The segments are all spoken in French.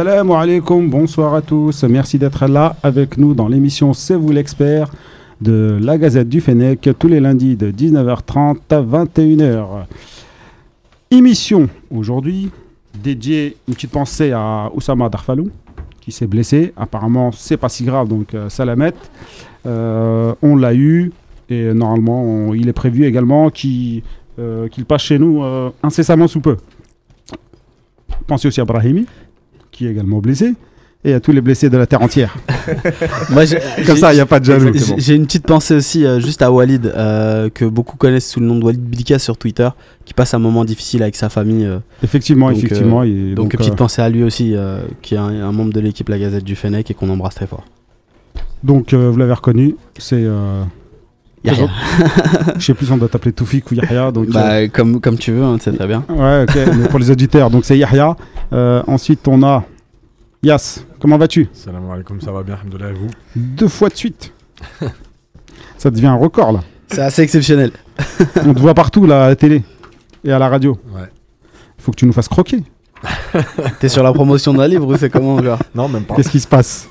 Salam alaikum, bonsoir à tous. Merci d'être là avec nous dans l'émission C'est vous l'expert de la Gazette du Fennec tous les lundis de 19h30 à 21h. Émission aujourd'hui dédiée une petite pensée à Oussama Darfalou qui s'est blessé. Apparemment, c'est pas si grave donc euh, Salamet. Euh, on l'a eu et normalement il est prévu également qu'il euh, passe chez nous euh, incessamment sous peu. Pensez aussi à Brahimi qui est également blessé et à tous les blessés de la terre entière. Moi, Comme ça, il n'y a pas de jaloux. J'ai une petite pensée aussi euh, juste à Walid, euh, que beaucoup connaissent sous le nom de Walid Bilika sur Twitter, qui passe un moment difficile avec sa famille. euh, Effectivement, Donc, effectivement. et donc, donc, petite pensée à lui aussi, qui est un, un membre de l'équipe La Gazette du Fennec et qu'on embrasse très fort. donc, vous l'avez reconnu, c'est. Euh, Yahya. je sais plus si on doit t'appeler Toufik ou Yahya. Donc, euh, Bah, comme, comme tu veux, hein, c'est très bien. ouais, ok, mais pour les auditeurs, donc c'est Yahya. Euh, ensuite, on a Yas. Comment vas-tu? Salam alaikum, ça va bien, alhamdoulilah, et vous? Deux fois de suite. Ça devient un record là. C'est assez exceptionnel. On te voit partout là à la télé et à la radio. Ouais. Il faut que tu nous fasses croquer. T'es sur la promotion d'un livre ou c'est comment genre? Non, même pas. Qu'est-ce qui se passe?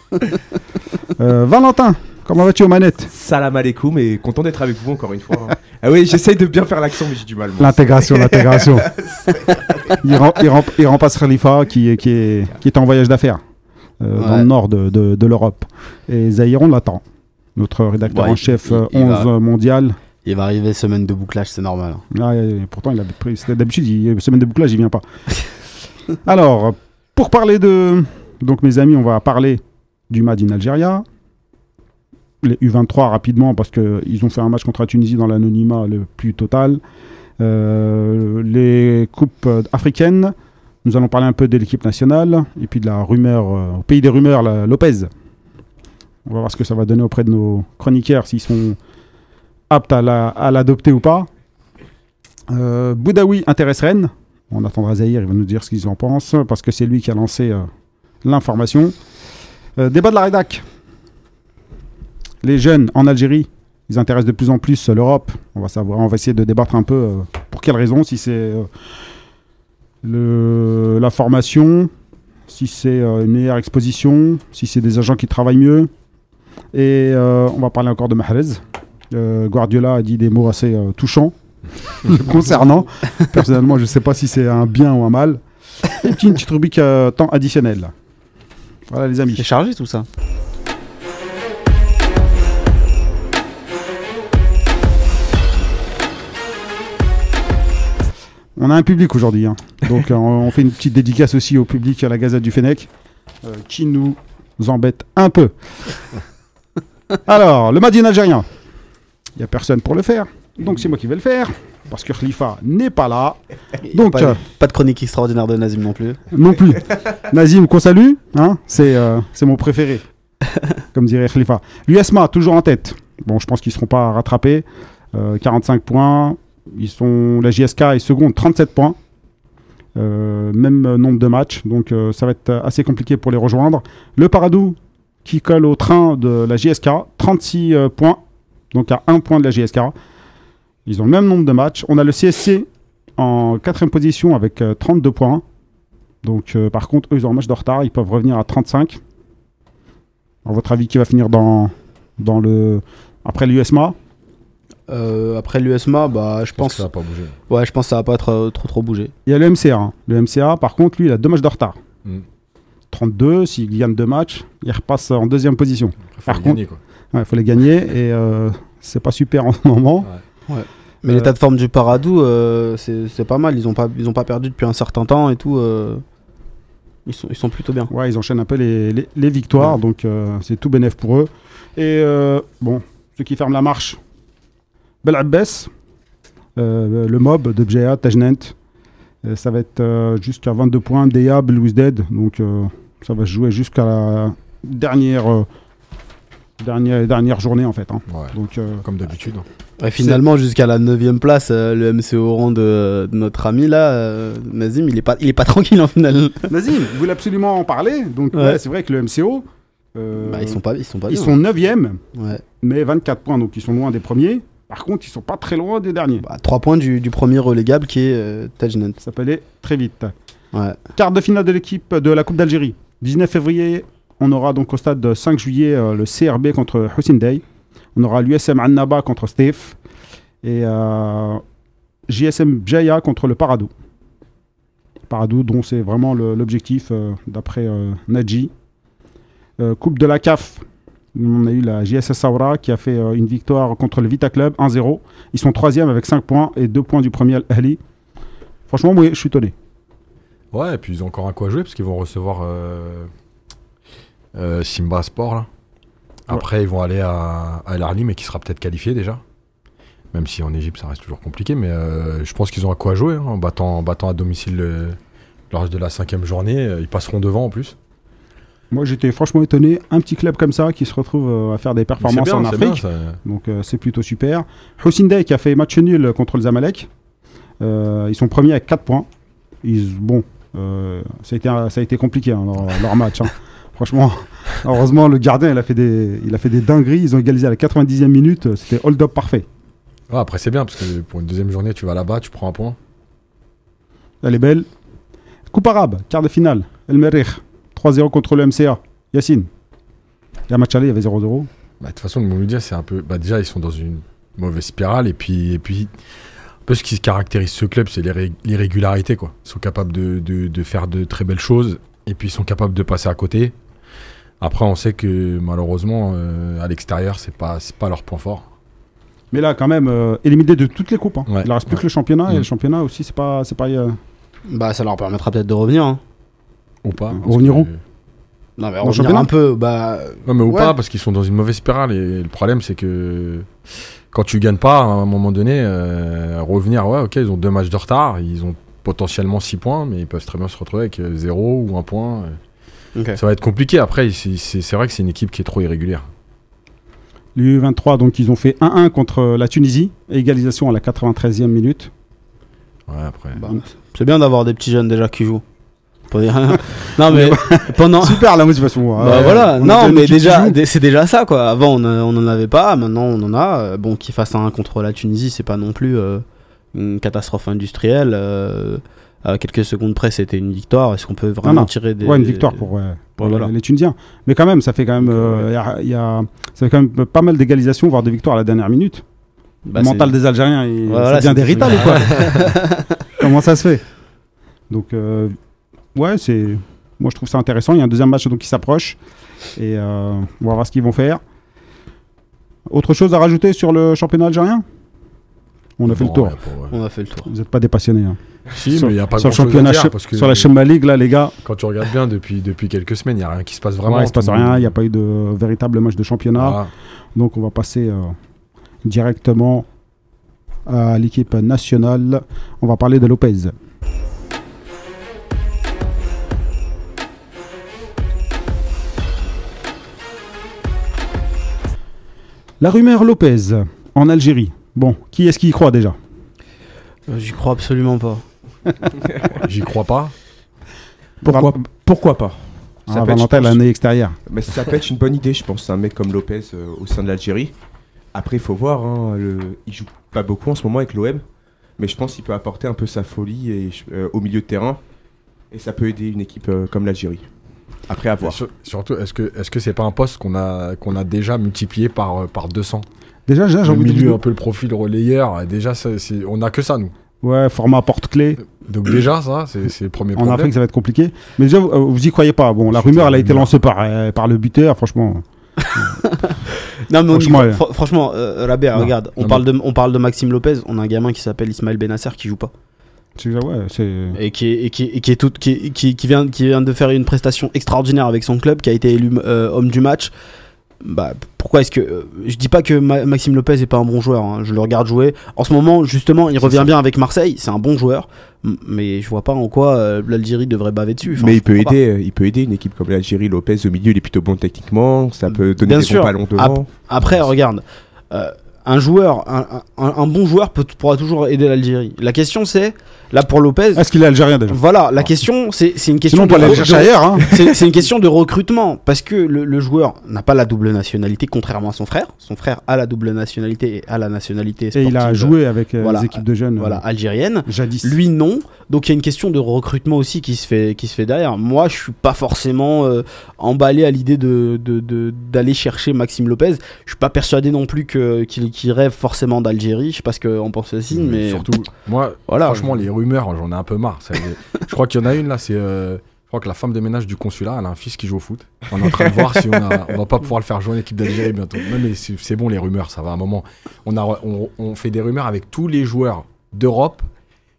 Euh, Valentin, comment vas-tu aux manettes? Salam alaikum et content d'être avec vous encore une fois. hein. ah oui, j'essaye de bien faire l'accent, mais j'ai du mal. L'intégration, l'intégration. il, rem- il rem- il remplace Khalifa qui, est- qui, est, qui est en voyage d'affaires euh, dans le nord de, de- de l'Europe. Et Zahir, on l'attend. Notre rédacteur Ouais, en chef il- euh, il 11 va- mondial. Il va arriver semaine de bouclage, c'est normal. hein. Ah, et pourtant, il avait pris. D'habitude, il- semaine de bouclage, il vient pas. Alors, pour parler de. Donc, mes amis, on va parler du Mad in Algeria. Les U23 rapidement, parce qu'ils ont fait un match contre la Tunisie dans l'anonymat le plus total. Euh, les coupes euh, africaines. Nous allons parler un peu de l'équipe nationale. Et puis de la rumeur, euh, au pays des rumeurs, la Lopez. On va voir ce que ça va donner auprès de nos chroniqueurs, s'ils sont aptes à la- à l'adopter ou pas. Boudaoui intéresse Rennes. On attendra Zahir, il va nous dire ce qu'ils en pensent, parce que c'est lui qui a lancé l'information. Débat de la rédac. Les jeunes en Algérie, ils intéressent de plus en plus l'Europe. On va savoir, on va essayer de débattre un peu euh, pour quelles raisons, si c'est euh, le- la formation, si c'est euh, une meilleure exposition, si c'est des agents qui travaillent mieux. Et on va parler encore de Mahrez. Guardiola a dit des mots assez touchants concernant. Personnellement, je ne sais pas si c'est un bien ou un mal. Et puis une petite rubrique temps additionnel. Voilà les amis. C'est chargé tout ça. On a un public aujourd'hui. hein. Donc euh, on fait une petite dédicace aussi au public à la Gazette du Fennec euh, qui nous embête un peu. Alors, le Madin algérien. Il n'y a personne pour le faire. Donc c'est moi qui vais le faire. Parce que Khalifa n'est pas là. Donc, pas, euh, pas de chronique extraordinaire de Nazim non plus. Non plus. Nazim, qu'on salue. Hein c'est euh, mon préféré. Comme dirait Khalifa. L'USMA, toujours en tête. Bon, je pense qu'ils ne seront pas rattrapés. Euh, 45 points. Ils sont, la JSK est seconde, 37 points. Euh, même euh, nombre de matchs. Donc euh, ça va être assez compliqué pour les rejoindre. Le Paradou, qui colle au train de la JSK, 36 euh, points. Donc à 1 point de la JSK. Ils ont le même nombre de matchs. On a le CSC en quatrième position avec euh, 32 points. Donc, par contre, eux, ils ont un match de retard. Ils peuvent revenir à 35. À votre avis, qui va finir dans le. Après l'USMA Euh, après l'USMA, bah, je pense, Ça va pas bouger. ouais, je pense que ça va pas être euh, trop trop bougé. Il y a le MCA. hein. Le MCA, par contre, lui, il a deux matchs de retard. Mm. 32. S'il gagne deux matchs, il repasse en deuxième position. Après, faut Par les contre- gagner, quoi. Il faut les gagner. Et euh, c'est pas super en ce moment. Mais Euh, l'état de forme du Paradou, euh, c'est c'est pas mal. Ils ont pas, ils ont pas perdu depuis un certain temps et tout. euh, ils, sont, ils sont plutôt bien. Ouais, ils enchaînent un peu les, les- les victoires, donc euh, c'est tout bénef pour eux. Et euh, bon, ceux qui ferment la marche, Bel Abbès, euh, le mob de Bjea, Tajnent, Euh, ça va être euh, jusqu'à 22 points, Deya, Belouizded, donc euh, ça va se jouer jusqu'à la dernière, euh, dernière, dernière journée en fait. hein. Ouais. Donc, euh, Comme d'habitude. Et finalement, jusqu'à la 9ème place, euh, le MCO rang de, de notre ami là, euh, Nazim, il est pas, il est pas tranquille en finale. Nazim, vous voulez absolument en parler, donc Ouais. ouais, c'est vrai que le MCO, euh, Bah, ils sont pas, ils sont pas ils bien. sont 9e, Ouais. mais 24 points, donc ils sont loin des premiers. Par contre, ils sont pas très loin des derniers. Bah, 3 points du, du premier relégable qui est euh, Tajnant. Ça peut aller très vite. Ouais. Quart de finale de l'équipe de la Coupe d'Algérie. 19 février, on aura donc au stade de 5 juillet euh, le CRB contre Hussein Day. On aura l'USM Annaba contre Steve. Et euh, JSM Jaya contre le Paradou. Paradou, dont c'est vraiment l'objectif euh, d'après Nadji. Coupe de la CAF. On a eu la JSS Saoura qui a fait euh, une victoire contre le Vita Club 1-0. Ils sont troisième avec 5 points et 2 points du premier Al Ahly. Franchement, moi, je suis étonné. Ouais, et puis ils ont encore un à jouer parce qu'ils vont recevoir euh, euh, Simba Sport là. Après, ils vont aller à, à El Arli, mais qui sera peut-être qualifié déjà. Même si en Égypte, ça reste toujours compliqué. Mais je pense qu'ils ont à jouer hein, en, battant, en battant à domicile le- lors de la cinquième journée. Ils passeront devant en plus. Moi, j'étais franchement étonné. Un petit club comme ça qui se retrouve euh, à faire des performances bien, en Afrique. bien. Donc, euh, c'est plutôt super. Hussein Day qui a fait match nul contre le Zamalek. Euh, ils sont premiers avec 4 points. Ils, bon, euh, ça, a été, ça a été compliqué hein, leur, leur match. hein. Franchement, heureusement, le gardien il a, fait des, il a fait des dingueries. Ils ont égalisé à la 90e minute. C'était hold-up parfait. Ouais, après, c'est bien parce que pour une deuxième journée, tu vas là-bas, tu prends un point. Elle est belle. Coupe arabe, quart de finale. El Merrikh, 3-0 contre le MCA. Yacine. Il y a match aller, il y avait 0-0. Bah, de toute façon, le Mouloudia, c'est un peu. Bah, déjà, ils sont dans une mauvaise spirale. Et puis, et puis un peu ce qui caractérise ce club, c'est l'irré- l'irrégularité. quoi. Ils sont capables de, de- de faire de très belles choses. Et puis, ils sont capables de passer à côté. Après, on sait que malheureusement, euh, à l'extérieur, c'est pas, c'est pas leur point fort. Mais là, quand même, euh, éliminé de toutes les coupes. hein. Ouais. Il ne reste plus Ouais. que le championnat. Et Mm. le championnat aussi, c'est pas. C'est pas euh, Bah, ça leur permettra peut-être de revenir. hein. Ou pas. Mmh. parce Revenir que- où Non, mais championnat un peu. Bah, Non, mais ou Ouais. pas, parce qu'ils sont dans une mauvaise spirale. Et le problème, c'est que quand tu gagnes pas, à un moment donné, euh, revenir, ouais, ok, ils ont deux matchs de retard. Ils ont potentiellement 6 points, mais ils peuvent très bien se retrouver avec 0 ou un point. euh. Ça va être compliqué. Après, c'est- vrai que c'est une équipe qui est trop irrégulière. L'U23, donc ils ont fait 1-1 contre la Tunisie. Égalisation à la 93e minute. Ouais, après. Bah, c'est bien d'avoir des petits jeunes déjà qui jouent. Pour dire- non, mais pendant. Super la motivation. Bah Ouais. voilà, a non mais déjà c'est déjà ça quoi. Avant on, on en avait pas, maintenant on en a. Euh, Bon qu'ils fassent un contre la Tunisie, c'est pas non plus euh, une catastrophe industrielle. euh, à quelques secondes près c'était une victoire. Est-ce qu'on peut vraiment non. tirer des Ouais, une victoire pour, ouais, pour Ouais, les- voilà. les Tunisiens. Mais quand même, ça fait quand même, euh, y a- y a- ça fait quand même pas mal d'égalisations, voire de victoires à la dernière minute. Bah, le c'est- mental des Algériens, il, voilà, ça devient des ou quoi Comment ça se fait? Donc, ouais, c'est. Moi, je trouve ça intéressant. Il y a un deuxième match donc, qui s'approche. Et euh, on va voir ce qu'ils vont faire. Autre chose à rajouter sur le championnat algérien? On a fait le tour. ouais, pour- ouais. On a fait le tour. Vous n'êtes pas des passionnés. hein. Si, sur, mais il n'y a pas sur le championnat, dire, che- parce que sur la Chemma League, là, les gars, quand tu regardes bien depuis, depuis quelques semaines, il n'y a rien qui se passe vraiment. ouais, il se passe rien. Il n'y a pas eu de véritable match de championnat. Voilà. Donc on va passer euh, directement à l'équipe nationale. On va parler de Lopez. La rumeur Lopez en Algérie. Bon, qui est-ce qui y croit déjà? Euh, J'y crois absolument pas. J'y crois pas. Pourquoi, pourquoi pas? Ah, Ça peut être, l'année extérieure. Mais ça peut être une bonne idée, je pense, un mec comme Lopez euh, au sein de l'Algérie. Après, il faut voir, hein, le... il joue pas beaucoup en ce moment avec l'OM, mais je pense qu'il peut apporter un peu sa folie et, euh, au milieu de terrain, et ça peut aider une équipe euh, comme l'Algérie. Après, à voir. Sur- surtout, est-ce que est-ce que c'est pas un poste qu'on a qu'on a déjà multiplié par euh, par 200 Déjà, j'ai envie de un peu le profil relayeur. euh, Déjà, on a que ça nous. Ouais, format porte-clé. Donc déjà, ça, c'est le premier En problème. Afrique, ça va être compliqué. Mais déjà, vous, euh, vous y croyez pas. Bon, la rumeur, elle a été lancée par, euh, par le buteur, franchement. Non mais Franchement. Fr- franchement, euh, Non. regarde, on Non, parle de on parle de Maxime Lopez, on a un gamin qui s'appelle Ismaël Benasser qui joue pas Ouais, et qui est, et qui, et qui est tout qui, qui, qui vient qui vient de faire une prestation extraordinaire avec son club, qui a été élu euh, homme du match. Bah pourquoi est-ce que euh, je dis pas que Ma- Maxime Lopez est pas un bon joueur, hein, je le regarde jouer. En ce moment, justement, il revient ça. bien avec Marseille, c'est un bon joueur, mais je vois pas en quoi euh, l'Algérie devrait baver dessus. Enfin, mais il peut, pas. aider, il peut aider une équipe comme l'Algérie. Lopez au milieu, il est plutôt bon techniquement. Ça peut donner Bien des sûr. bons ballons devant. Après, regarde, un joueur, un, un- un bon joueur peut, pourra toujours aider l'Algérie. La question c'est, là pour Lopez, Est-ce qu'il est algérien déjà voilà, la question c'est c'est une question Sinon, on de, peut aller le re- chercher de- ailleurs. Hein. c'est une question de recrutement parce que le, le joueur n'a pas la double nationalité contrairement à son frère. Son frère a la double nationalité et a la nationalité Et il a joué avec euh, voilà, les équipes de jeunes. voilà euh, algérienne. Jadis. Lui non. Donc il y a une question de recrutement aussi qui se fait, qui se fait derrière. Moi, je suis pas forcément euh, emballé à l'idée de, de- de- d'aller chercher Maxime Lopez. Je suis pas persuadé non plus que, qu'il, rêve forcément d'Algérie. Je sais pas ce qu'on pense aussi, mais surtout, moi, voilà. franchement, les rumeurs, j'en ai un peu marre. Ça, je crois qu'il y en a une là, c'est. euh, je crois que la femme de ménage du consulat, elle a un fils qui joue au foot. On est en train de voir si on, a, on va pas pouvoir le faire jouer en équipe d'Algérie bientôt. Non, mais c'est bon, les rumeurs, ça va un moment. On, a, on, on fait des rumeurs avec tous les joueurs d'Europe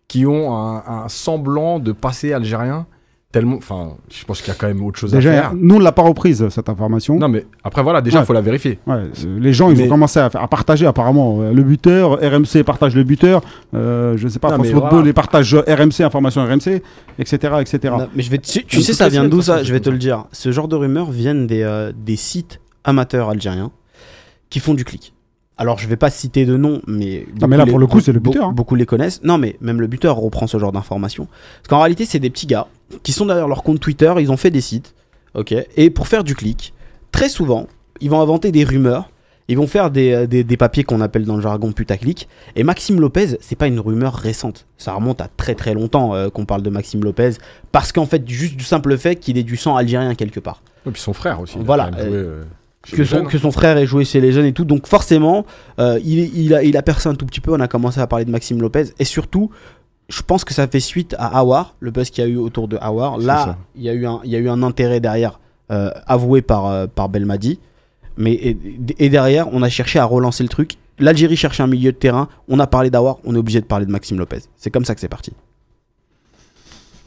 qui ont un, un semblant de passé algérien. Tellement, enfin, je pense qu'il y a quand même autre chose à Déjà, faire. nous, on l'a pas reprise, cette information. Non, mais après, voilà, déjà, il Ouais. faut la vérifier. Ouais, euh, les gens, ils Mais- ont commencé à, à partager apparemment euh, le buteur, RMC partage le buteur, euh, je sais pas, Non, France Football voilà. les partage RMC, information RMC, etc. etc. Non, mais je vais te- tu, tu sais, ça vient d'où ça Je vais te le dire. Ce genre de rumeurs viennent des, euh, des sites amateurs algériens qui font du clic. Alors, je vais pas citer de nom, mais. Non, mais là, beaucoup pour les- le coup, c'est le buteur, hein. Beaucoup les connaissent. Non, mais même le buteur reprend ce genre d'informations. Parce qu'en réalité, c'est des petits gars qui sont derrière leur compte Twitter, ils ont fait des sites. Ok. Et pour faire du clic, très souvent, ils vont inventer des rumeurs. Ils vont faire des, euh, des, des papiers qu'on appelle dans le jargon putaclic. Et Maxime Lopez, c'est pas une rumeur récente. Ça remonte à très très longtemps euh, qu'on parle de Maxime Lopez. Parce qu'en fait, juste du simple fait qu'il ait du sang algérien quelque part. Et puis son frère aussi. il a Voilà, joué, euh, Que les son, jeunes. que son frère ait joué chez les jeunes et tout. Donc forcément, euh, il, a, il a percé un tout petit peu. On a commencé à parler de Maxime Lopez. Et surtout, je pense que ça fait suite à Awar, le buzz qu'il y a eu autour de Awar. Là, il y, a eu un- il y a eu un intérêt derrière, euh, avoué par, euh, par Belmadi. Mais et, et derrière, on a cherché à relancer le truc. L'Algérie cherchait un milieu de terrain. On a parlé d'Awar. On est obligé de parler de Maxime Lopez. C'est comme ça que c'est parti.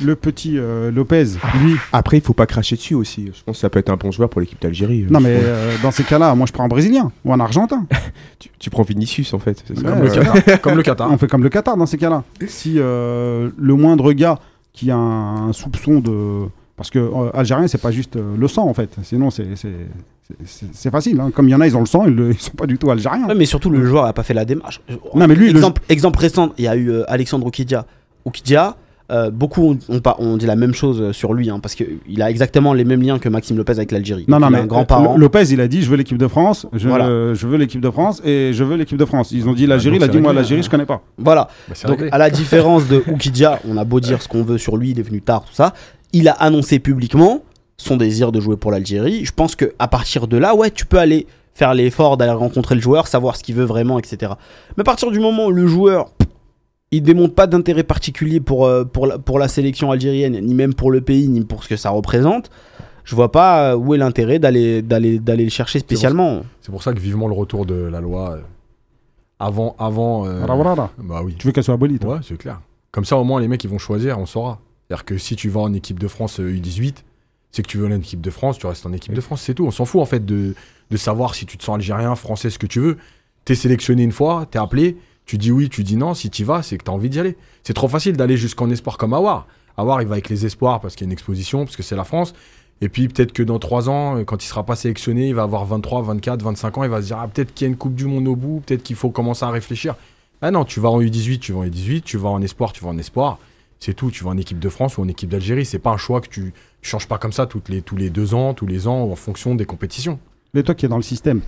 Le petit euh, Lopez, lui, Après, il faut pas cracher dessus aussi. Je pense que ça peut être un bon joueur pour l'équipe d'Algérie. non Je mais euh, dans ces cas-là, moi je prends un Brésilien ou un Argentin. tu, tu prends Vinicius en fait. c'est ça Ouais, Comme le euh, Qatar. Comme le Qatar. On fait comme le Qatar dans ces cas-là. Si euh, le moindre gars qui a un, un soupçon de... Parce que euh, Algérien, c'est pas juste euh, le sang en fait. Sinon, c'est c'est- facile. hein. Comme il y en a, ils ont le sang, ils, ils sont pas du tout algériens. Ouais, mais surtout, le joueur a pas fait la démarche. Non, mais lui, le- exemple, exemple récent, il y a eu euh, Alexandre Oukidia. Oukidia, euh, beaucoup ont, ont pas, ont dit la même chose sur lui, hein, parce qu'il a exactement les mêmes liens que Maxime Lopez avec l'Algérie. Non, non, mais euh, Lopez, il a dit Je veux l'équipe de France, je, Voilà. euh, je veux l'équipe de France et je veux l'équipe de France. Ils ont dit l'Algérie, donc il a dit Moi, l'Algérie, hein. je connais pas. Voilà. Bah, Donc, réglé. à la différence de Oukidia, on a beau dire ce qu'on veut sur lui, il est venu tard, tout ça. Il a annoncé publiquement son désir de jouer pour l'Algérie. Je pense que à partir de là, ouais, tu peux aller faire l'effort d'aller rencontrer le joueur, savoir ce qu'il veut vraiment, etc. Mais à partir du moment où le joueur, il démontre pas d'intérêt particulier pour, euh, pour, la, pour la sélection algérienne, ni même pour le pays, ni pour ce que ça représente, je vois pas euh, où est l'intérêt d'aller d'aller d'aller le chercher spécialement. C'est pour ça que vivement le retour de la loi euh, avant. avant euh. Bah oui. Tu veux qu'elle soit abolie, toi? Ouais, c'est clair. Comme ça, au moins, les mecs, ils vont choisir, on saura. C'est-à-dire que si tu vas en équipe de France euh, U18, c'est que tu veux en équipe de France, tu restes en équipe de France, c'est tout. On s'en fout, en fait, de, de savoir si tu te sens algérien, français, ce que tu veux. T'es sélectionné une fois, t'es appelé, tu dis oui, tu dis non. Si tu vas, c'est que t'as envie d'y aller. C'est trop facile d'aller jusqu'en espoir comme Awar. Awar, il va avec les espoirs parce qu'il y a une exposition, parce que c'est la France. Et puis peut-être que dans 3 ans, euh, quand il sera pas sélectionné, il va avoir 23, 24, 25 ans, il va se dire ah, peut-être qu'il y a une Coupe du Monde au bout, peut-être qu'il faut commencer à réfléchir. Ah non, tu vas en U18, tu vas en U18, tu vas en espoir, tu vas en espoir. C'est tout, tu vas en équipe de France ou en équipe d'Algérie. C'est pas un choix que tu, tu changes pas comme ça toutes les, tous les deux ans, tous les ans, ou en fonction des compétitions. Mais toi qui es dans le système,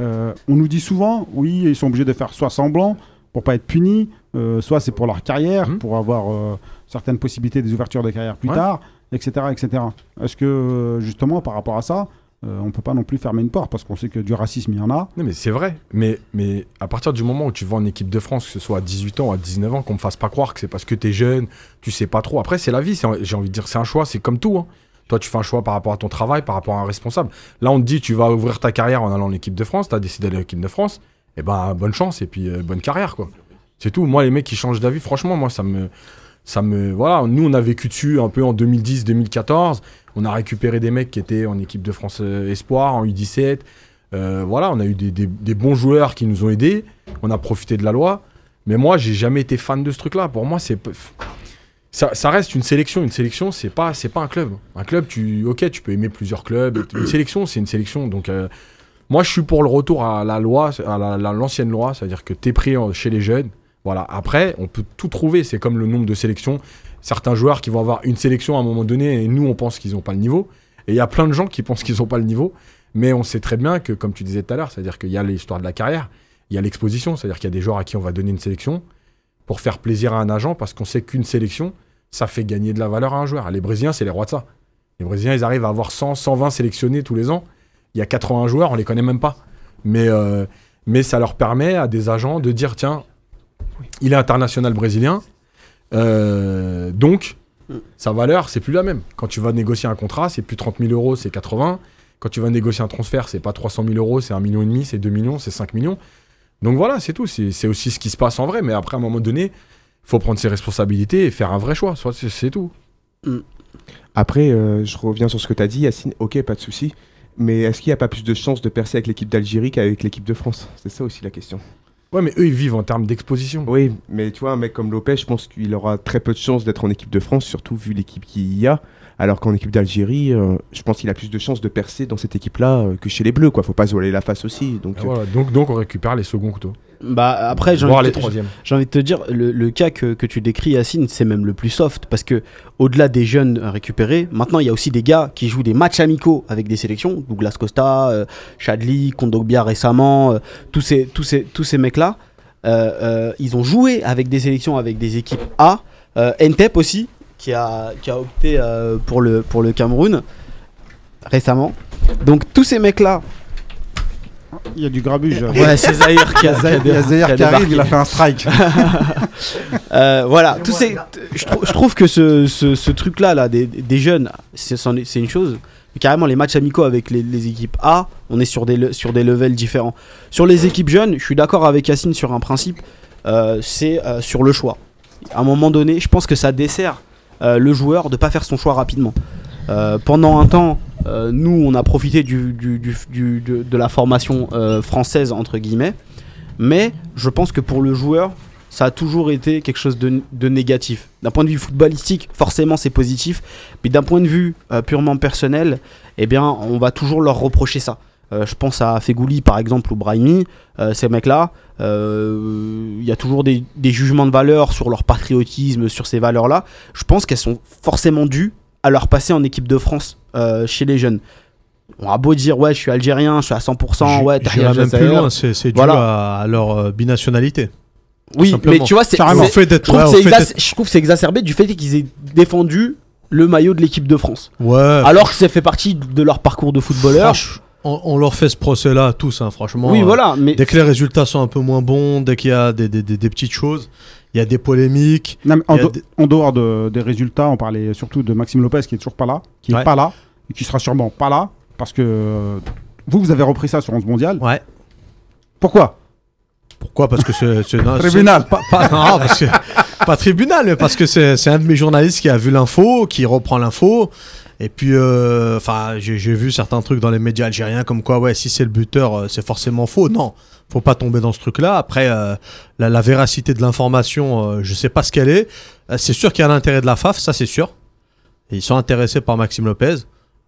euh, on nous dit souvent, oui, ils sont obligés de faire soit semblant pour pas être punis, euh, soit c'est pour leur carrière, Mhm. pour avoir euh, certaines possibilités des ouvertures de carrière plus Ouais. tard, etc., etc. Est-ce que euh, justement par rapport à ça, euh, on peut pas non plus fermer une porte parce qu'on sait que du racisme il y en a. Non, mais c'est vrai. Mais, mais à partir du moment où tu vas en équipe de France, que ce soit à 18 ans ou à 19 ans, qu'on me fasse pas croire que c'est parce que tu es jeune, tu sais pas trop. Après, c'est la vie. J'ai envie de dire, c'est un choix. C'est comme tout. hein. Toi, tu fais un choix par rapport à ton travail, par rapport à un responsable. Là, on te dit, tu vas ouvrir ta carrière en allant en équipe de France. Tu as décidé d'aller en équipe de France. Et ben, bonne chance et puis euh, bonne carrière, quoi. C'est tout. Moi, les mecs qui changent d'avis, franchement, moi, ça me. Ça me. Voilà, nous, on a vécu dessus un peu en 2010-2014. On a récupéré des mecs qui étaient en équipe de France euh, Espoir, en U17. Euh, voilà, on a eu des, des- bons joueurs qui nous ont aidés. On a profité de la loi. Mais moi, j'ai jamais été fan de ce truc-là. Pour moi, c'est. Ça, ça reste une sélection. Une sélection, c'est pas, c'est pas un club. Un club, tu, ok, tu peux aimer plusieurs clubs. Une sélection, c'est une sélection. Donc, moi, je suis pour le retour à la loi, à la- la- l'ancienne loi, c'est-à-dire que tu es pris chez les jeunes. Voilà. Après, on peut tout trouver. C'est comme le nombre de sélections. Certains joueurs qui vont avoir une sélection à un moment donné, et nous, on pense qu'ils n'ont pas le niveau. Et il y a plein de gens qui pensent qu'ils n'ont pas le niveau. Mais on sait très bien que, comme tu disais tout à l'heure, c'est-à-dire qu'il y a l'histoire de la carrière, il y a l'exposition, c'est-à-dire qu'il y a des joueurs à qui on va donner une sélection pour faire plaisir à un agent, parce qu'on sait qu'une sélection, ça fait gagner de la valeur à un joueur. Les Brésiliens, c'est les rois de ça. Les Brésiliens, ils arrivent à avoir 100, 120 sélectionnés tous les ans. Il y a 80 joueurs, on les connaît même pas. Mais, euh, mais ça leur permet à des agents de dire tiens, il est international brésilien. euh, donc, sa valeur, c'est plus la même. Quand tu vas négocier un contrat, c'est plus 30 000 euros, c'est 80. Quand tu vas négocier un transfert, c'est pas 300 000 euros, c'est 1,5 million, c'est 2 millions, c'est 5 millions. Donc voilà, c'est tout. C'est aussi ce qui se passe en vrai. Mais après, à un moment donné, faut prendre ses responsabilités et faire un vrai choix. C'est tout. Après, euh, je reviens sur ce que tu as dit, Yacine. Ok, pas de souci. Mais est-ce qu'il n'y a pas plus de chances de percer avec l'équipe d'Algérie qu'avec l'équipe de France? C'est ça aussi la question. Ouais, mais eux, ils vivent en termes d'exposition. Oui, mais tu vois, un mec comme Lopez, je pense qu'il aura très peu de chances d'être en équipe de France, surtout vu l'équipe qu'il y a. Alors qu'en équipe d'Algérie, euh, je pense qu'il a plus de chances de percer dans cette équipe-là euh, que chez les Bleus, quoi. Faut pas se voiler la face aussi. Donc, Et euh, voilà. donc, donc, on récupère les seconds couteaux. Bah après, j'ai envie, les de te- troisièmes. j'ai envie de te dire, le, le cas que, que tu décris, Yacine, c'est même le plus soft. Parce que au-delà des jeunes récupérés, maintenant il y a aussi des gars qui jouent des matchs amicaux avec des sélections. Douglas Costa, euh, Chadli, Kondogbia récemment, euh, tous ces, tous ces, tous ces mecs-là, euh, euh, ils ont joué avec des sélections, avec des équipes A. Euh, Entep aussi, qui a, qui a opté euh, pour, le, pour le Cameroun récemment. Donc tous ces mecs-là, Il y a du grabuge. ouais, c'est Zahir qui a, qui a Il y a Zahir qui a qui arrive, débarqué. il a fait un strike. Euh, voilà, tous ces, je, trou- je trouve que ce, ce, ce truc-là, là, des, des jeunes, c'est une chose. Mais carrément, les matchs amicaux avec les, les équipes A, on est sur des, le- sur des levels différents. Sur les équipes jeunes, je suis d'accord avec Yacine sur un principe, euh, c'est euh, sur le choix. À un moment donné, je pense que ça dessert le joueur de pas faire son choix rapidement. Euh, pendant un temps, euh, nous, on a profité du, de, la formation euh, française, entre guillemets. Mais je pense que pour le joueur, ça a toujours été quelque chose de, de négatif. D'un point de vue footballistique, forcément c'est positif, mais d'un point de vue euh, purement personnel, eh bien on va toujours leur reprocher ça. Euh, je pense à Fegouli par exemple ou Brahimi, euh, ces mecs-là, euh, il y a toujours des, des jugements de valeur sur leur patriotisme, sur ces valeurs-là. Je pense qu'elles sont forcément dues à leur passer en équipe de France chez les jeunes. On a beau dire ouais je suis algérien, je suis à 100%, ouais J'irai Tahir même plus loin, c'est dû Voilà. à, à leur binationalité. Oui, mais tu vois, c'est, Carrément. c'est- Au fait d'être- je trouve que c'est fait exac- d'être- je trouve que c'est exacerbé du fait qu'ils aient défendu le maillot de l'équipe de France. Ouais. Alors que ça fait partie de leur parcours de footballeur. franch- on, on leur fait ce procès-là tous, hein, franchement. oui, Euh, voilà, mais Dès que les résultats sont un peu moins bons, dès qu'il y a des, des- des- des petites choses, il y a des polémiques. Non, en, do- dehors de- des résultats, on parlait surtout de Maxime Lopez qui est toujours pas là, qui est Ouais. pas là, et qui sera sûrement pas là, parce que euh, vous, vous avez repris ça sur 11 mondial. Ouais. Pourquoi? Pourquoi? Parce que c'est. Tribunal. Pas, pas- non, parce que- pas tribunal, mais parce que c'est un de mes journalistes qui a vu l'info, qui reprend l'info. Et puis, euh, enfin, j'ai vu certains trucs dans les médias algériens comme quoi, ouais, si c'est le buteur, euh, c'est forcément faux. Non, faut pas tomber dans ce truc-là. Après, euh, la, véracité de l'information, euh, je sais pas ce qu'elle est. C'est sûr qu'il y a l'intérêt de la FAF, ça c'est sûr. Ils sont intéressés par Maxime Lopez.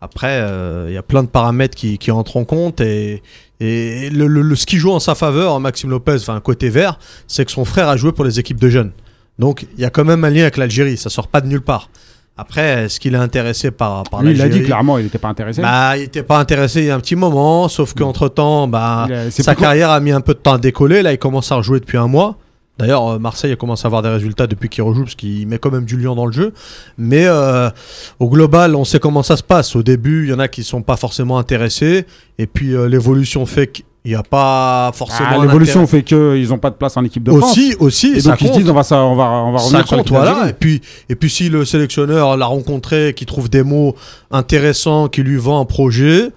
Après, il y a plein de paramètres qui, entrent en compte et, le, ce qui joue en sa faveur, Maxime Lopez, enfin côté vert, c'est que son frère a joué pour les équipes de jeunes. Donc il y a quand même un lien avec l'Algérie, ça sort pas de nulle part. Après, est-ce qu'il est intéressé par, par Lui, il a dit clairement, il n'était pas intéressé. bah, il était pas intéressé il y a un petit moment, sauf qu'entre temps, bah, a- sa carrière a mis un peu de temps à décoller. Là, il commence à rejouer depuis un mois. D'ailleurs, euh, Marseille a commencé à avoir des résultats depuis qu'il rejoue, parce qu'il met quand même du lion dans le jeu. Mais euh, au global, on sait comment ça se passe. Au début, il y en a qui sont pas forcément intéressés. Et puis, euh, l'évolution fait qu'il n'y a pas forcément. Ah, L'évolution fait qu'ils n'ont pas de place en équipe de France. Aussi, aussi, Et ça donc ils se disent on va, ça, on va, on va Ça revenir sur compte, l'équipe voilà. d'Algérie. Et puis, et puis si le sélectionneur l'a rencontré, qui trouve des mots intéressants, qui lui vend un projet,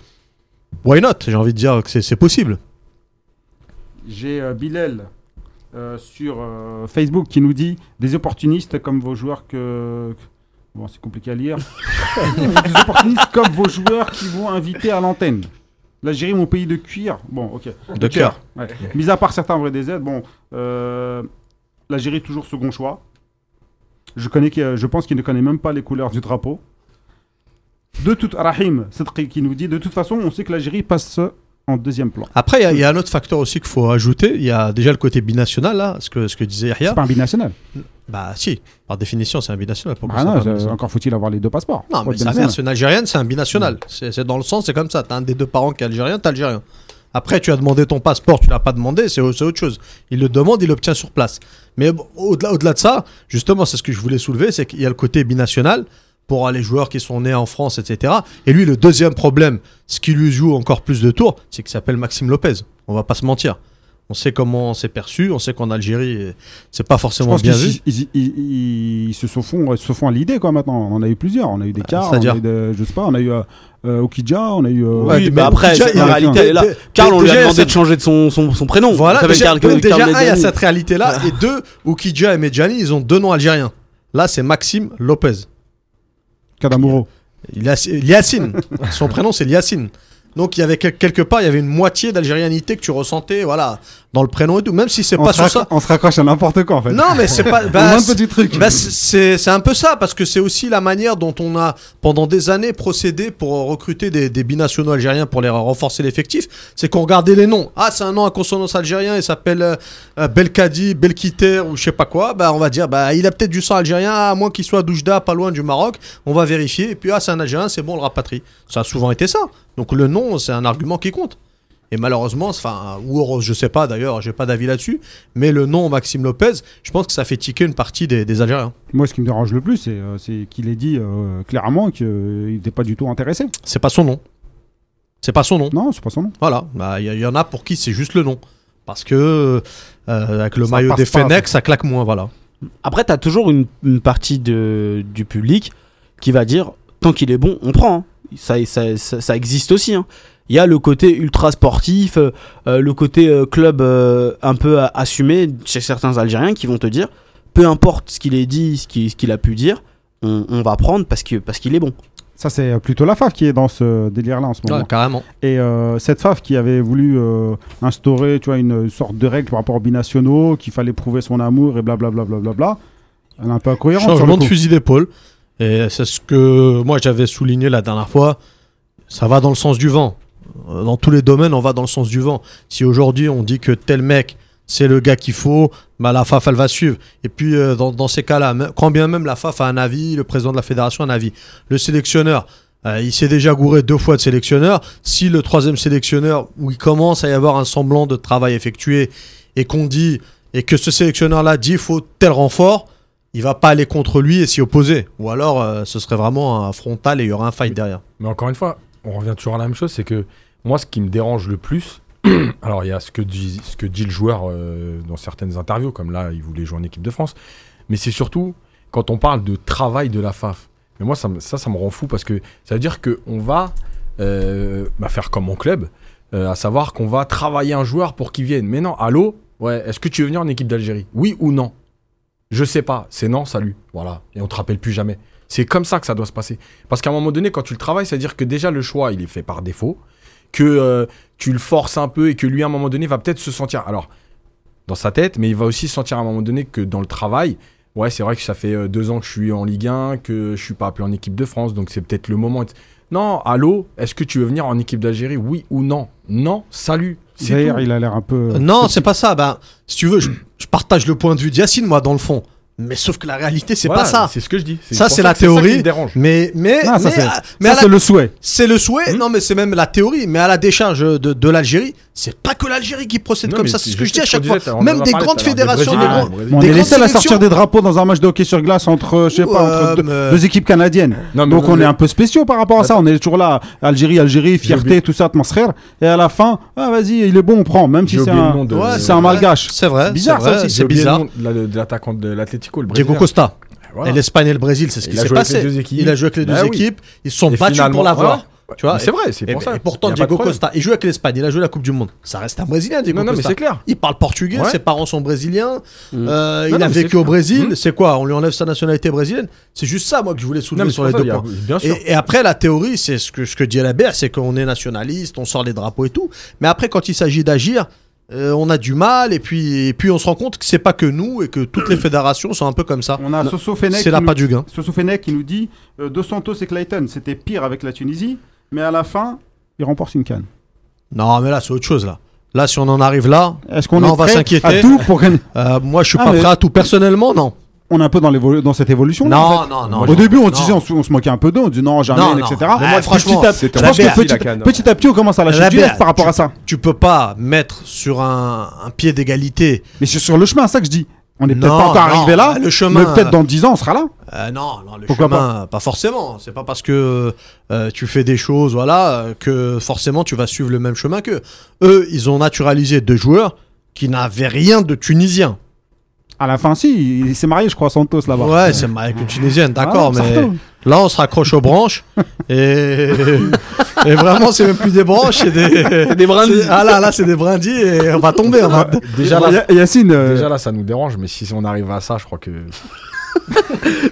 why not? J'ai envie de dire que c'est- c'est possible. J'ai euh, Bilal euh, sur euh, Facebook qui nous dit des opportunistes comme vos joueurs que. Bon, c'est compliqué à lire. des opportunistes comme vos joueurs qui vont inviter à l'antenne. L'Algérie, mon pays de cuir. Bon, ok. De cœur. Ouais. Mis à part certains vrais des aides, bon, euh, l'Algérie toujours second choix. Je connais, que- je pense qu'il ne connaît même pas les couleurs du drapeau. De toute, Rahim qui nous dit, de toute façon, on sait que l'Algérie passe en deuxième plan. Après, il y a- il y, a un autre facteur aussi qu'il faut ajouter. Il y a déjà le côté binational, là, ce que, ce que disait Yahya. C'est pas un binational. Bah si, par définition, c'est un binational. Ah non, encore faut-il avoir les deux passeports. Non, mais sa mère, c'est une Algérienne, c'est un binational. C'est c'est dans le sens, c'est comme ça. T'as un des deux parents qui est algérien, t'es algérien. Après, tu as demandé ton passeport, tu l'as pas demandé, c'est autre chose. Il le demande, il l'obtient sur place. Mais bon, au-delà au-delà de ça, justement, c'est ce que je voulais soulever, c'est qu'il y a le côté binational pour les joueurs qui sont nés en France, etc. Et lui, le deuxième problème, ce qui lui joue encore plus de tours, c'est qu'il s'appelle Maxime Lopez. On va pas se mentir. On sait comment c'est perçu, on sait qu'en Algérie, c'est pas Je forcément pense bien qu'ils vu. ils- ils- ils se sont font, ils se font à l'idée quoi maintenant. On en a eu plusieurs. On a eu des cas, on a c'est-à-dire eu des- je sais pas, on a eu euh, euh, Okidja, on a eu. euh, oui, mais bah après, la y a- réalité elle est là. Karl, on lui a demandé de changer de son, son, son prénom. Voilà, déjà, Karl- Karl déjà un, il y a cette réalité-là, et deux, Oukidja et Medjani, ils ont deux noms algériens. Là, c'est Maxime Lopez. Kadamuro. Liacine. Son prénom, c'est Liacine. Donc, il y avait quel- quelque part, il y avait une moitié d'algérianité que tu ressentais, voilà, dans le prénom et tout, même si c'est pas sur ça. on se raccroche à n'importe quoi en fait. Non, mais c'est pas. Bah, c'est- petits trucs. bah, c'est- un peu ça, parce que c'est aussi la manière dont on a, pendant des années, procédé pour recruter des, des binationaux algériens pour les renforcer l'effectif. C'est qu'on regardait les noms. Ah, c'est un nom à consonance algérien, il s'appelle euh, Belkadi, Belkiter ou je sais pas quoi. Bah, on va dire, bah, il a peut-être du sang algérien, à moins qu'il soit d'Oujda, pas loin du Maroc. On va vérifier. Et puis, ah, c'est un algérien, c'est bon, on le rapatrie. Ça a souvent été ça. Donc, le nom, c'est un argument qui compte. Et malheureusement, enfin, ou heureux, je sais pas d'ailleurs, j'ai pas d'avis là-dessus, mais le nom Maxime Lopez, je pense que ça fait tiquer une partie des, des Algériens. Moi, ce qui me dérange le plus, c'est euh, c'est qu'il ait dit euh, clairement qu'il n'était pas du tout intéressé. C'est pas son nom. C'est pas son nom. Non, c'est pas son nom. Voilà. Bah, Il y, y en a pour qui c'est juste le nom. Parce que euh, avec le Ça maillot des Fenech, ça claque moins. Voilà. Après, t'as toujours une, une partie de, du public qui va dire tant qu'il est bon, on prend. hein. Ça, ça, ça, ça existe aussi. hein. Il y a le côté ultra sportif, euh, euh, le côté euh, club euh, un peu assumé chez certains Algériens qui vont te dire peu importe ce qu'il ait dit, ce qu'il ce qu'il a pu dire, on, on va prendre parce que parce qu'il est bon. Ça, c'est plutôt la FAF qui est dans ce délire-là en ce moment. Ouais, carrément. Et euh, cette FAF qui avait voulu euh, instaurer tu vois, une sorte de règle par rapport aux binationaux, qu'il fallait prouver son amour et blablabla, bla, bla, bla, elle est un peu incohérente. sur le Changement de fusil d'épaule. Et c'est ce que moi j'avais souligné la dernière fois. Ça va dans le sens du vent. Euh, Dans tous les domaines, on va dans le sens du vent. Si aujourd'hui on dit que tel mec, c'est le gars qu'il faut, bah la FAF elle va suivre. Et puis euh, dans, ces cas-là, quand bien même la FAF a un avis, le président de la fédération a un avis, le sélectionneur, euh, il s'est déjà gouré deux fois de sélectionneur. Si le troisième sélectionneur, où il commence à y avoir un semblant de travail effectué, et qu'on dit, et que ce sélectionneur-là dit faut tel renfort, il va pas aller contre lui et s'y opposer. Ou alors euh, ce serait vraiment un frontal et il y aura un fight derrière. Mais encore une fois, on revient toujours à la même chose, c'est que moi, ce qui me dérange le plus, alors il y a ce que dit, le joueur euh, dans certaines interviews, comme là, il voulait jouer en équipe de France, mais c'est surtout quand on parle de travail de la FAF. Mais moi, ça, ça, me rend fou parce que ça veut dire qu'on va euh, bah, faire comme mon club, à savoir qu'on va travailler un joueur pour qu'il vienne. Mais non, allô? Ouais, est-ce que tu veux venir en équipe d'Algérie? Oui ou non? Je sais pas, c'est non, salut. Voilà, et on te rappelle plus jamais. C'est comme ça que ça doit se passer. Parce qu'à un moment donné, quand tu le travailles, c'est-à-dire que déjà le choix, il est fait par défaut, que euh, tu le forces un peu et que lui, à un moment donné, va peut-être se sentir, alors, dans sa tête, mais il va aussi se sentir à un moment donné que dans le travail, ouais, c'est vrai que ça fait euh, deux ans que je suis en Ligue 1, que je suis pas appelé en équipe de France, donc c'est peut-être le moment. Non, allô, est-ce que tu veux venir en équipe d'Algérie? Oui ou non? Non, salut. D'ailleurs, il a l'air un peu. Euh, non, c'est pas ça. Ben, si tu veux, je, je partage le point de vue d'Yacine, moi, dans le fond. Mais sauf que la réalité, c'est Voilà, pas ça. C'est ce que je dis. Ça, c'est la théorie. Mais, mais, Non, ça, mais, c'est- la- le souhait. c'est le souhait. Hmm. Non, mais c'est même la théorie. Mais à la décharge de, de l'Algérie, c'est pas que l'Algérie qui procède Non, comme ça. C'est ce que je dis à chaque fois. Même a des grandes fédérations, des grands- on est les seuls à sortir des drapeaux dans un match de hockey sur glace entre, je sais pas, Euh, entre deux, mais- deux équipes canadiennes. Donc on est un peu spéciaux par rapport à ça. On est toujours là, Algérie, Algérie, fierté, tout ça, atmosphère. Et à la fin, ah vas-y, il est bon, on prend, même si c'est un, c'est un malgache. C'est vrai. C'est bizarre, ça aussi. C'est bizarre. l'attaquant de l'Atlético, le Diego. Costa. Et l'Espagne et le Brésil, c'est ce qui Il a s'est joué avec passé. les deux équipes. Il a joué avec les deux Bah oui. équipes. Ils se sont battus pour l'avoir. Tu vois, c'est vrai, c'est Et, pour ça. et pourtant, Diego. Costa, il joue avec l'Espagne, il a joué la Coupe du Monde. Ça reste un Brésilien, Diego Non, non, mais Costa. c'est clair. Il parle portugais, Ouais. ses parents sont brésiliens. Mm. euh, Non, il non, a vécu au. Brésil. Mm. C'est quoi On lui enlève sa nationalité brésilienne? C'est juste ça, moi, que je voulais soulever sur les deux points. il y a- Bien sûr. Et, et après, la théorie, c'est ce que, ce que dit Alabert, c'est qu'on est nationaliste, on sort les drapeaux et tout. Mais après, quand il s'agit d'agir, euh, on a du mal. Et puis, et puis, on se rend compte que c'est pas que nous et que toutes les fédérations sont un peu comme ça. On a Soso Fenech C'est qui, la nous- pas du gain. Soso Fenech qui nous dit euh, Dos Santos et Clayton, c'était pire avec la Tunisie, mais à la fin, ils remportent une canne. Non, mais là, c'est autre chose, là. Là, si on en arrive là, Est-ce qu'on est va s'inquiéter. à tout pour gagner euh, moi, je suis Ah, pas prêt à tout. Personnellement, non. on est un peu dans, cette évolution. Non, non, non. Au non, début, on disait, on, se- on se moquait un peu d'eux, on disait non, jamais, Non, non. etc. Mais moi, franchement, petit à- je pense que petit, canne. petit à petit, on commence à lâcher La du par rapport à ça. Tu peux pas mettre sur un, un pied d'égalité. Mais c'est sur le chemin, ça que je dis. On n'est peut-être pas encore non, arrivé là, bah, le chemin, mais peut-être dans 10 ans, on sera là. Euh, non, non, le Pourquoi chemin, pas, forcément. C'est pas parce que euh, tu fais des choses, voilà, que forcément tu vas suivre le même chemin qu'eux. Eux, ils ont naturalisé deux joueurs qui n'avaient rien de tunisien. À la fin, si, il s'est marié, je crois, Santos là-bas. Ouais, c'est avec une tunisienne, d'accord, Ah, mais Sarto. Là on se raccroche aux branches et, et vraiment c'est même plus des branches, c'est des, des brindilles. Ah là, là c'est des brindilles et on va tomber. On va... Déjà là, Ya- Yacine, euh, déjà là, ça nous dérange, mais si on arrive à ça, je crois que. A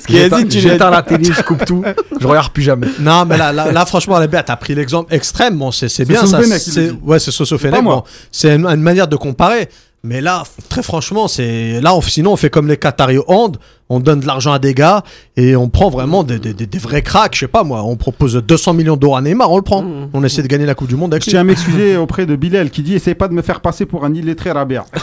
J'éteins Yacine, tu j'éteins la télé, je coupe tout, je regarde plus jamais. Non, mais là, là, là, franchement, la t'as pris l'exemple extrême. Bon, c'est bien ça. Qui c'est-. Ouais, c'est Soso Pas moi. Bon, c'est une, une manière de comparer. Mais là, très franchement, c'est là, on, sinon, on fait comme les Qataris au hand. On donne de l'argent à des gars et on prend vraiment des, des, des- des vrais cracks. Je sais pas moi, on propose 200 millions d'euros à Neymar, on le prend. Mmh. On essaie de gagner la Coupe du Monde avec je lui. tiens à m'excuser auprès de Bilal qui dit Essaye pas de me faire passer pour un illettré Rabia.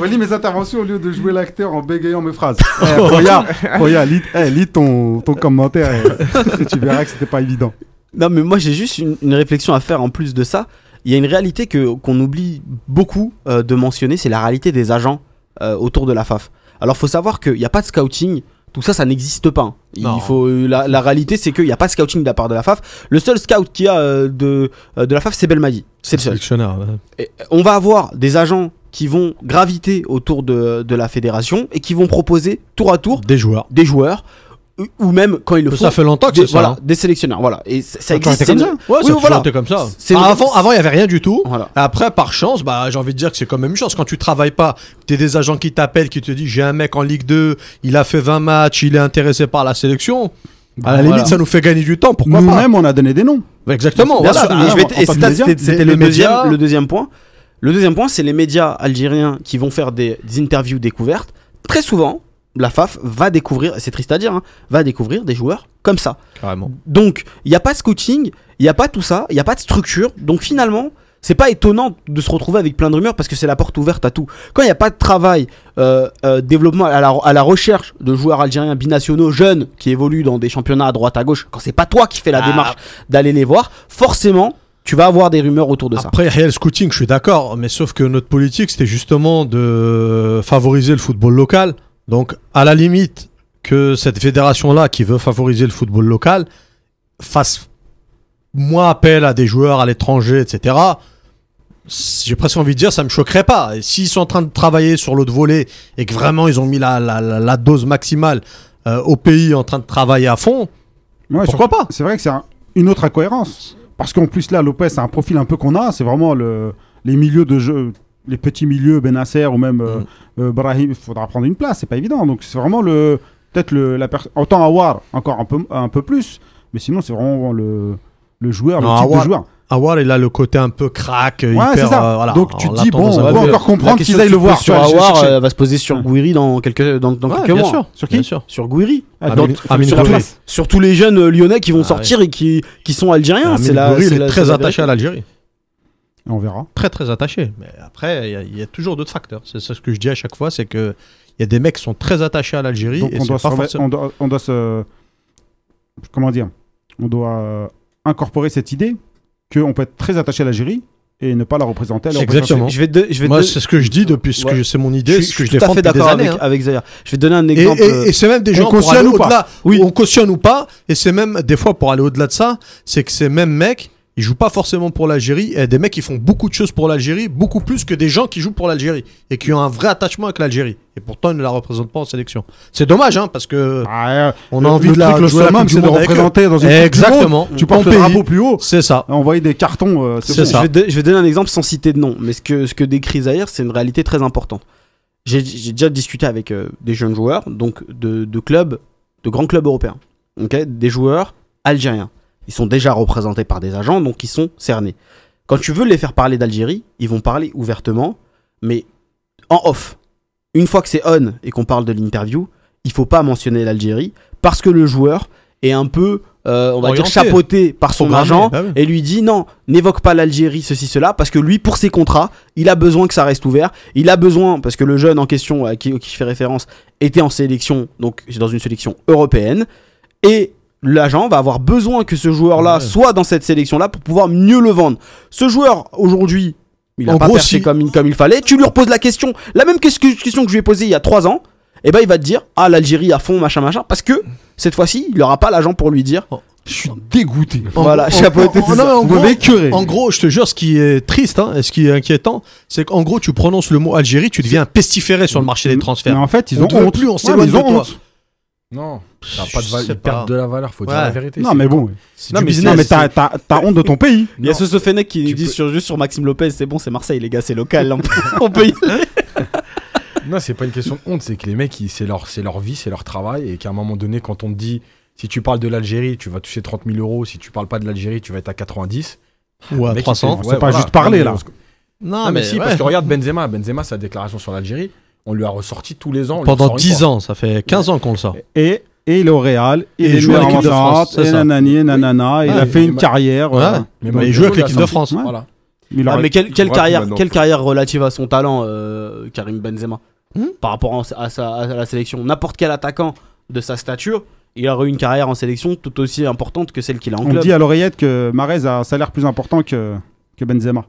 Relis mes interventions au lieu de jouer l'acteur en bégayant mes phrases. Eh, Roya, Roya, lis, eh, lis ton, ton commentaire et, et tu verras que c'était pas évident. Non, mais moi j'ai juste une, une réflexion à faire en plus de ça. Il y a une réalité que qu'on oublie beaucoup euh, de mentionner, c'est la réalité des agents euh, autour de la FAF. Alors faut savoir qu'il n'y a pas de scouting. Tout ça, ça n'existe pas. Il Non. faut la, la réalité, c'est qu'il n'y a pas de scouting de la part de la FAF. Le seul scout qu'il y a euh, de euh, de la FAF, c'est Belmadi. C'est le seul. Sélectionneur, ouais. Et on va avoir des agents qui vont graviter autour de, de la fédération et qui vont proposer tour à tour Des joueurs. des joueurs ou- ou même quand ils le font Ça fait longtemps que des, c'est ça. voilà, hein. des sélectionneurs. Voilà. Et ça, existe. comme ça. Ouais, Oui, ça voilà. comme ça. Avant, avant, il y avait rien du tout. Voilà. Après, par chance, bah, j'ai envie de dire que c'est quand même une chance. Quand tu travailles pas, tu des agents qui t'appellent, qui te disent j'ai un mec en Ligue 2, il a fait 20 matchs, il est intéressé par la sélection. À la Voilà. limite, ça nous fait gagner du temps. Pourquoi pas? Nous-mêmes, on a donné des noms. Exactement. Bien voilà. sûr, Ah, et c'était le, deuxième, le deuxième point. Le deuxième point, c'est les médias algériens qui vont faire des, des interviews découvertes. Très souvent, la FAF va découvrir, c'est triste à dire, hein, va découvrir des joueurs comme ça. Carrément. Donc, il n'y a pas de scouting, il n'y a pas tout ça, il n'y a pas de structure. Donc, finalement, c'est pas étonnant de se retrouver avec plein de rumeurs parce que c'est la porte ouverte à tout. Quand il n'y a pas de travail, euh, euh, développement à la, à la recherche de joueurs algériens binationaux jeunes qui évoluent dans des championnats à droite à gauche, quand c'est pas toi qui fais la Ah. démarche d'aller les voir, forcément, tu vas avoir des rumeurs autour de ça. Après, il y a le scouting, je suis d'accord, mais sauf que notre politique, c'était justement de favoriser le football local. Donc, à la limite, que cette fédération-là, qui veut favoriser le football local, fasse moins appel à des joueurs à l'étranger, etc. J'ai presque envie de dire, ça me choquerait pas. Et s'ils sont en train de travailler sur l'autre volet et que vraiment ils ont mis la, la- dose maximale euh, au pays en train de travailler à fond, Ouais, pourquoi pas? C'est vrai que c'est un- une autre incohérence. Parce qu'en plus, là, Lopez, c'est un profil un peu qu'on a. C'est vraiment le, les milieux de jeu, les petits milieux, Benasser ou même euh, Mm. euh, Brahim. Il faudra prendre une place, c'est pas évident. Donc, c'est vraiment le. Peut-être le, la personne. Autant Awar, encore un peu, un peu plus. Mais sinon, c'est vraiment le, le joueur, Non, le type de joueur. Awar, il a le côté un peu crack, Ouais, hyper. ça. euh, voilà, Donc, tu te dis, bon, on mais encore comprendre qu'ils aillent le voir. sur euh, va se poser sur. Gouiri dans quelques, dans, dans Ouais, quelques bien mois. sûr. Sur qui Bien sûr. Sur Gouiri. Ah, Dans- sur, tous- sur tous les jeunes lyonnais qui vont Ah, sortir et qui, qui sont algériens. C'est il la- est très attaché à l'Algérie. On verra. Très très attaché. Mais après, il y a- il y, a toujours d'autres facteurs. C'est ce que je dis à chaque fois, c'est que il y a des mecs qui sont très attachés à l'Algérie Donc, et on doit, pas forcément. on, doit, on doit se. Comment dire? On doit euh, incorporer cette idée qu'on peut être très attaché à l'Algérie et ne pas la représenter à la Exactement. Je vais je vais Moi, c'est ce que je dis depuis ce Ouais. que c'est mon idée, ce que je défends depuis des années. avec, hein. avec Zaya. Je vais te donner un exemple. et- et c'est même des on gens pour cautionne aller ou pas? Au-delà. Oui. On cautionne ou pas. Et c'est même des fois pour aller au-delà de ça, c'est que ces mêmes mecs, ils jouent pas forcément pour l'Algérie. Et des mecs qui font beaucoup de choses pour l'Algérie, beaucoup plus que des gens qui jouent pour l'Algérie et qui ont un vrai attachement avec l'Algérie. Et pourtant, ils ne la représentent pas en sélection. C'est dommage, hein, parce que Ah, euh, on le- a envie le de la truc, le c'est de représenter dans une Coupe du Monde. Exactement. Tu portes le drapeau plus haut. C'est ça. Envoyer des cartons. euh, C'est bon. ça. Je vais, te- je vais donner un exemple sans citer de nom, mais ce que, ce que décrit Zahir, c'est une réalité très importante. J'ai j'ai déjà discuté avec euh, des jeunes joueurs, donc de, de clubs, de grands clubs européens, ok des joueurs algériens. Ils sont déjà représentés par des agents, donc ils sont cernés. Quand tu veux les faire parler d'Algérie, ils vont parler ouvertement, mais en off. Une fois que c'est on et qu'on parle de l'interview, il faut pas mentionner l'Algérie parce que le joueur est un peu euh, on va dire chapeauté par son Programmé, agent bah oui. et lui dit non, n'évoque pas l'Algérie, ceci, cela, parce que lui, pour ses contrats, il a besoin que ça reste ouvert. Il a besoin, parce que le jeune en question à qui, qui je fais référence était en sélection, donc dans une sélection européenne, et l'agent va avoir besoin que ce joueur-là Ouais. soit dans cette sélection-là pour pouvoir mieux le vendre. Ce joueur, aujourd'hui, il a En pas gros, percé si- comme, il- comme il fallait. Tu lui reposes la question, la même ques- question que je lui ai posée il y a 3 ans, et ben il va te dire Ah, l'Algérie à fond, machin, machin, parce que cette fois-ci, il n'aura pas l'agent pour lui dire Je suis dégoûté. En- Voilà, en- chapeauté, en- non, en Vous gros. En gros, je te jure, ce qui est triste hein, et ce qui est inquiétant, c'est qu'en gros, tu prononces le mot Algérie, tu deviens pestiféré sur le marché des Mais transferts. en fait, ils On ont veut honte. plus, on Ouais, ils de ont toi. honte. Non, ça a pas de valeur. Ils perdent de la valeur, faut dire Ouais. la vérité. Non, mais bon. C'est Non, du mais business. Non, mais t'as t'as- t'as honte de ton pays. Il y a ce Sofenek qui nous dit peux- sur, juste sur Maxime Lopez, c'est bon, c'est Marseille, les gars, c'est local. On peut, on peut y aller. Non, c'est pas une question de honte, c'est que les mecs, ils- c'est leur, c'est leur vie, c'est leur travail, et qu'à un moment donné, quand on te dit, si tu parles de l'Algérie, tu vas toucher 30 000 euros, si tu parles pas de l'Algérie, tu vas être à 90. Ou à Le mec, il 300. fait- C'est pas juste parler, là. Non, mais, si, ouais. parce que regarde Benzema, Benzema, sa déclaration sur l'Algérie, on lui a ressorti tous les ans. on Pendant ressort une 10 fois. ans, ça fait 15 ans qu'on le sort. Et, et il est au Real, Et il il est joue à joueur l'équipe de en France, et nanani, et nanana, il a fait mais une carrière. Ouais. euh, Mais Mais il joue avec l'équipe de France. Voilà. il Ah, mais quelle, carrière, maintenant. quelle carrière relative à son talent, euh, Karim Benzema Hmm Par rapport en- à, sa, à la sélection? N'importe quel attaquant de sa stature, il aurait eu une carrière en sélection tout aussi importante que celle qu'il a en On club. dit à l'oreillette que Marez a un salaire plus important que, que Benzema.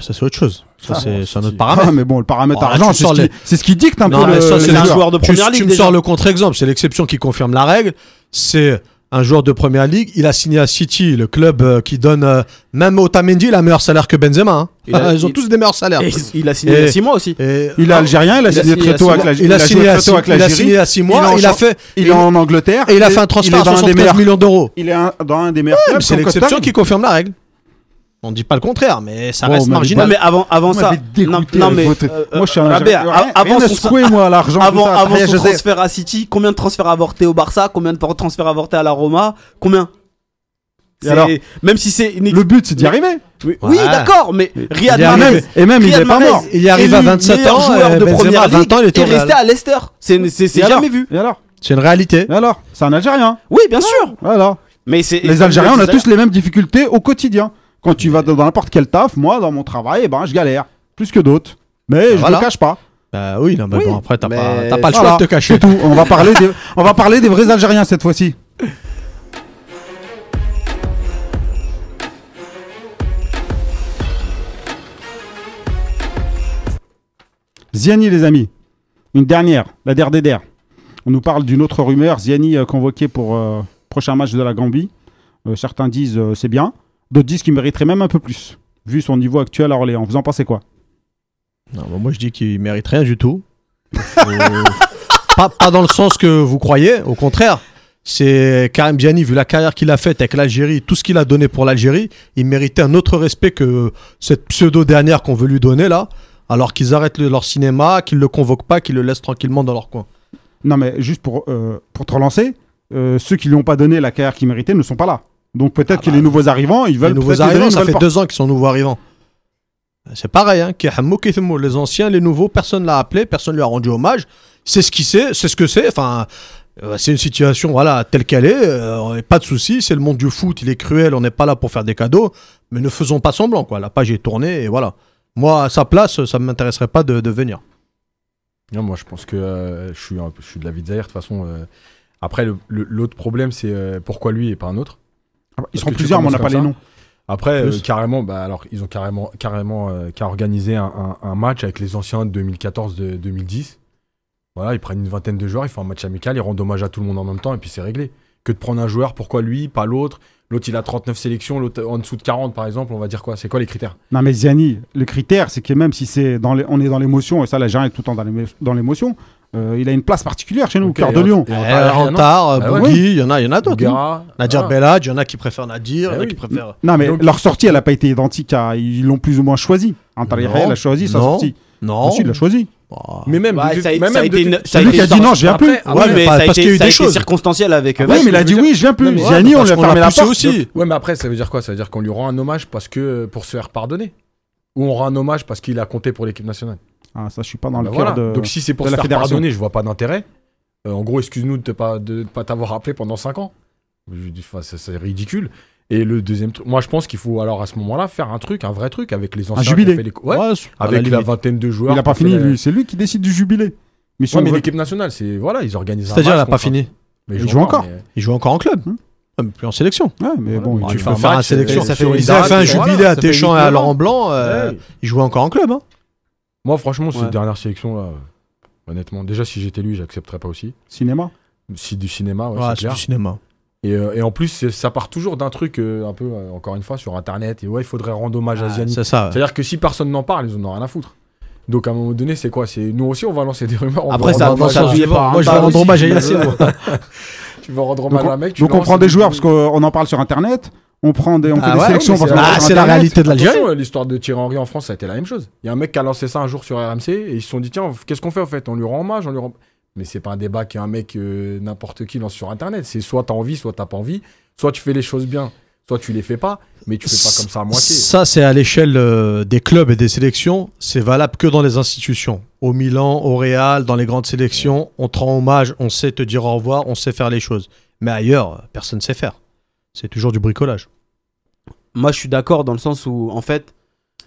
Ça, c'est autre chose. Ça, Ah, c'est bon, un autre paramètre. Ah, mais bon, le paramètre Ah, argent, tu c'est ce, les- qui- c'est ce qui dicte un Non, peu mais le, ça, le c'est un joueur. de Tu, première tu ligue. me déjà. sors le contre-exemple, c'est l'exception qui confirme la règle. C'est un joueur de première ligue, il a signé à City, le club euh, qui donne euh, même Otamendi il a un meilleur salaire que Benzema. hein. Il a- Ils ont il- tous des meilleurs salaires. Et il a signé il y a Et- 6 mois aussi. Et- Il est algérien, il a Il a signé signé très à tôt avec la il a signé à très six- tôt avec il a l'Algérie. signé à 6 Il est mois, il a fait Il est en Angleterre. et il a fait un transfert à il est dans un des 75 meilleurs- millions d'euros. Il est dans un des meilleurs clubs. C'est l'exception qui confirme la règle. On dit pas le contraire, mais ça Bon, reste marginal. mais avant, avant ça. non, mais. votre- euh, Moi, je suis un Rien- avant son- moi, l'argent. Avant, ça. avant son je sais. transfert à City, combien de transferts avortés au Barça Combien de transferts avortés à la Roma Combien alors Même si c'est une Le but, c'est d'y arriver. Oui, Ouais. oui, d'accord, mais Riyad Mahrez. Et même, il est pas mort. Il y arrive à élu 27 meilleur ans, joueur euh, de Benzema première à 20 ligue, ans, il est resté à Leicester. C'est c'est- alors jamais vu. Et alors C'est une réalité. Et alors C'est un Algérien. Oui, bien sûr. Voilà. Mais c'est Les Algériens, on a tous les mêmes difficultés au quotidien. Quand tu vas dans n'importe quel taf, moi, dans mon travail, eh ben, je galère. Plus que d'autres. Mais je Voilà. le cache pas. Bah oui, non, mais Oui, bon, après, t'as mais pas, le choix Voilà. de te cacher. C'est tout. On va parler des, on va parler des vrais Algériens cette fois-ci. Ziani, les amis. Une dernière, la der des der. On nous parle d'une autre rumeur. Ziani euh, convoqué pour euh, prochain match de la Gambie. Euh, certains disent euh, c'est bien. D'autres disent qu'il mériterait même un peu plus. Vu son niveau actuel à Orléans. Vous en pensez quoi? Non, bah, moi je dis qu'il mérite rien du tout. Faut- pas, pas dans le sens que vous croyez, au contraire. C'est Karim Biani, vu la carrière qu'il a faite avec l'Algérie, tout ce qu'il a donné pour l'Algérie, il méritait un autre respect que cette pseudo-dernière qu'on veut lui donner là. Alors qu'ils arrêtent le- leur cinéma, qu'ils le convoquent pas, qu'ils le laissent tranquillement dans leur coin. Non, mais juste pour, euh, pour te relancer, euh, ceux qui lui ont pas donné la carrière qu'il méritait ne sont pas là. Donc peut-être Ah que bah, les nouveaux arrivants, ils veulent les nouveaux arrivants, ça fait porte. deux ans qu'ils sont nouveaux arrivants. C'est pareil, hein. Les anciens, les nouveaux, personne l'a appelé, personne lui a rendu hommage. C'est ce qu'il sait, c'est ce que c'est. Enfin, euh, c'est une situation, voilà, telle qu'elle est. euh, pas de souci, c'est le monde du foot, il est cruel, on n'est pas là pour faire des cadeaux. Mais ne faisons pas semblant, quoi. La page est tournée et voilà. Moi, à sa place, ça ne m'intéresserait pas de, de venir. Non, moi, je pense que euh, je, suis je de la vie de Zaire, de toute façon. euh. Après, l'autre problème, c'est euh, pourquoi lui et pas un autre? bah, Ils seront plusieurs, mais on n'a pas les noms. Après, euh, carrément, bah, alors, ils ont carrément, carrément euh, qu'à organiser un, un- un match avec les anciens de 2014-2010. Voilà, ils prennent une vingtaine de joueurs, ils font un match amical, ils rendent hommage à tout le monde en même temps, et puis c'est réglé. Que de prendre un joueur, pourquoi lui, pas l'autre? L'autre, il a 39 sélections, l'autre en dessous de 40, par exemple, on va dire quoi? C'est quoi les critères? Non, mais Ziani, le critère, c'est que même si c'est dans les, on est dans l'émotion, et ça, l'Algérien est tout le temps dans l'émotion, euh, il a une place particulière chez nous, Ok, cœur de. Et Eh, Antar- Antar, Ah. Bougui, il y en a, il y en a d'autres. hein. Nadir voilà. Belhadj, il y en a qui préfèrent Nadir, il y en Eh a qui préfèrent. Non, mais Donc- leur sortie, elle n'a pas été identique à. Ils l'ont plus ou moins choisi. Antar a choisi sa Non. sortie. Non. Aussi, il l'a choisi. Bah, Mais même, de- ça a- même ça a été une- ça a C'est lui été qui a dit non, je viens plus. Ouais, mais mais pas- ça a parce été- qu'il y a eu des choses. circonstanciel avec. euh, Oui, mais il a dit oui, je viens plus. Mais on lui a fermé l'a porte. aussi. Ouais, mais après, ça veut dire quoi? Ça veut dire qu'on lui rend un hommage parce que pour se faire pardonner? Ou on rend un hommage parce qu'il a compté pour l'équipe nationale? Ah, ça, je suis pas dans Bah le voilà. cœur de. Donc si c'est pour de se la faire fédération. pardonner, je vois pas d'intérêt. Euh, en gros, excuse-nous de ne pas, de pas t'avoir rappelé pendant 5 ans. Enfin, c'est ridicule. Et le deuxième truc, moi je pense qu'il faut alors à ce moment-là faire un truc, un vrai truc avec les anciens. qui ont jubilé. fait les- Ouais, avec la, vingtaine de joueurs. Il a pas fini, lui. C'est lui qui décide du jubilé. Mais si Ouais, on mais veut- l'équipe nationale, c'est voilà, ils organisent. un C'est-à-dire, il match a pas fini. Mais Il joue encore. mais- Il joue encore en club. Ouais, mais plus en sélection. Ouais, mais bon, tu peux un faire un match, sélection. ça fait- Ils ils un jubilé à Deschamps et à. Laurent Blanc. euh, Ouais. Il jouait encore en club. Moi, franchement, ces Ouais. dernières sélections là, euh, honnêtement, déjà si j'étais lui, j'accepterais pas aussi. cinéma. Si du cinéma, ouais, Ouais, c'est du cinéma. Et, euh, et en plus, ça part toujours d'un truc euh, un peu, euh, encore une fois, sur Internet. Et ouais, il faudrait rendre hommage à Ziani. C'est ça. ouais. C'est-à-dire que si personne n'en parle, ils en ont rien à foutre. Donc à un moment donné, c'est quoi? C'est nous aussi, on va lancer des rumeurs. on Après, ça- rendre ça un Moi, je vais bal rendre hommage à tu- Yacine. Tu vas rendre hommage on, à un mec. tu donc on prend des joueurs parce qu'on en parle sur Internet. On prend des, on fait Ah des sélections c'est la- Ah, c'est la réalité de l'Algérie. L'histoire de Thierry Henry en France, ça a été la même chose. Il y a un mec qui a lancé ça un jour sur RMC et ils se sont dit tiens, qu'est-ce qu'on fait en fait? On lui rend hommage, on lui rend. Mais c'est pas un débat qu'un mec euh, n'importe qui lance sur Internet. C'est soit t'as envie, soit t'as pas envie. Soit tu fais les choses bien, soit tu les fais pas. Mais tu fais pas comme ça à moitié. Ça, c'est à l'échelle euh, des clubs et des sélections. C'est valable que dans les institutions. Au Milan, au Real, dans les grandes sélections, on te rend hommage, on sait te dire au revoir, on sait faire les choses. Mais ailleurs, personne ne sait faire. C'est toujours du bricolage. Moi, je suis d'accord dans le sens où, en fait,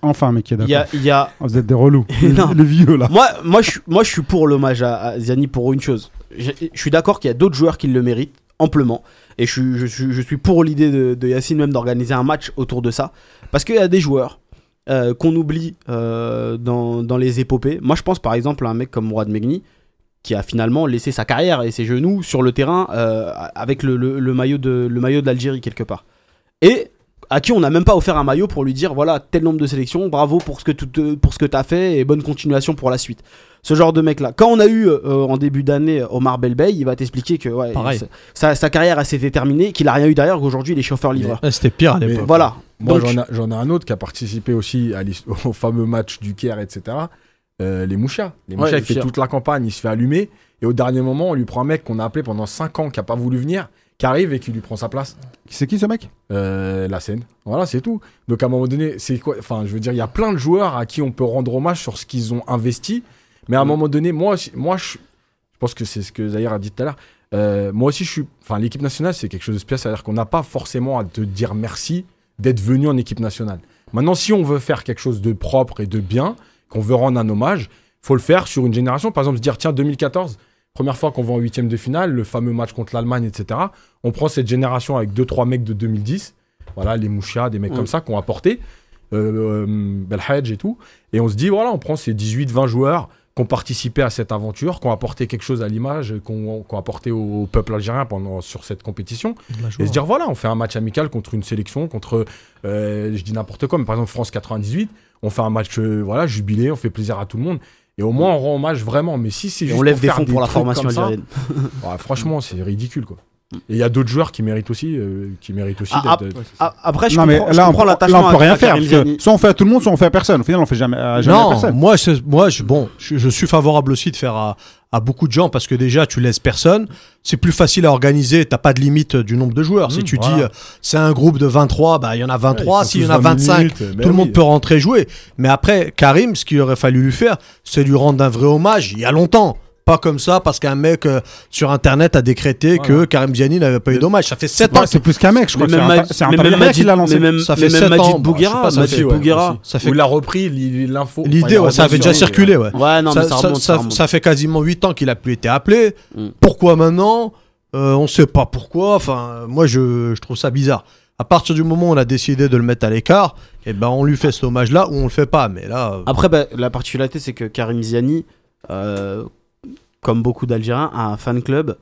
Enfin, mec, qui est il y d'accord. a, il y a- Ah, Vous êtes des relous. Non. les vieux, là. moi, moi, je, suis- moi, je suis pour l'hommage à, à Ziani pour une chose. Je, je suis d'accord qu'il y a d'autres joueurs qui le méritent amplement. Et je suis, je je suis pour l'idée de, de Yacine même d'organiser un match autour de ça. Parce qu'il y a des joueurs euh, qu'on oublie euh, dans, dans les épopées. Moi, je pense par exemple à un mec comme Mourad Megni qui a finalement laissé sa carrière et ses genoux sur le terrain euh, avec le, le- le maillot de, le maillot de l'Algérie quelque part. Et à qui on n'a même pas offert un maillot pour lui dire voilà tel nombre de sélections, bravo pour ce que tu te- pour ce que t'as fait et bonne continuation pour la suite. Ce genre de mec là. Quand on a eu euh, en début d'année Omar Belbey, il va t'expliquer que ouais, Pareil. sa- sa, carrière s'était terminée, qu'il a rien eu derrière, qu'aujourd'hui il est chauffeur livreur. Ouais, C'était pire à l'époque. Voilà. Moi, Donc- j'en ai, un autre qui a participé aussi à au fameux match du Caire, etc. Euh, les Mouchas. Les Ouais, Mouchas, les il fait toute la campagne, il se fait allumer. Et au dernier moment, on lui prend un mec qu'on a appelé pendant 5 ans, qui a pas voulu venir, qui arrive et qui lui prend sa place. C'est qui ce mec? Euh, la scène. Voilà, c'est tout. Donc à un moment donné, c'est quoi Enfin, je veux dire, il y a plein de joueurs à qui on peut rendre hommage sur ce qu'ils ont investi. Mais à un Mm. moment donné, moi, aussi- moi, je, je pense que c'est ce que Zahir a dit tout à l'heure. Euh, moi aussi, je suis. Enfin, l'équipe nationale, c'est quelque chose de spécial. C'est-à-dire qu'on n'a pas forcément à te dire merci d'être venu en équipe nationale. Maintenant, si on veut faire quelque chose de propre et de bien, qu'on veut rendre un hommage, faut le faire sur une génération. Par exemple, se dire tiens, 2014, première fois qu'on va en huitième de finale, le fameux match contre l'Allemagne, etc. On prend cette génération avec deux trois mecs de 2010, voilà, les Mouchas, des mecs Mm. comme ça qui ont apporté, euh, euh, Belhadj et tout, et on se dit voilà, on prend ces 18-20 joueurs qui ont participé à cette aventure, qui ont apporté quelque chose à l'image, qui ont, apporté au, au peuple algérien pendant sur cette compétition, et se dire voilà, on fait un match amical contre une sélection, contre, euh, je dis n'importe quoi, mais par exemple France 98, on fait un match euh, voilà jubilé, on fait plaisir à tout le monde. Et au moins on rend hommage vraiment. Mais si c'est juste on lève pour des faire fonds pour la formation ça, algérienne. franchement c'est ridicule quoi. Et il y a d'autres joueurs qui méritent aussi, euh, qui méritent aussi Ah, d'être- Ah, Après, je Non, mais comprends, je là, on, peut- là, l'attachement on peut à- rien faire. Parce que soit on fait à tout le monde, soit on fait à personne. Au final, on fait jamais, à jamais à non, personne. moi, c'est- moi je, bon, je, je suis favorable aussi de faire à, à beaucoup de gens parce que déjà, tu laisses personne. C'est plus facile à organiser. T'as pas de limite du nombre de joueurs. si Mmh, tu voilà. dis, euh, c'est un groupe de 23, bah, il y en a 23. Ouais, ils S'il y en a tous 20 25, minutes, mais tout le monde peut rentrer jouer. Mais après, Karim, ce qu'il aurait fallu lui faire, c'est lui rendre un vrai hommage il y a longtemps. Pas comme ça parce qu'un mec euh, sur internet a décrété que. Karim Ziani n'avait pas eu d'hommage. Ça fait 7 ans. Ouais, c'est plus qu'un mec, je crois. C'est un- Mag- c'est un mais même Talibé qui l'a lancé. mais même- Ça mais fait même sept Majid ans. Bouguera, ça Majid fait- Bouguera. aussi. Ça fait- Où il a repris li- l'info. L'idée, ça avait déjà sur- circulé, ouais. Ouais, non, mais ça remonte, ça remonte. ça fait quasiment 8 ans qu'il a plus été appelé. Mm. Pourquoi maintenant Euh, On sait pas pourquoi. Enfin, moi, je, je trouve ça bizarre. À partir du moment où on a décidé de le mettre à l'écart, eh ben, on lui fait cet hommage-là ou on le fait pas. Mais là, euh, Après, bah, la particularité, c'est que Karim Ziani, euh, comme beaucoup d'Algériens, a un fan club,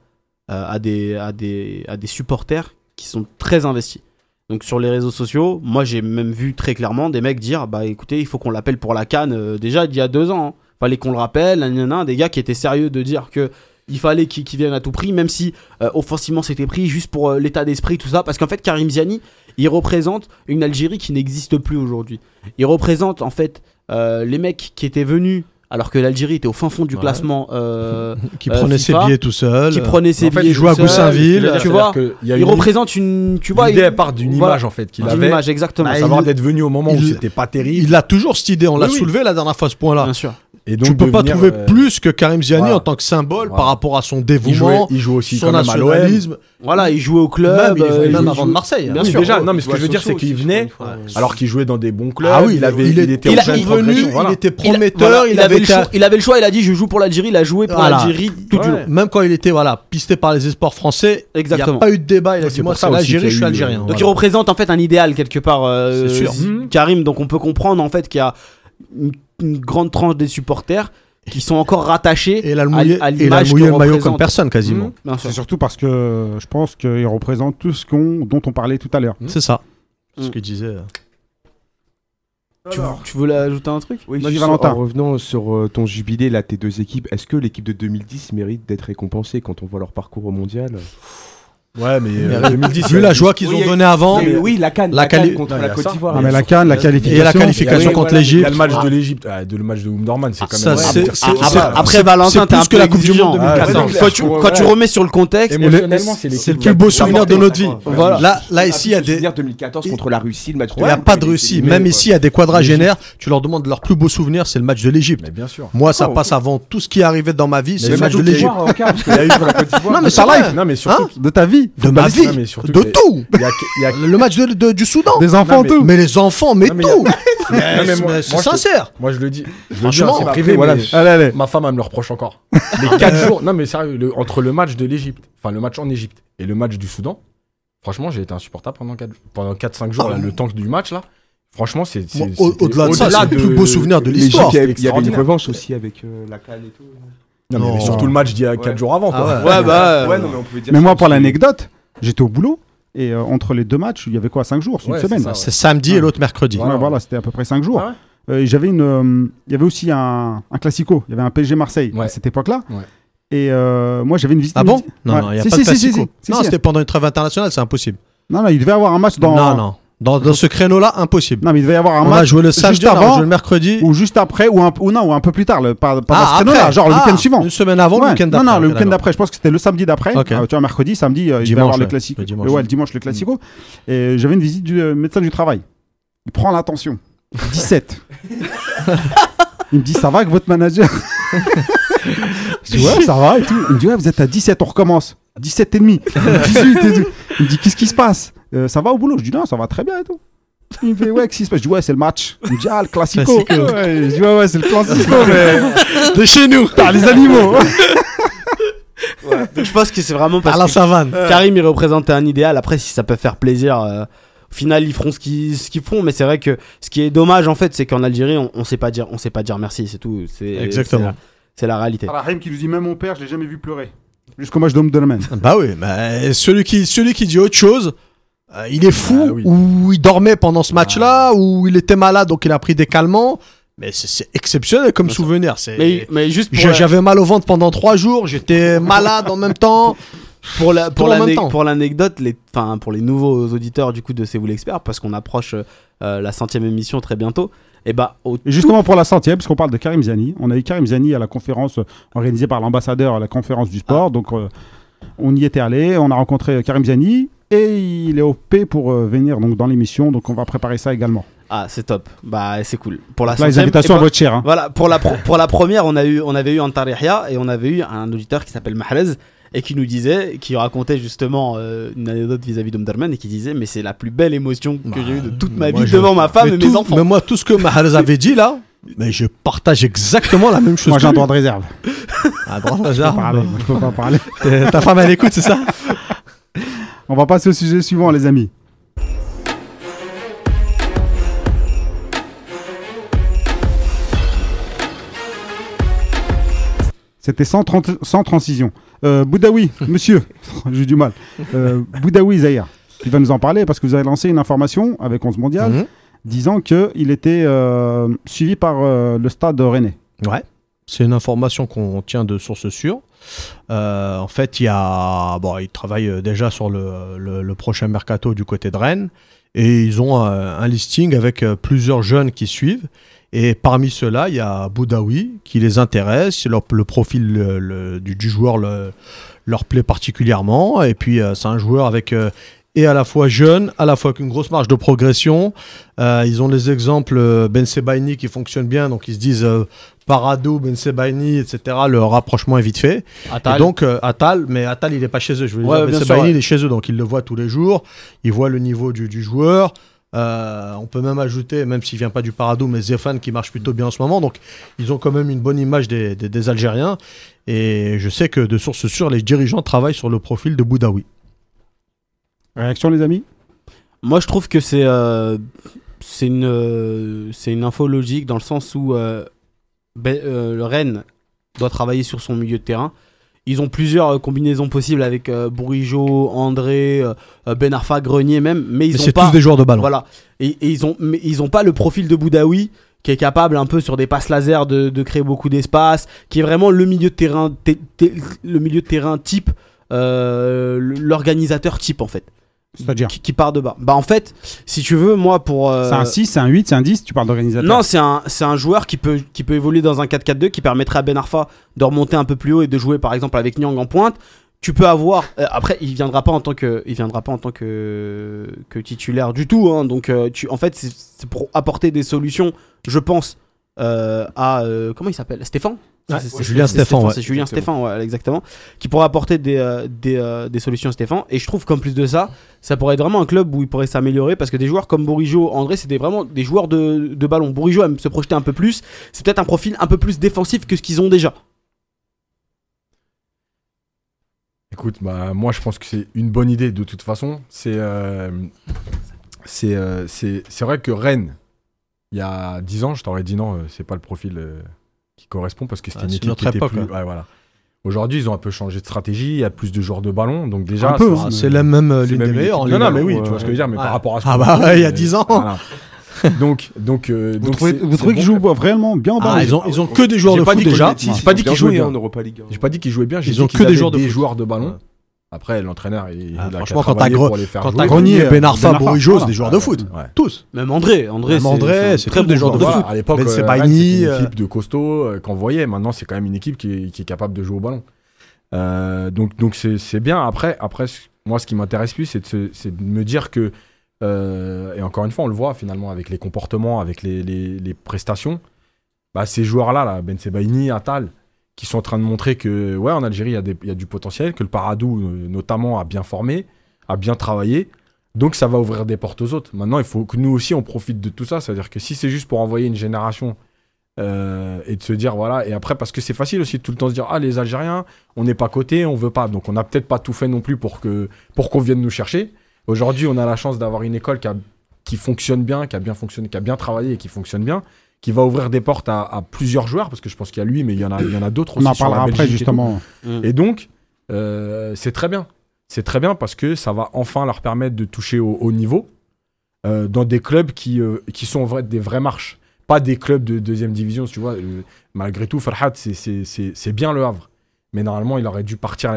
euh, a, des, a, des, a des supporters qui sont très investis. Donc sur les réseaux sociaux, moi j'ai même vu très clairement des mecs dire bah écoutez, il faut qu'on l'appelle pour la canne euh, déjà il y a deux ans. hein. Fallait qu'on le rappelle, nanana, des gars qui étaient sérieux de dire que il fallait qu'il vienne à tout prix, même si euh, offensivement c'était pris juste pour l'état d'esprit, tout ça. Parce qu'en fait, Karim Ziani, il représente une Algérie qui n'existe plus aujourd'hui. Il représente en fait les mecs qui étaient venus alors que l'Algérie était au fin fond du Ouais. classement. euh, qui euh, prenait FIFA, ses billets tout seul. qui prenait ses En fait, billets. il joue à. Goussainville. Tu vois, il, une- représente une. Tu vois, L'idée, il- part d'une voilà. image en fait qu'il D'une avait. image, exactement. Bah, À il- savoir d'être venu au moment où c'était pas terrible. Il a toujours cette idée. On l'a Oui, oui. soulevé la dernière fois ce point-là. Bien sûr. Et donc tu peux pas trouver euh, plus que Karim Ziani voilà. en tant que symbole Voilà. par rapport à son il jouait, dévouement, il joue aussi son quand même à l'OM. nationalisme. Voilà, il jouait au Même, club. il est euh, il même joue- avant de Marseille. Bien Oui, sûr. déjà, non, mais ce que je veux dire, c'est qu'il venait, fois. alors qu'il jouait dans des bons clubs. Ah oui, il avait, il, il, est- était il est venu, voilà. il était Il, prometteur, voilà, il, avait avait le été- choix, il avait le choix, il a dit je joue pour l'Algérie, il a joué pour Voilà. l'Algérie tout du Ouais. long. Même quand il était voilà, pisté par les espoirs français, il n'y a pas eu de débat. Il a dit c'est Moi, c'est l'Algérie, qu'il y a je suis algérien. euh, Donc il représente en fait un idéal quelque part, euh. Karim. Donc on peut comprendre en fait qu'il y a une, une grande tranche des supporters qui sont encore rattachés Et il a le à- mouillé, à et il a l'image mouillé que le maillot comme personne quasiment. Sûr. C'est surtout parce que je pense qu'il représente tout ce qu'on, dont on parlait tout à l'heure. C'est ça. Mm. Ce qu'il disait. Tu, tu voulais ajouter un truc? Oui, Vas-y, Valentin. En revenant sur euh, ton jubilé, là, tes deux équipes, est-ce que l'équipe de 2010 mérite d'être récompensée quand on voit leur parcours au mondial? Ouais, mais euh, Mais 2010, Vu la joie qu'ils ont donnée avant, mais Oui, la canne, La la, canne quali- contre Non, il y la a Côte ça. d'Ivoire. Ah, mais la la et qualification. la qualification Oui, contre voilà. L'Égypte. le match de l'Égypte, ah, de le match de Umdorman, c'est quand Ça, même. c'est- Ah, c'est- ah, c'est- bah, Après Valentin, un plus que la Coupe du. Monde Ah, 2014. ouais, Quand tu, quand tu remets sur le contexte, c'est le plus beau souvenir de notre vie. Voilà. Là, là ici, il y a des. souvenir 2014 contre la Russie, le match Il n'y a pas de Russie. Même ici, il y a des quadragénaires. Tu leur demandes leur plus beau souvenir, c'est le match de l'Égypte. Bien sûr. Moi, ça Oh. passe avant tout ce qui est arrivé dans ma vie, c'est le match de l'Égypte. Non, mais ça vrai. Non, mais surtout. Hein De ta vie. De ma vie, mais surtout de que- tout. Il y a, il y a- Le match de- de- du Soudan. Des enfants, mais- tout. Mais les enfants, mais Non, mais tout. Non, Mais mais moi- mais c'est moi, je sincère. Moi, je le dis. Je le dis, Franchement, c'est privé, voilà. mais Allez, allez. ma femme, elle me le reproche encore. Les 4 jours. Non, mais sérieux, le- entre le match de l'Égypte, enfin, le match en Égypte et le match du Soudan, franchement, j'ai été insupportable pendant 4 pendant 4-5 jours, là, le temps du match, là. Franchement, c'est. au- c'était au-delà de ça, c'est le plus beau souvenir de L'Égypte, l'histoire. il y avait- il y avait une extraordinaire. revanche aussi avec euh, la canne et tout. Non, mais il y avait Non. surtout le match d'il y a 4 Ouais. jours avant, quoi. Ah ouais. Ouais, bah. Ouais, non, mais on pouvait dire Mais ça moi, pour aussi. l'anecdote, j'étais au boulot et euh, entre les deux matchs, il y avait quoi 5 jours, c'est Ouais, une c'est semaine? ça, ouais. C'est samedi et l'autre mercredi. Voilà, voilà, c'était à peu près 5 jours. Ah ouais Euh, et j'avais une, euh, il y avait aussi un, un classico. Il y avait un PSG Marseille Ouais. à cette époque-là. Ouais. Et euh, moi, j'avais une visite. Ah bon? Non, Ouais. non, il n'y a Si, pas si, de si, si, classico. si, Non, si. c'était pendant une trêve internationale, c'est impossible. Non, non, il devait y avoir un match dans. Non, non. Dans, dans ce créneau-là, impossible. Non, mais il devait y avoir un on a match joué le juste samedi, on a avant joué le mercredi. ou juste après ou un, ou non ou un peu plus tard, le, pas, pas dans Ah, ce créneau-là, genre le Ah, week-end suivant. Une semaine avant, le week-end non, d'après. non, le ok, week-end d'après. Je pense que c'était le samedi d'après. Euh, tu vois, mercredi, samedi, euh, il devait y Dimanche, avoir le classico. Le dimanche, ouais, le dimanche, le classico. Et j'avais une visite du euh, médecin du travail. Il prend l'attention. 17. il me dit, ça va avec votre manager? Je dis, ouais, ça va et tout. Il me dit, ouais, vous êtes à 17, on recommence. 17 et demi, 18 et tout. Il me dit, qu'est-ce qui se passe? Euh, Ça va au boulot Je dis, non, ça va très bien et tout. Il me fait, ouais, qu'est-ce qui se passe? Je dis, ouais, c'est le match. Il me dit, ah, le classico. Ouais, je dis, ouais, ouais, c'est le classico, mais. De chez nous. Par les animaux. Donc, je pense que c'est vraiment Par parce la que savane. Karim il représentait un idéal. Après, si ça peut faire plaisir, euh, au final ils feront ce qu'ils ce qu'ils font. Mais c'est vrai que ce qui est dommage en fait, c'est qu'en Algérie, on, on sait pas dire, on sait pas dire merci. C'est tout. C'est Exactement. c'est la- C'est la réalité. Rahim qui nous dit, même mon père, je l'ai jamais vu pleurer. Jusqu'au match d'homme de la Bah oui, mais celui qui, celui qui dit autre chose, euh, il est fou, Ah oui. ou il dormait pendant ce match-là, ou il était malade donc il a pris des calmants. Mais c'est- exceptionnel comme souvenir. C'est... Mais, mais juste la- J'avais mal au ventre pendant trois jours, j'étais malade en même temps. pour la l'anecdote, les enfin pour les nouveaux auditeurs du coup de C'est vous l'expert, parce qu'on approche euh, la centième émission très bientôt. Et bah au Et justement pour la centième, parce qu'on parle de Karim Ziani, on a eu Karim Ziani à la conférence organisée par l'ambassadeur à la conférence du sport. Donc euh, on y était allé, on a rencontré Karim Ziani et il est OP pour euh, venir donc dans l'émission. Donc on va préparer ça également. ah c'est top, bah c'est cool. Pour la Là les invitations bah- être chères. hein. Voilà, pour la, pour la première, on, a eu, on avait eu un Tarihia et on avait eu un auditeur qui s'appelle Mahrez et qui nous disait, qui racontait justement euh, une anecdote vis-à-vis d'Omderman et qui disait Mais c'est la plus belle émotion que j'ai eue de toute ma Moi, vie devant ma femme et tout- mes enfants. Mais moi, tout ce que Mahrez avait dit là, mais je partage exactement la même chose. Moi j'ai un droit de réserve. Ah, droit de Je peux réserve. pas parler, moi, je peux pas parler. T'es- Ta femme, elle écoute, c'est ça? On va passer au sujet suivant les amis. C'était sans, tran- sans transition. Euh, Boudaoui, monsieur, j'ai du mal. Euh, Boudaoui Zahir, il va nous en parler parce que vous avez lancé une information avec 11 mondial Mhm. disant qu'il était euh, suivi par le stade rennais. Ouais. C'est une information qu'on tient de source sûre. Euh, en fait, il y a, bon, ils travaillent euh, déjà sur le, prochain mercato du côté de Rennes et ils ont un listing avec euh, plusieurs jeunes qui suivent. Et parmi ceux-là, il y a Boudaoui qui les intéresse. Le profil du, joueur le- leur plaît particulièrement. Et puis, c'est un joueur avec et à la fois jeune, à la fois avec une grosse marge de progression. Ils ont les exemples Ben Sebaini qui fonctionne bien, donc ils se disent Parado, Ben Sebaini, etc., le rapprochement est vite fait. Attal. Et donc, euh, Attal, mais Attal, il n'est pas chez eux. Je veux Ouais, dire, bien Ben Sebaini, ouais. il est chez eux, donc il le voit tous les jours. Il voit le niveau du, du joueur. Euh, on peut même ajouter, même s'il vient pas du Parado, mais Zefan qui marche plutôt bien en ce moment. Donc, ils ont quand même une bonne image des, des- des Algériens. Et je sais que de source sûre, les dirigeants travaillent sur le profil de Boudaoui. Réaction, les amis? Moi, je trouve que c'est euh, c'est une, euh, c'est une info logique dans le sens où euh, Ben- euh, le Rennes doit travailler sur son milieu de terrain. Ils ont plusieurs euh, combinaisons possibles avec euh, Bourigeau, André, euh, Ben Arfa, Grenier même, mais ils Mais ont pas. tous des joueurs de ballon. Voilà. Et, et ils ont, mais ils ont pas le profil de Boudaoui qui est capable un peu sur des passes laser de, de créer beaucoup d'espace, qui est vraiment le milieu de terrain, le milieu de terrain type, euh, l'organisateur type en fait, C'est-à-dire qui, qui part de bas. Bah en fait, si tu veux, moi pour. euh, C'est un 6, c'est un 8, c'est un 10, tu parles d'organisateur non, c'est un, c'est un joueur qui peut, qui peut évoluer dans un 4-4-2 qui permettrait à Ben Arfa de remonter un peu plus haut et de jouer par exemple avec Nyang en pointe. Tu peux avoir. euh, après, il viendra pas en tant que, il viendra pas en tant que, que titulaire du tout. hein. donc, euh, tu, en fait, c'est c'est pour apporter des solutions, je pense, euh, à euh, comment il s'appelle, Stéphane? Ouais, C'est- Julien c'est Stéphan, ouais. C'est Julien. Stéphane, ouais, exactement. Qui pourrait apporter des, euh, des, euh, des solutions à Stéphane. Et je trouve qu'en plus de ça, ça pourrait être vraiment un club où il pourrait s'améliorer parce que des joueurs comme Bourigeau, André, c'était vraiment des joueurs de, de ballon. Bourigeau aime se projeter un peu plus. C'est peut-être un profil un peu plus défensif que ce qu'ils ont déjà. Écoute, bah, moi je pense que c'est une bonne idée de toute façon. C'est euh, c'est euh, c'est c'est vrai que Rennes, il y a 10 ans, je t'aurais dit non, euh, c'est pas le profil euh, qui correspond parce que c'était Ah, une équipe qui était époque, plus. hein. ouais, voilà. Aujourd'hui, ils ont un peu changé de stratégie, il y a plus de joueurs de ballon, donc déjà. Un peu, ça- hein. Ah, c'est la même euh, l'une des meilleures. équipe Non, non, mais oui, tu vois ce que je veux dire, mais Ouais. par rapport à ce Ah bah, il y a euh, 10 ans. voilà. donc, donc, euh, Vous donc trouvez, vous bon qu'ils jouent vraiment bien en ballon Ah, ils ont, ils ont que des joueurs de foot déjà. J'ai pas dit qu'ils jouaient bien. en Europa League. hein. J'ai pas dit qu'ils jouaient bien, Ils ont que des joueurs de ballon. Après, l'entraîneur, il, il Ah, a qu'à franchement, quand t'as faire Quand jouer. t'as Grenier, Ben Ben Arfa, Bourigeau, voilà. c'est des joueurs de foot. Ouais. Tous. Même André. André, Même c'est- André, c'est c'est très des joueurs de foot. Voilà, à l'époque, Ben euh, Rennes, c'était une euh, équipe de costaud euh, qu'on voyait. Maintenant, c'est quand même une équipe qui est, qui est capable de jouer au ballon. Euh, donc, donc c'est c'est bien. Après, après, moi, ce qui m'intéresse plus, c'est de, c'est me dire que, euh, et encore une fois, on le voit finalement avec les comportements, avec les, les- les prestations. Bah, ces joueurs-là, là, Ben Sebaini, Attal, qui sont en train de montrer que, ouais, en Algérie, il y, a du potentiel, que le Paradou, euh, notamment, a bien formé, a bien travaillé. Donc, ça va ouvrir des portes aux autres. Maintenant, il faut que nous aussi, on profite de tout ça. C'est-à-dire que si c'est juste pour envoyer une génération euh, et de se dire, voilà, et après, parce que c'est facile aussi de tout le temps se dire, ah, les Algériens, on n'est pas cotés, on veut pas. Donc, on n'a peut-être pas tout fait non plus pour que pour qu'on vienne nous chercher. Aujourd'hui, on a la chance d'avoir une école qui, qui fonctionne bien, qui a bien fonctionné, qui a bien travaillé et qui fonctionne bien, qui va ouvrir des portes à, à plusieurs joueurs, parce que je pense qu'il y a lui, mais il y en a, il y en a d'autres On en sur la parlera après, et justement. Mm. Et donc, euh, c'est très bien. C'est très bien parce que ça va enfin leur permettre de toucher au haut niveau euh, dans des clubs qui, euh, qui sont des vraies marches. Pas des clubs de deuxième division, tu vois. malgré tout, Farhat, c'est- c'est c'est- c'est bien le Havre. Mais normalement, il aurait dû partir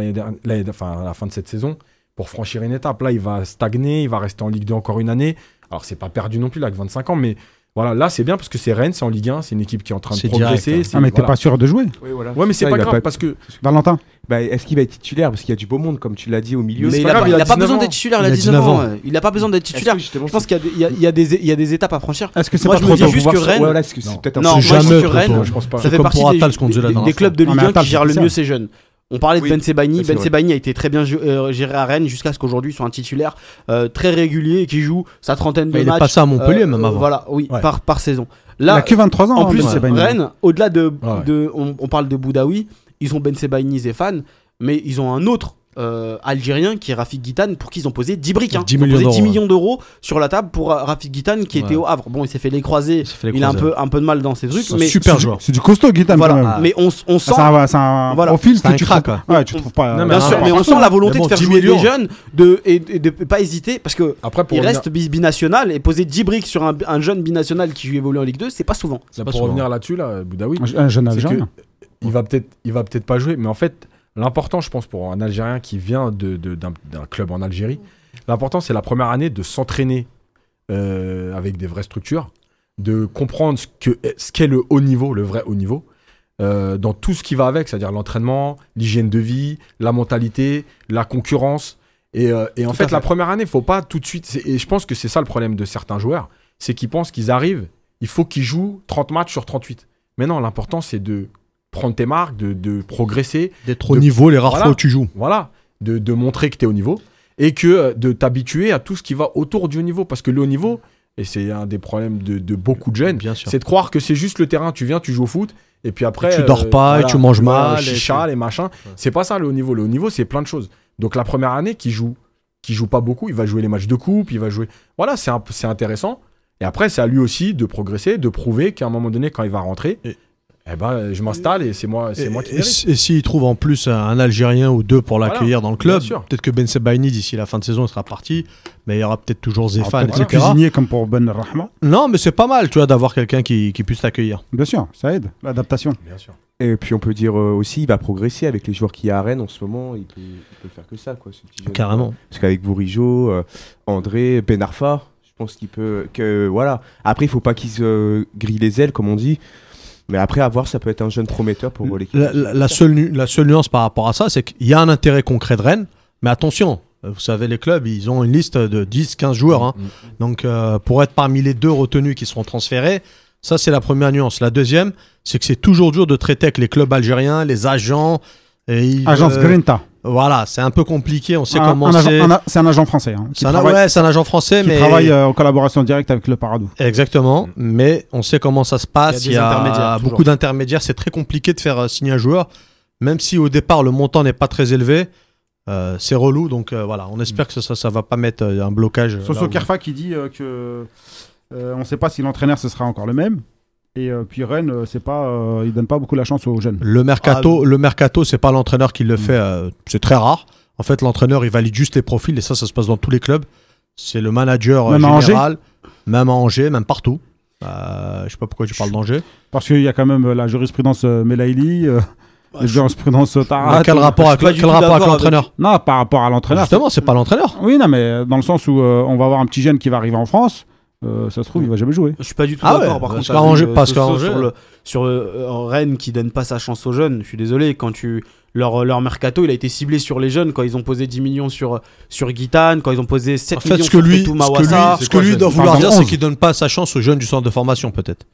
enfin, à la fin de cette saison pour franchir une étape. Là, il va stagner, il va rester en Ligue 2 encore une année. Alors, c'est pas perdu non plus, là, avec 25 ans, mais voilà, là, c'est bien parce que c'est Rennes, c'est en Ligue 1, c'est une équipe qui est en train de progresser. direct, hein. Ah, mais t'es voilà. pas sûr de jouer, Oui, voilà. Ouais, mais c'est pas a grave parce que Valentin Bah, Est-ce qu'il va être titulaire? Parce qu'il y a du beau monde, comme tu l'as dit, au milieu. Mais il pas a grave, pas, il il a a pas 19 besoin d'être titulaire, il Il a a 19 ans. 19 ouais. Il a pas besoin d'être titulaire. Je pense qu'il y, a des- il y a- il y a des- il y a des étapes à franchir. Est-ce que c'est Moi, pas je trop me dis tôt juste que Rennes- Ouais, c'est Non. peut-être un Non, peu- jamais pense que trop Rennes, tôt. je pense pas. Ça C'est fait partie pour des, clubs de Ligue mais 1 Attal, qui gèrent le mieux ses jeunes. On parlait de Ben Sebaini. Ben. Sebaini a été très bien euh, géré à Rennes jusqu'à ce qu'aujourd'hui il soit un titulaire euh, très régulier et qui joue sa trentaine de Mais il est matchs. passé à Montpellier, euh, même avant. Voilà, oui, Ouais. par, par saison. Il a Là, que 23 ans. en hein, plus, Ben Sebaini. Rennes, au-delà de, Ouais. de on, on parle de Boudaoui, ils ont Ben Sebaini, Zéphane, mais ils ont un autre euh, Algérien qui est Rafik Guitane pour qui ils ont posé 10 briques. Hein. 10 Ils ont millions posé 10 d'euros, millions d'euros sur la table pour euh, Rafik Guitane qui était au Havre. Bon, il s'est fait les croiser. Il les a un peu, un peu de mal dans ses trucs, mais, super C'est du- joueur. C'est du costaud, Guitane, voilà. quand même. mais on, on Ah, sent. C'est un, c'est un Voilà. profil C'est que un tu crack, trouves... Ouais, tu trouves pas... Non, mais Bien Ah, sûr, mais on sent la volonté bon, de faire 10 jouer millions. les jeunes de, et, et de pas hésiter parce que Après, pour il revenir- reste binational et poser 10 briques sur un, un jeune binational qui évolue en Ligue 2, c'est pas souvent. Là, pas pour souvent. revenir là-dessus, là, Boudaoui, Un- Un jeune Algérien. il va peut-être, il va peut-être pas jouer, mais en fait, l'important, je pense, pour un Algérien qui vient de, de- d'un, club en Algérie, l'important, c'est la première année de s'entraîner euh, avec des vraies structures, de comprendre ce que, ce qu'est le haut niveau, le vrai haut niveau, euh, dans tout ce qui va avec, c'est-à-dire l'entraînement, l'hygiène de vie, la mentalité, la concurrence. Et, euh, et en fait, la première année, faut pas tout de suite. Et je pense que c'est ça le problème de certains joueurs, c'est qu'ils pensent qu'ils arrivent, il faut qu'ils jouent 30 matchs sur 38. Mais non, l'important, c'est de prendre tes marques, de, de progresser, D'être au De- niveau les rares Voilà. fois où tu joues. voilà, de, de montrer que tu es au niveau et que euh, de t'habituer à tout ce qui va autour du haut niveau. Parce que le haut niveau, et c'est un des problèmes de, de beaucoup de jeunes, c'est de croire que c'est juste le terrain. Tu viens, tu joues au foot, et puis après. tu dors pas, et tu manges mal, Le et chicha, les machins. C'est pas ça le haut niveau. Le haut niveau, c'est plein de choses. Donc la première année, qui joue, qui joue pas beaucoup, il va jouer les matchs de coupe, il va jouer. Voilà, c'est intéressant. Et après, c'est à lui aussi de progresser, de prouver qu'à un moment donné, quand il va rentrer, Et- eh ben, je m'installe et c'est moi, c'est moi qui et s'il trouve en plus un, un Algérien ou deux pour l'accueillir dans le club, peut-être que Ben Sebaini d'ici la fin de saison il sera parti, mais il y aura peut-être toujours Zéphane, peut-être etc. cuisinier comme pour Ben Rahma. Non, mais c'est pas mal, tu vois, d'avoir quelqu'un qui, qui puisse t'accueillir. Bien sûr, ça aide, l'adaptation. Bien sûr. Et puis on peut dire euh, aussi, il va progresser avec les joueurs qu'il y a à Rennes en ce moment. Il peut, il peut faire que ça, quoi. ce petit jeune. Carrément. Parce qu'avec Bourigeau, euh, André, Ben Arfa, je pense qu'il peut. Que, voilà. Après, il faut pas qu'il se grille les ailes, comme on dit. Mais après, à voir, ça peut être un jeune prometteur pour l'équipe. La, la- la seule, nu- la seule nuance par rapport à ça, c'est qu'il y a un intérêt concret de Rennes, mais attention, vous savez, les clubs, ils ont une liste de 10-15 joueurs. hein. Mm. Donc, euh, pour être parmi les deux retenus qui seront transférés, ça, c'est la première nuance. La deuxième, c'est que c'est toujours dur de traiter avec les clubs algériens, les agents. Et ils, Agence euh, Grinta. Voilà, c'est un peu compliqué. On sait Un- comment c'est. C'est un agent français. hein, C'est un, travaille, ouais, c'est un agent français, qui mais. travaille euh, en collaboration directe avec le Paradou. Exactement, mais on sait comment ça se passe. Il y a beaucoup d'intermédiaires. C'est très compliqué de faire euh, signer un joueur, même si au départ le montant n'est pas très élevé. euh, c'est relou, donc euh, voilà. On espère que ça, ça va pas mettre euh, un blocage. Soso où- Kerfa qui dit euh, que euh, on ne sait pas si l'entraîneur ce sera encore le même. Et euh, puis Rennes, euh, c'est pas, euh, il donne pas beaucoup la chance aux jeunes. Le mercato, Ah, le mercato, c'est pas l'entraîneur qui le Mm. fait. euh, c'est très rare. En fait, l'entraîneur, il valide juste les profils et ça, ça se passe dans tous les clubs. C'est le manager Même à général, même à Angers, même partout. Euh, je sais pas pourquoi tu parles d'Angers. Parce qu'il y a quand même la jurisprudence euh, Melaili, euh, la jurisprudence euh, Tarat. Mais quel rapport, du quel rapport avec l'entraîneur Non, par rapport à l'entraîneur. Justement, c'est pas l'entraîneur. Oui, non, mais dans le sens où euh, on va avoir un petit jeune qui va arriver en France, euh, ça se trouve, il va jamais jouer. Je suis pas du tout Ah d'accord. ouais, par parce contre, euh, parce qu'à Angers- sur le sur euh, Rennes qui donne pas sa chance aux jeunes. Je suis désolé quand tu leur leur mercato, il a été ciblé sur les jeunes quand ils ont posé 10 millions sur sur Guitane, quand ils ont posé 7 En fait, millions ce que sur lui, Fetou ce que lui, ce que lui doit vouloir dire, c'est 11. qu'il donne pas sa chance aux jeunes du centre de formation, peut-être.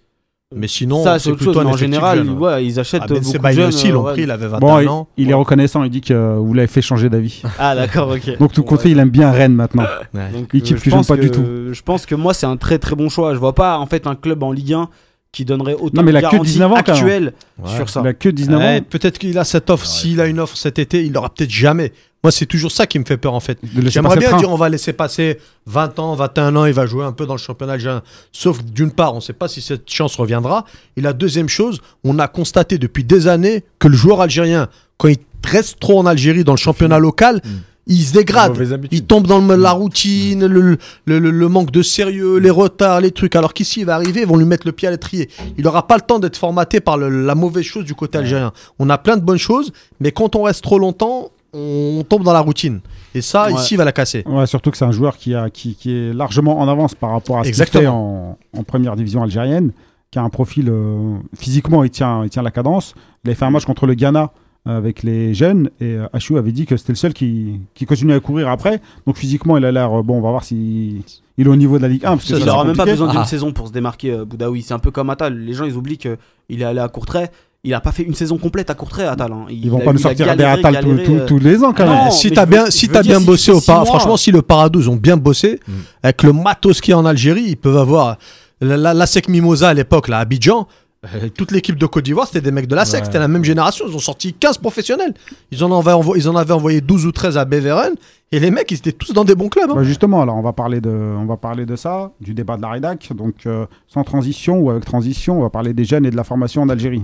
Mais sinon, ça c'est plutôt chose. un en général, jeune, ouais. ouais, ils achètent Ah, ben beaucoup de jeunes. aussi, euh, l'ont ouais. pris, il avait 21 Bon, il, ans. il est reconnaissant, il dit que euh, vous l'avez fait changer d'avis. Ah d'accord, ok. Donc tout Bon, compte fait, il aime bien Rennes maintenant. Ouais. Donc, Équipe euh, que je j'aime pense pas du que- Je pense que moi, c'est un très très bon choix. Je vois pas en fait un club en Ligue 1 qui donnerait autant Non, mais de il garanties 19 ans, quand même. actuelles Ouais. sur ça. Il a que 19 Ouais, ans. peut-être qu'il a cette offre. S'il a une offre cet été, il l'aura peut-être jamais. Moi, c'est toujours ça qui me fait peur, en fait. J'aimerais bien dire on va laisser passer 20 ans, 21 ans, il va jouer un peu dans le championnat algérien. Sauf que, d'une part, on ne sait pas si cette chance reviendra. Et la deuxième chose, on a constaté depuis des années que le joueur algérien, quand il reste trop en Algérie dans le championnat local, Mm. il se dégrade. Il tombe dans le- la routine, le, le- manque de sérieux, les retards, les trucs. Alors qu'ici, il va arriver, ils vont lui mettre le pied à l'étrier. Il n'aura pas le temps d'être formaté par la mauvaise chose du côté algérien. On a plein de bonnes choses, mais quand on reste trop longtemps, on tombe dans la routine. Et ça, Ouais. ici, il va la casser. Ouais, surtout que c'est un joueur qui, a, qui, qui est largement en avance par rapport à ce qu'il fait en, en première division algérienne, qui a un profil euh, physiquement, il tient, il tient la cadence. Il avait fait un match contre le Ghana euh, avec les jeunes et euh, Achou avait dit que c'était le seul qui, qui continuait à courir après. Donc physiquement, il a l'air euh, bon. On va voir si il est au niveau de la Ligue 1. Parce que Ça, ça, Il n'aura même pas besoin d'une Ah. saison pour se démarquer, euh, Boudaoui. C'est un peu comme Atal. Les gens, ils oublient qu'il est allé à Courtrai. Il a pas fait une saison complète à Courtrai, Atal. hein. Il Ils vont a- pas nous sortir des galéré, Atal tous- euh, les ans quand Ah même. non, si t'as bien, si dire, bien si bossé au Para- mois- franchement, si le Paradous ont bien bossé, Mm. avec le matos qu'il y a en Algérie, ils peuvent avoir la, la, la SEC Mimosa à l'époque, là, à Abidjan. Euh, Toute l'équipe de Côte d'Ivoire, c'était des mecs de la SEC, Ouais. c'était la même génération. Ils ont sorti 15 professionnels. Ils en, avaient envo- ils en avaient envoyé 12 ou 13 à Beveren. Et les mecs, ils étaient tous dans des bons clubs. hein. Bah, justement, alors on va parler de, on va parler de ça, du débat de la rédac. Donc euh, sans transition ou avec transition, on va parler des jeunes et de la formation en Algérie.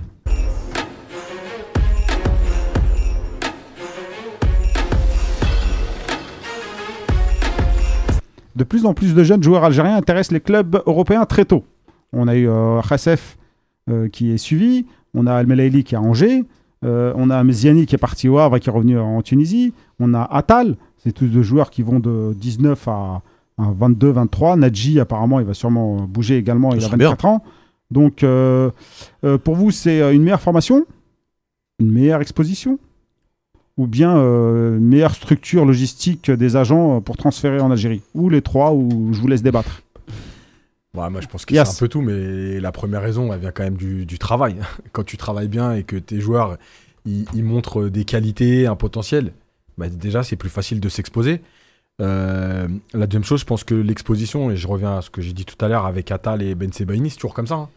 De plus en plus de jeunes joueurs algériens intéressent les clubs européens très tôt. On a eu euh, euh, qui est suivi, on a Al Melaili qui est à Angers, euh, on a Meziani qui est parti au Havre et qui est revenu en Tunisie, on a Atal, c'est tous deux joueurs qui vont de 19 à, à 22, 23. Nadji, apparemment, il va sûrement bouger également, il a serait 24 ans. Donc, euh, euh, pour vous, c'est euh, une meilleure formation? Une meilleure exposition? Ou bien euh, une meilleure structure logistique des agents euh, pour transférer en Algérie? Ou les trois, ou je vous laisse débattre Ouais, moi je pense que Yes. c'est un peu tout, mais la première raison, elle vient quand même du, du travail. Quand tu travailles bien et que tes joueurs, ils, ils montrent des qualités, un potentiel, bah, déjà c'est plus facile de s'exposer. Euh, la deuxième chose, je pense que l'exposition, et je reviens à ce que j'ai dit tout à l'heure avec Atal et Ben Sebaini, c'est toujours comme ça. hein.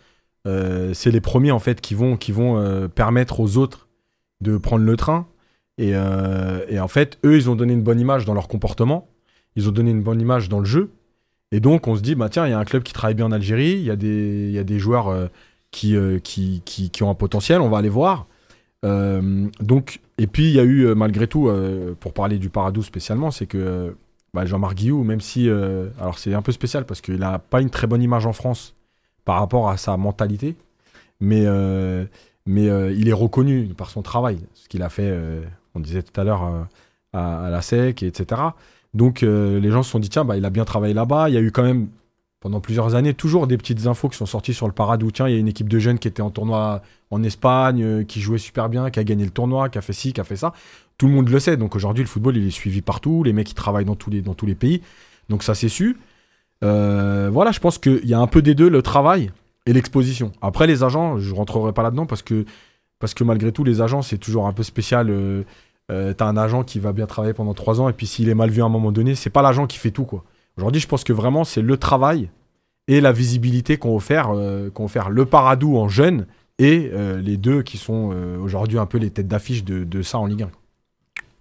Euh, c'est les premiers en fait qui vont, qui vont euh, permettre aux autres de prendre le train. Et, et en fait, eux, ils ont donné une bonne image dans leur comportement, ils ont donné une bonne image dans le jeu. Et donc, on se dit, bah, tiens, il y a un club qui travaille bien en Algérie, il y, a des- y a des joueurs euh, qui, euh, qui, qui, qui ont un potentiel, on va aller voir. Euh, donc, et puis, il y a eu, malgré tout, pour parler du Paradou spécialement, c'est que bah, Jean-Marc Guillou, même si. alors, c'est un peu spécial parce qu'il n'a pas une très bonne image en France par rapport à sa mentalité, mais, mais il est reconnu par son travail, ce qu'il a fait, on disait tout à l'heure, à la SEC, etc. Donc euh, les gens se sont dit, tiens, bah, il a bien travaillé là-bas. Il y a eu quand même, pendant plusieurs années, toujours des petites infos qui sont sorties sur le Paradou. Tiens, il y a une équipe de jeunes qui était en tournoi en Espagne, euh, qui jouait super bien, qui a gagné le tournoi, qui a fait ci, qui a fait ça. Tout le monde le sait. Donc aujourd'hui, le football, il est suivi partout. Les mecs, ils travaillent dans tous les, dans tous les pays. Donc ça, c'est su. Euh, voilà, je pense qu'il y a un peu des deux, le travail et l'exposition. Après, les agents, je rentrerai pas là-dedans parce que, parce que malgré tout, les agents, c'est toujours un peu spécial. Euh, T'as un agent qui va bien travailler pendant trois ans et puis s'il est mal vu à un moment donné, c'est pas l'agent qui fait tout. quoi. Aujourd'hui, je pense que vraiment, c'est le travail et la visibilité qu'ont offert, euh, offert le Paradou en jeune et euh, les deux qui sont euh, aujourd'hui un peu les têtes d'affiche de, de ça en Ligue 1.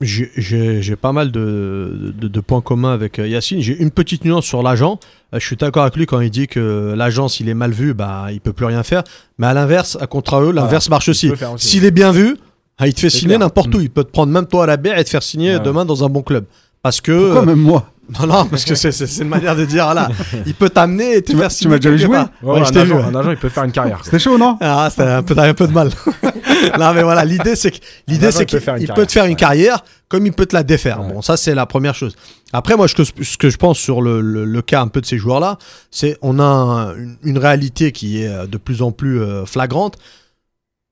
J'ai- pas mal de, de- de points communs avec Yacine. J'ai une petite nuance sur l'agent. Je suis d'accord avec lui quand il dit que l'agent, s'il est mal vu, bah, il peut plus rien faire. Mais à l'inverse, à contrario, l'inverse marche aussi, S'il est bien vu, ah, il te fait signer n'importe où. Mm. Il peut te prendre même toi à la baie et te faire signer Ouais. demain dans un bon club. Parce que. Pourquoi même moi non, non, parce que c'est- une manière de dire, là, il peut t'amener et te Tu faire tu m'as déjà vu jouer. Ouais, Ouais, un, agent, un agent, il peut faire une carrière. C'était chaud, non Ah, c'était un peu, un peu de mal. non, mais voilà, l'idée c'est peut qu'il il peut carrière, te faire une carrière comme il peut te la défaire. Ouais. Bon, ça c'est la première chose. Après, moi, ce que, ce que je pense sur le, le- le cas un peu de ces joueurs-là, c'est on a un- une, une réalité qui est euh, de plus en plus euh, flagrante.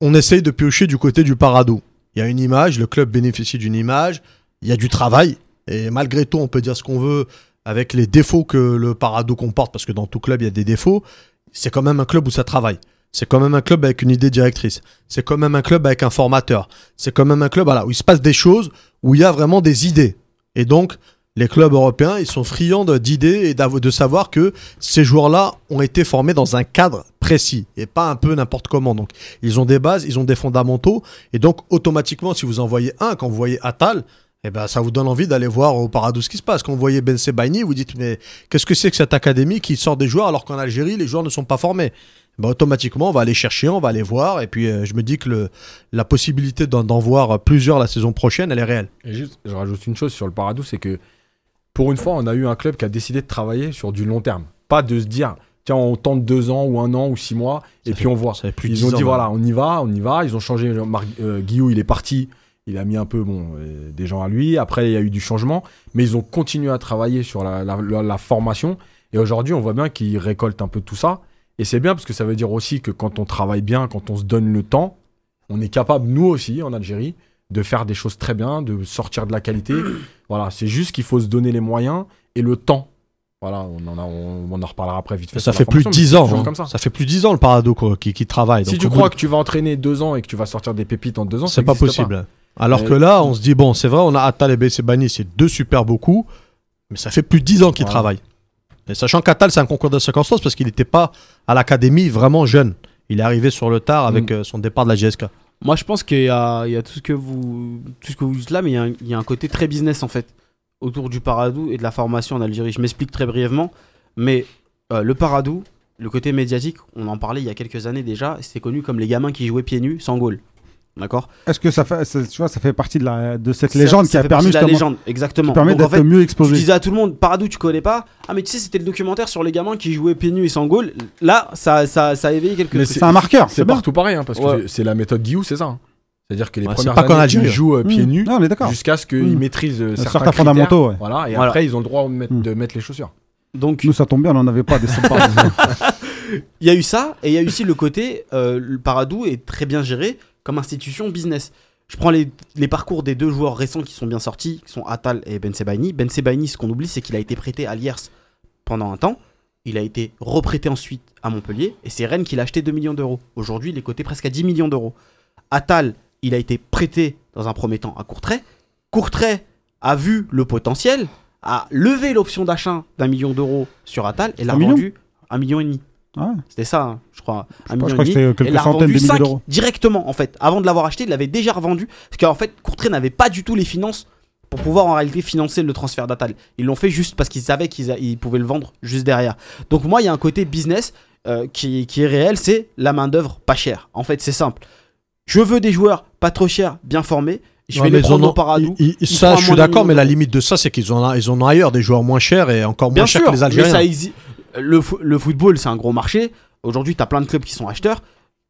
On essaye de piocher du côté du Paradou. Il y a une image, le club bénéficie d'une image, il y a du travail, et malgré tout, on peut dire ce qu'on veut avec les défauts que le Paradou comporte, parce que dans tout club, il y a des défauts. C'est quand même un club où ça travaille. C'est quand même un club avec une idée directrice. C'est quand même un club avec un formateur. C'est quand même un club où il se passe des choses, où il y a vraiment des idées. Et donc, les clubs européens, ils sont friands d'idées et de savoir que ces joueurs-là ont été formés dans un cadre précis et pas un peu n'importe comment. Donc, ils ont des bases, ils ont des fondamentaux. Et donc, automatiquement, si vous en voyez un, quand vous voyez Atal, eh ben, ça vous donne envie d'aller voir au Paradou ce qui se passe. Quand vous voyez Ben Sebaini, vous dites, mais qu'est-ce que c'est que cette académie qui sort des joueurs alors qu'en Algérie, les joueurs ne sont pas formés? Ben, automatiquement, on va aller chercher, on va aller voir. Et puis, euh, je me dis que la possibilité d'en d'en voir plusieurs la saison prochaine, elle est réelle. Et juste, je rajoute une chose sur le Paradou, c'est que pour une fois, on a eu un club qui a décidé de travailler sur du long terme. Pas de se dire, tiens, on tente deux ans ou un an ou six mois, et Ça puis fait- on voit. plus Ils 10 ont dit, voilà, on y va, on y va. Ils ont changé. Marc, euh, Guillou, il est parti. Il a mis un peu bon, euh, des gens à lui. Après, il y a eu du changement. Mais ils ont continué à travailler sur la, la- la- la formation. Et aujourd'hui, on voit bien qu'ils récoltent un peu tout ça. Et c'est bien parce que ça veut dire aussi que quand on travaille bien, quand on se donne le temps, on est capable, nous aussi, en Algérie, de faire des choses très bien, de sortir de la qualité. voilà, c'est juste qu'il faut se donner les moyens et le temps. Voilà, on en, a, on, on en reparlera après vite fait. Ça fait plus de formation, mais 10 c'est ans. hein. comme ça. Ça fait plus de 10 ans le Paradou quoi, qui, qui travaille. Si tu crois de- que tu vas entraîner deux ans et que tu vas sortir des pépites en deux ans, ça c'est pas possible. Alors Mais- que là, on se dit, bon, c'est vrai, on a Atal et Bessebani, c'est deux super beaucoup, mais ça fait plus de 10 ans qu'ils Voilà. travaillent. Et sachant qu'Atal, c'est un concours de circonstances parce qu'il n'était pas à l'académie vraiment jeune. Il est arrivé sur le tard avec Mm. euh, son départ de la GSK. Moi, je pense qu'il y a, tout, ce que vous, tout ce que vous dites là, mais il y, a un, il y a un côté très business en fait autour du Paradou et de la formation en Algérie. Je m'explique très brièvement, mais euh, le Paradou, le côté médiatique, on en parlait il y a quelques années déjà, c'était connu comme les gamins qui jouaient pieds nus sans goal. D'accord Est-ce que ça fait, ça- tu vois, ça fait partie de, la, de cette légende ça qui a permis de la légende, exactement. qui permet en d'être fait, mieux je exposé. disais à tout le monde, Paradou, tu connais pas Ah, mais tu sais, c'était le documentaire sur les gamins qui jouaient pieds nus et sans goal. Là, ça, ça, ça a éveillé quelque chose. C'est un marqueur. C'est partout pareil, hein, parce que Ouais. c'est- c'est la méthode Guillou, c'est ça. hein. C'est-à-dire que les Ouais, premières pas années, ils jouent euh, pieds Mmh. nus jusqu'à ce qu'ils Mmh. maîtrisent euh, certains, Certains critères. fondamentaux, ouais. Voilà, et Voilà. après, ils ont le droit de mettre, Mmh. de mettre les chaussures. Donc, Nous, ça tombe bien, on n'en avait pas des. Il y a eu ça, et il y a eu aussi le côté, euh, le Paradou est très bien géré comme institution business. Je prends les, les parcours des deux joueurs récents qui sont bien sortis, qui sont Atal et Ben Sebaini. Ben Sebaini, ce qu'on oublie, c'est qu'il a été prêté à Liers pendant un temps. il a été reprêté ensuite à Montpellier et c'est Rennes qui l'a acheté 2 millions d'euros. Aujourd'hui, il est coté presque à 10 millions d'euros. Attal, il a été prêté dans un premier temps à Courtrai. Courtrai a vu le potentiel, a levé l'option d'achat d'un million d'euros sur Attal et l'a vendu un million et demi. Ah ouais. C'était ça, hein, je crois. Un Je million crois et que demi. c'était quelques Et l'a centaines de revendu milliers 5 d'euros. directement en fait. Avant de l'avoir acheté, il l'avait déjà revendu. Parce qu'en fait, Courtrai n'avait pas du tout les finances pour pouvoir en réalité financer le transfert d'Atal. Ils l'ont fait juste parce qu'ils savaient qu'ils a- ils pouvaient le vendre juste derrière. Donc moi, il y a un côté business euh, qui, qui est réel, c'est la main d'œuvre pas chère. En fait, c'est simple. Je veux des joueurs pas trop chers, bien formés. Je Ouais, vais mais les prendre en ont- au Paradou. ça, un je suis d'accord, mais la limite de ça, c'est qu'ils en, a- ils en ont ailleurs des joueurs moins chers et encore moins chers que les mais Algériens. ça exi- le, fo- le football, c'est un gros marché. Aujourd'hui, tu as plein de clubs qui sont acheteurs.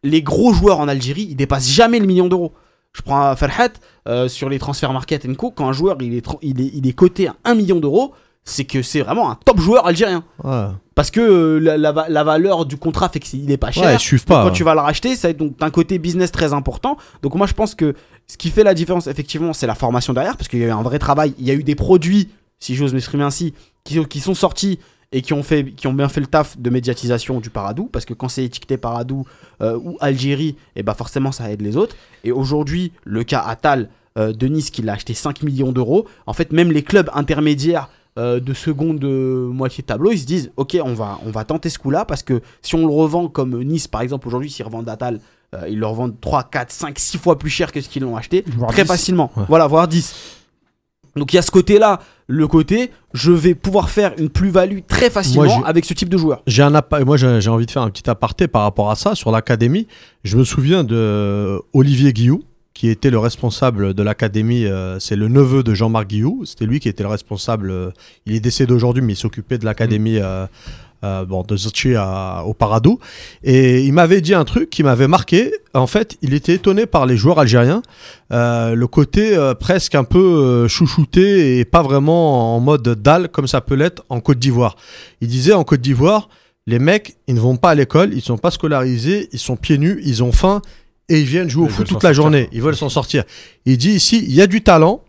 Les gros joueurs en Algérie, ils dépassent jamais le million d'euros. Je prends Farhat euh, sur les transferts market and co. Quand un joueur il est, il est, il est coté à 1 million d'euros, c'est que c'est vraiment un top joueur algérien. Ouais, Parce que euh, la, la va- la valeur du contrat fait qu'il est pas cher. ouais ils suivent Donc, pas. quand ouais. tu vas le racheter, ça va être donc un côté business très important. Donc moi je pense que ce qui fait la différence effectivement, c'est la formation derrière, parce qu'il y a eu un vrai travail. Il y a eu des produits, si j'ose m'exprimer ainsi, qui, qui sont sortis et qui ont, fait, qui ont bien fait le taf de médiatisation du Paradou, parce que quand c'est étiqueté Paradou euh, ou Algérie, et bah forcément ça aide les autres. Et aujourd'hui, le cas Atal euh, de Nice qui l'a acheté 5 millions d'euros, en fait même les clubs intermédiaires euh, de seconde moitié de tableau, ils se disent ok on va, on va tenter ce coup-là parce que si on le revend comme Nice par exemple aujourd'hui, s'ils revendent Atal, ils le revendent 3, 4, 5, 6 fois plus cher que ce qu'ils l'ont acheté, Voire très 10. facilement, Ouais. voilà, voire 10. Donc il y a ce côté-là, le côté je vais pouvoir faire une plus-value très facilement avec ce type de joueur. J'ai un moi j'ai envie de faire un petit aparté par rapport à ça sur l'académie. Je me souviens de euh, Olivier Guillou qui était le responsable de l'académie. euh, c'est le neveu de Jean-Marc Guillou. C'était lui qui était le responsable. euh, il est décédé aujourd'hui, mais il s'occupait de l'académie. euh, euh, bon, de Zotchi à- au Paradou. Et il m'avait dit un truc qui m'avait marqué. En fait, il était étonné par les joueurs algériens. Euh, le côté euh, presque un peu chouchouté et pas vraiment en mode dalle comme ça peut l'être en Côte d'Ivoire. Il disait en Côte d'Ivoire, les mecs, ils ne vont pas à l'école, ils sont pas scolarisés, ils sont pieds nus, ils ont faim et ils viennent jouer au Ils foot toute la journée. Ils veulent s'en sortir. Il dit ici, il y a du talent,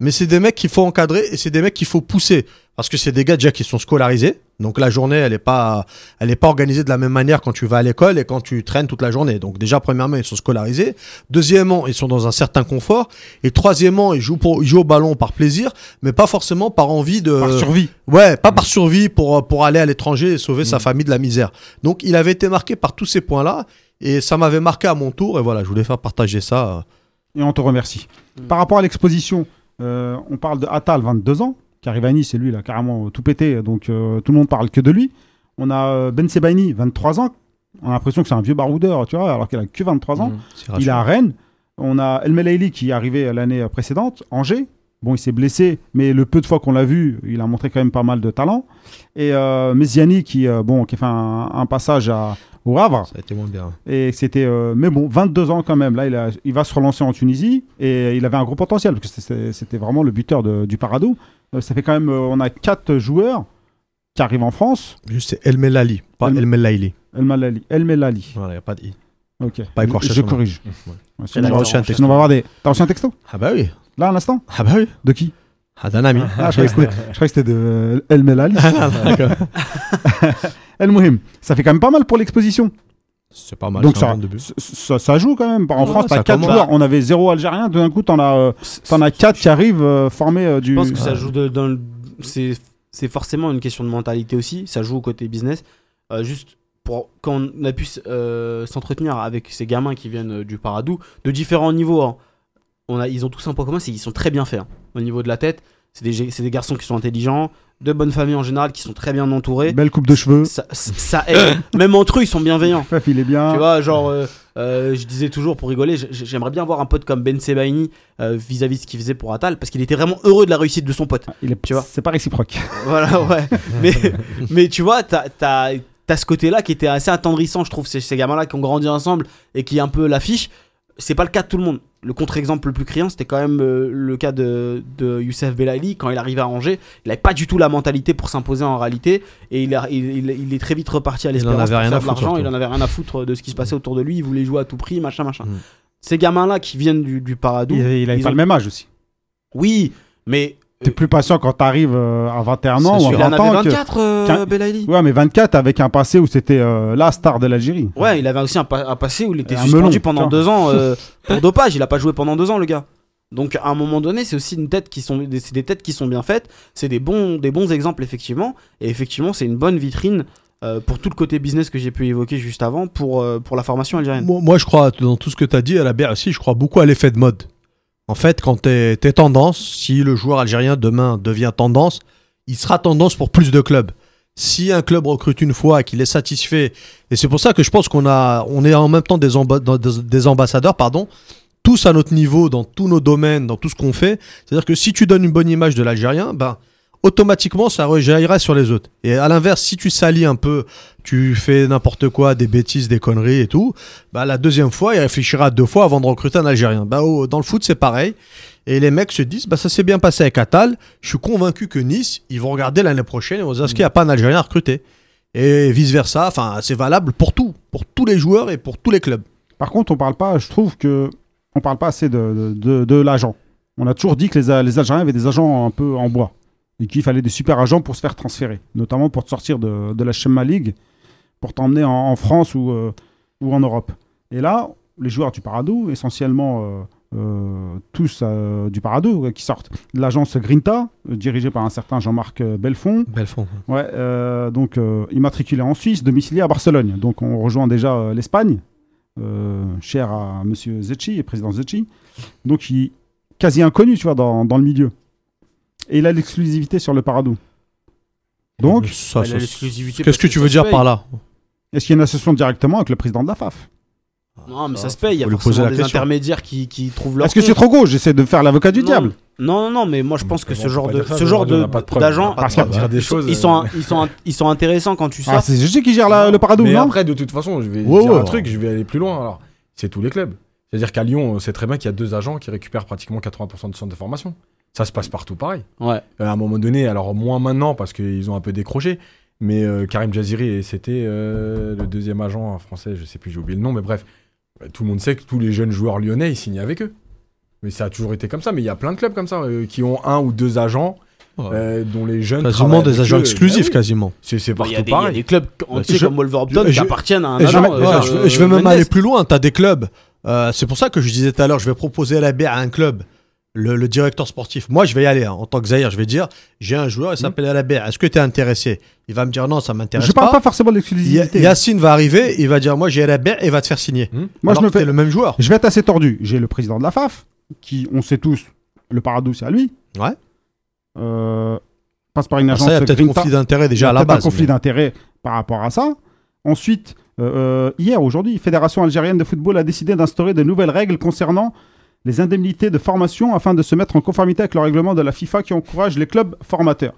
mais c'est des mecs qu'il faut encadrer et c'est des mecs qu'il faut pousser parce que c'est des gars déjà qui sont scolarisés. Donc la journée, elle est pas, elle est pas organisée de la même manière quand tu vas à l'école et quand tu traînes toute la journée. Donc déjà premièrement, ils sont scolarisés. Deuxièmement, ils sont dans un certain confort. Et troisièmement, ils jouent pour, ils jouent au ballon par plaisir, mais pas forcément par envie de. Par survie. Ouais, pas par survie pour, pour aller à l'étranger et sauver sa famille de la misère. Donc il avait été marqué par tous ces points-là et ça m'avait marqué à mon tour et voilà, je voulais faire partager ça. Et on te remercie. Par rapport à l'exposition, euh, on parle de Atal, 22 ans, Nice, et lui, il a carrément tout pété, donc euh, tout le monde parle que de lui. On a euh, Ben Sebaini, 23 ans. On a l'impression que c'est un vieux baroudeur, tu vois, alors qu'il a que 23 ans. C'est Il est à. Rennes. On a El Melaili qui est arrivé l'année précédente, Angers. Bon, il s'est blessé, mais le peu de fois qu'on l'a vu, il a montré quand même pas mal de talent. Et euh, Mesiani qui, euh, bon, qui a fait un, un passage à, au Havre. Ça a été moins bien. Et c'était, euh, mais bon, 22 ans quand même. Là, il, a- il va se relancer en Tunisie et il avait un gros potentiel parce que c'était vraiment le buteur de- du Paradou. Euh, ça fait quand même, euh, on a quatre joueurs qui arrivent en France. Juste c'est El Melali, pas El- El Melaili. El Malali, El Melali. Voilà, y a pas de i. Ok. Pas écorché Je corrige. Ouais. Ouais, sinon, on reçu un on va avoir des. T'as reçu un texto? Ah bah oui. Là, à l'instant Ah bah oui. De qui? Ah d'un ami. Ah, je croyais que c'était- de El Melali. D'accord. El Mouhim. Ça fait quand même pas mal pour l'exposition. C'est pas mal. Donc ça, ça, ça- joue quand même. En Ouais, France, t'as quatre commence. joueurs. On avait zéro Algérien. D'un coup, t'en as, euh, t'en as quatre qui arrivent euh, formés euh, du. Je pense que ça joue de- dans le- c'est c'est forcément une question de mentalité aussi. Ça joue au côté business. Euh, juste pour quand on a pu euh, s'entretenir avec ces gamins qui viennent euh, du Paradou de différents niveaux. hein. On a, ils ont tous un point commun, c'est qu'ils sont très bien faits hein, au niveau de la tête. C'est des, des garçons qui sont intelligents, de bonnes familles en général, qui sont très bien entourés. Belle coupe de cheveux. Ça, ça aide. Même entre eux, ils sont bienveillants. Faf, il est bien. Tu vois, genre, euh, euh, je disais toujours pour rigoler, j'aimerais bien voir un pote comme Ben Sebaini euh, vis-à-vis de ce qu'il faisait pour Atal, parce qu'il était vraiment heureux de la réussite de son pote. Il est, Tu vois. C'est pas réciproque. Voilà, ouais. mais, mais tu vois, t'as as, ce côté-là qui était assez attendrissant, je trouve, ces, ces gamins-là qui ont grandi ensemble et qui un peu l'affichent. C'est pas le cas de tout le monde. Le contre-exemple le plus criant, c'était quand même euh, le cas de, de Youssef Belaili. Quand il arrivait à Angers, il avait pas du tout la mentalité pour s'imposer en réalité. Et il, a- il, il- il est très vite reparti à Il en l'espérance avait pour rien faire à de l'argent. Il en avait rien à foutre de ce qui se passait autour de lui. Il voulait jouer à tout prix, machin, machin. Mm. Ces gamins-là qui viennent du, du Paradou. Il, il avait ils pas ont- le même âge aussi. Oui, mais T'es plus patient quand t'arrives euh, à 21 ans ou. Il à en 20 avait ans. que- 24, euh, qu'un- Belaïli. Ouais, mais 24 avec un passé où c'était euh, la star de l'Algérie. Ouais, il avait aussi un, pa- un passé où il était Un suspendu melon, pendant tiens. deux ans euh, pour dopage. Il a pas joué pendant deux ans, le gars. Donc à un moment donné, c'est aussi une tête qui sont, des- c'est des têtes qui sont bien faites. C'est des bons, des bons exemples effectivement. Et effectivement, c'est une bonne vitrine euh, pour tout le côté business que j'ai pu évoquer juste avant pour euh, pour la formation algérienne. Moi, moi, je crois, dans tout ce que tu as dit à la BR aussi, je crois beaucoup à l'effet de mode. En fait, quand tu es, tendance, si le joueur algérien demain devient tendance, il sera tendance pour plus de clubs. Si un club recrute une fois et qu'il est satisfait, et c'est pour ça que je pense qu'on a, on est en même temps des, des ambassadeurs, pardon, tous à notre niveau, dans tous nos domaines, dans tout ce qu'on fait. C'est-à-dire que si tu donnes une bonne image de l'Algérien, ben, automatiquement, ça rejaillira sur les autres. Et à l'inverse, si tu salis un peu, tu fais n'importe quoi, des bêtises, des conneries et tout, bah, la deuxième fois, il réfléchira deux fois avant de recruter un Algérien. Bah, dans le foot, c'est pareil. Et les mecs se disent, bah, ça s'est bien passé avec Atal. Je suis convaincu que Nice, ils vont regarder l'année prochaine et vont se dire, est-ce qu'il n'y a pas un Algérien à recruter? Et vice-versa. Enfin, c'est valable pour tout. Pour tous les joueurs et pour tous les clubs. Par contre, on parle pas, je trouve que on parle pas assez de, de, de l'agent. On a toujours dit que les, les Algériens avaient des agents un peu en bois et qu'il fallait des super agents pour se faire transférer, notamment pour te sortir de, de la Chemma League, pour t'emmener en, en France ou, euh, ou en Europe. Et là, les joueurs du Parado, essentiellement euh, euh, tous euh, du Parado, ouais, qui sortent de l'agence Grinta, dirigée par un certain Jean-Marc Belfond, Belfond. Ouais, donc immatriculé en Suisse, domicilié à Barcelone. Donc on rejoint déjà l'Espagne, cher à Monsieur Zecchi, président Zecchi. Donc il quasi inconnu, tu vois, dans, dans le milieu. Et il a l'exclusivité sur le Parado. Donc, Ça, ça- Qu'est-ce que tu veux dire par là est-ce qu'il y a une association directement avec le président de la FAF Non, mais ça se paye. Il y a forcément des question. intermédiaires qui, qui trouvent leur Est-ce que c'est trop gros J'essaie de faire l'avocat du Non, diable. Non, non, non, mais moi je pense que ce genre de, ce genre de- d'agents, ils sont, choses, ils sont, euh, ils sont, ils sont intéressants quand tu Ah, sors. c'est Zecchi qui gère la- le Parado, Mais non? après, de toute façon, je vais dire un truc, je vais aller plus loin. Alors, c'est tous les clubs. C'est-à-dire qu'à Lyon, on sait très bien qu'il y a deux agents qui récupèrent pratiquement 80% du centre de formation. Ça se passe partout pareil. Ouais. Euh, à un moment donné, alors moins maintenant parce qu'ils ont un peu décroché, mais euh, Karim Jaziri, et c'était euh, le deuxième agent français, je sais plus, j'ai oublié le nom, mais bref, euh, tout le monde sait que tous les jeunes joueurs lyonnais, ils signent avec eux. Mais ça a toujours été comme ça, mais il y a plein de clubs comme ça euh, qui ont un ou deux agents euh, dont les jeunes. Quasiment des agents eux. exclusifs, Bah oui, quasiment. C'est partout a des, il y a pareil. des clubs entiers je- comme Wolverhampton je- qui appartiennent à un agent. euh, je vais- je vais euh, même Mendes. aller plus loin. Tu as des clubs. euh, c'est pour ça que je disais tout à l'heure, je vais proposer à la BR à un club, le, le directeur sportif. Moi, je vais y aller hein, en tant que Zahir. Je vais dire j'ai un joueur, il s'appelle Alabert. Est-ce que tu es intéressé? Il va me dire non, ça m'intéresse Je parle pas. pas forcément de Ya- l'exclusivité. Yacine va arriver, il va dire moi j'ai Alabert et il va te faire signer. Hmm. Moi, Alors je me fais. le même joueur. Je vais être assez tordu. J'ai le président de la FAF, qui, on sait tous, le Parado, c'est à lui. Ouais. Euh, passe par une Alors agence ça, il y a peut-être Grinta. conflit d'intérêt déjà a à la peut-être un base. conflit mais- d'intérêt par rapport à ça. Ensuite, euh, euh, hier, aujourd'hui, Fédération algérienne de football a décidé d'instaurer de nouvelles règles concernant les indemnités de formation afin de se mettre en conformité avec le règlement de la FIFA qui encourage les clubs formateurs.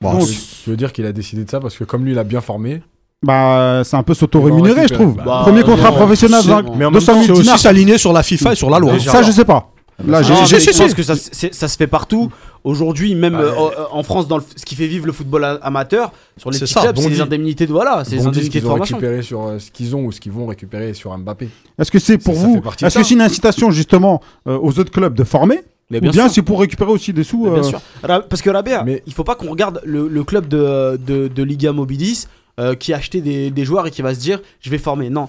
Bon, Donc, Je veux dire qu'il a décidé de ça parce que comme lui, il a bien formé. bah, c'est un peu s'auto-rémunérer, je trouve. Bah, Premier contrat non, professionnel, mais en même 200 temps, 000 C'est aussi s'aligner sur la FIFA et sur la loi. Déjà. Ça, je sais pas. Là, si, je pense que ça se fait partout. Aujourd'hui, même Bah, euh, euh, en France, dans le- ce qui fait vivre le football amateur, sur les petits ça, clubs, c'est les indemnités de voilà, c'est les indemnités de qu'ils ont formation. récupéré sur euh, ce qu'ils ont ou ce qu'ils vont récupérer sur Mbappé. Est-ce que c'est pour Ça, vous Est-ce que c'est une incitation justement euh, aux autres clubs de former Mais Ou bien c'est pour récupérer aussi des sous euh, Bien sûr. Parce que Rabea, Mais- il faut pas qu'on regarde le, le club de, de, de Liga Mobilis euh, qui a acheté des, des joueurs et qui va se dire je vais former. Non,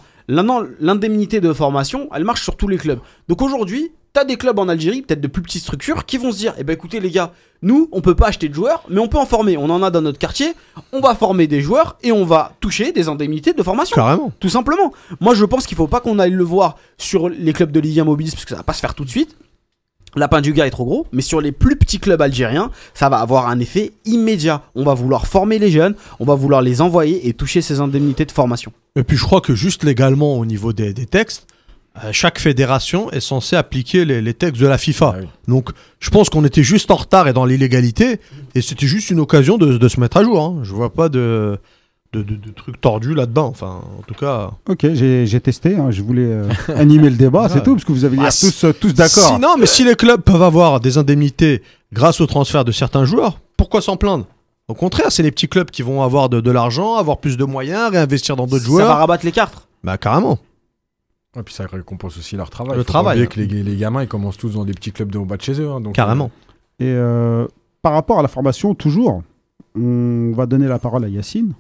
l'indemnité de formation, elle marche sur tous les clubs. Donc aujourd'hui, tu as des clubs en Algérie, peut-être de plus petites structures, qui vont se dire eh ben écoutez les gars, nous, on peut pas acheter de joueurs, mais on peut en former. On en a dans notre quartier, on va former des joueurs et on va toucher des indemnités de formation. Carrément. Tout simplement. Moi, je pense qu'il faut pas qu'on aille le voir sur les clubs de Ligue 1 Mobilis parce que ça va pas se faire tout de suite. Lapin du gars est trop gros, mais sur les plus petits clubs algériens, ça va avoir un effet immédiat. On va vouloir former les jeunes, on va vouloir les envoyer et toucher ces indemnités de formation. Et puis je crois que juste légalement au niveau des, des textes, euh, chaque fédération est censée appliquer les, les textes de la FIFA. Ah oui. Donc je pense qu'on était juste en retard et dans l'illégalité, et c'était juste une occasion de, de se mettre à jour. hein. Je vois pas de, de, de- de trucs tordus là-dedans. Enfin, en tout cas. Ok, j'ai testé. hein, je voulais euh, animer le débat, c'est Ouais. tout, parce que vous avez Ah, tous, euh, tous d'accord. Si, non, mais si les clubs peuvent avoir des indemnités grâce au transfert de certains joueurs, pourquoi s'en plaindre? Au contraire, c'est les petits clubs qui vont avoir de, de l'argent, avoir plus de moyens, réinvestir dans d'autres Ça va joueurs. rabattre les cartes. Bah carrément. Et puis ça récompense aussi leur travail. Le Faut travail, hein. que les, les gamins, ils commencent tous dans des petits clubs de haut bas de chez eux. hein, donc, Carrément. Et euh, par rapport à la formation, toujours, on va donner la parole à Yacine.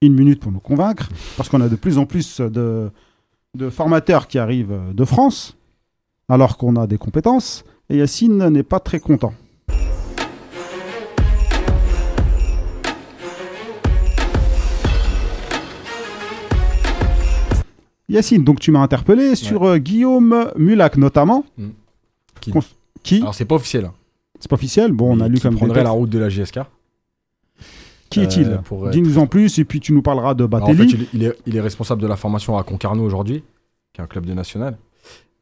Une minute pour nous convaincre, parce qu'on a de plus en plus de, de formateurs qui arrivent de France, alors qu'on a des compétences. Et Yacine n'est pas très content. Yacine, donc tu m'as interpellé sur euh, Guillaume Mulac notamment. Mm. Qui- Cons- Qui Alors c'est pas officiel. hein. C'est pas officiel. Bon, on a Mais lu qui comme des prendrait la textes. route de la JSK. Qui est-il? Euh, pour être- Dis-nous en plus et puis tu nous parleras de Alors, en fait, Batelli. il, est- il est, il est responsable de la formation à Concarneau aujourd'hui, qui est un club de national.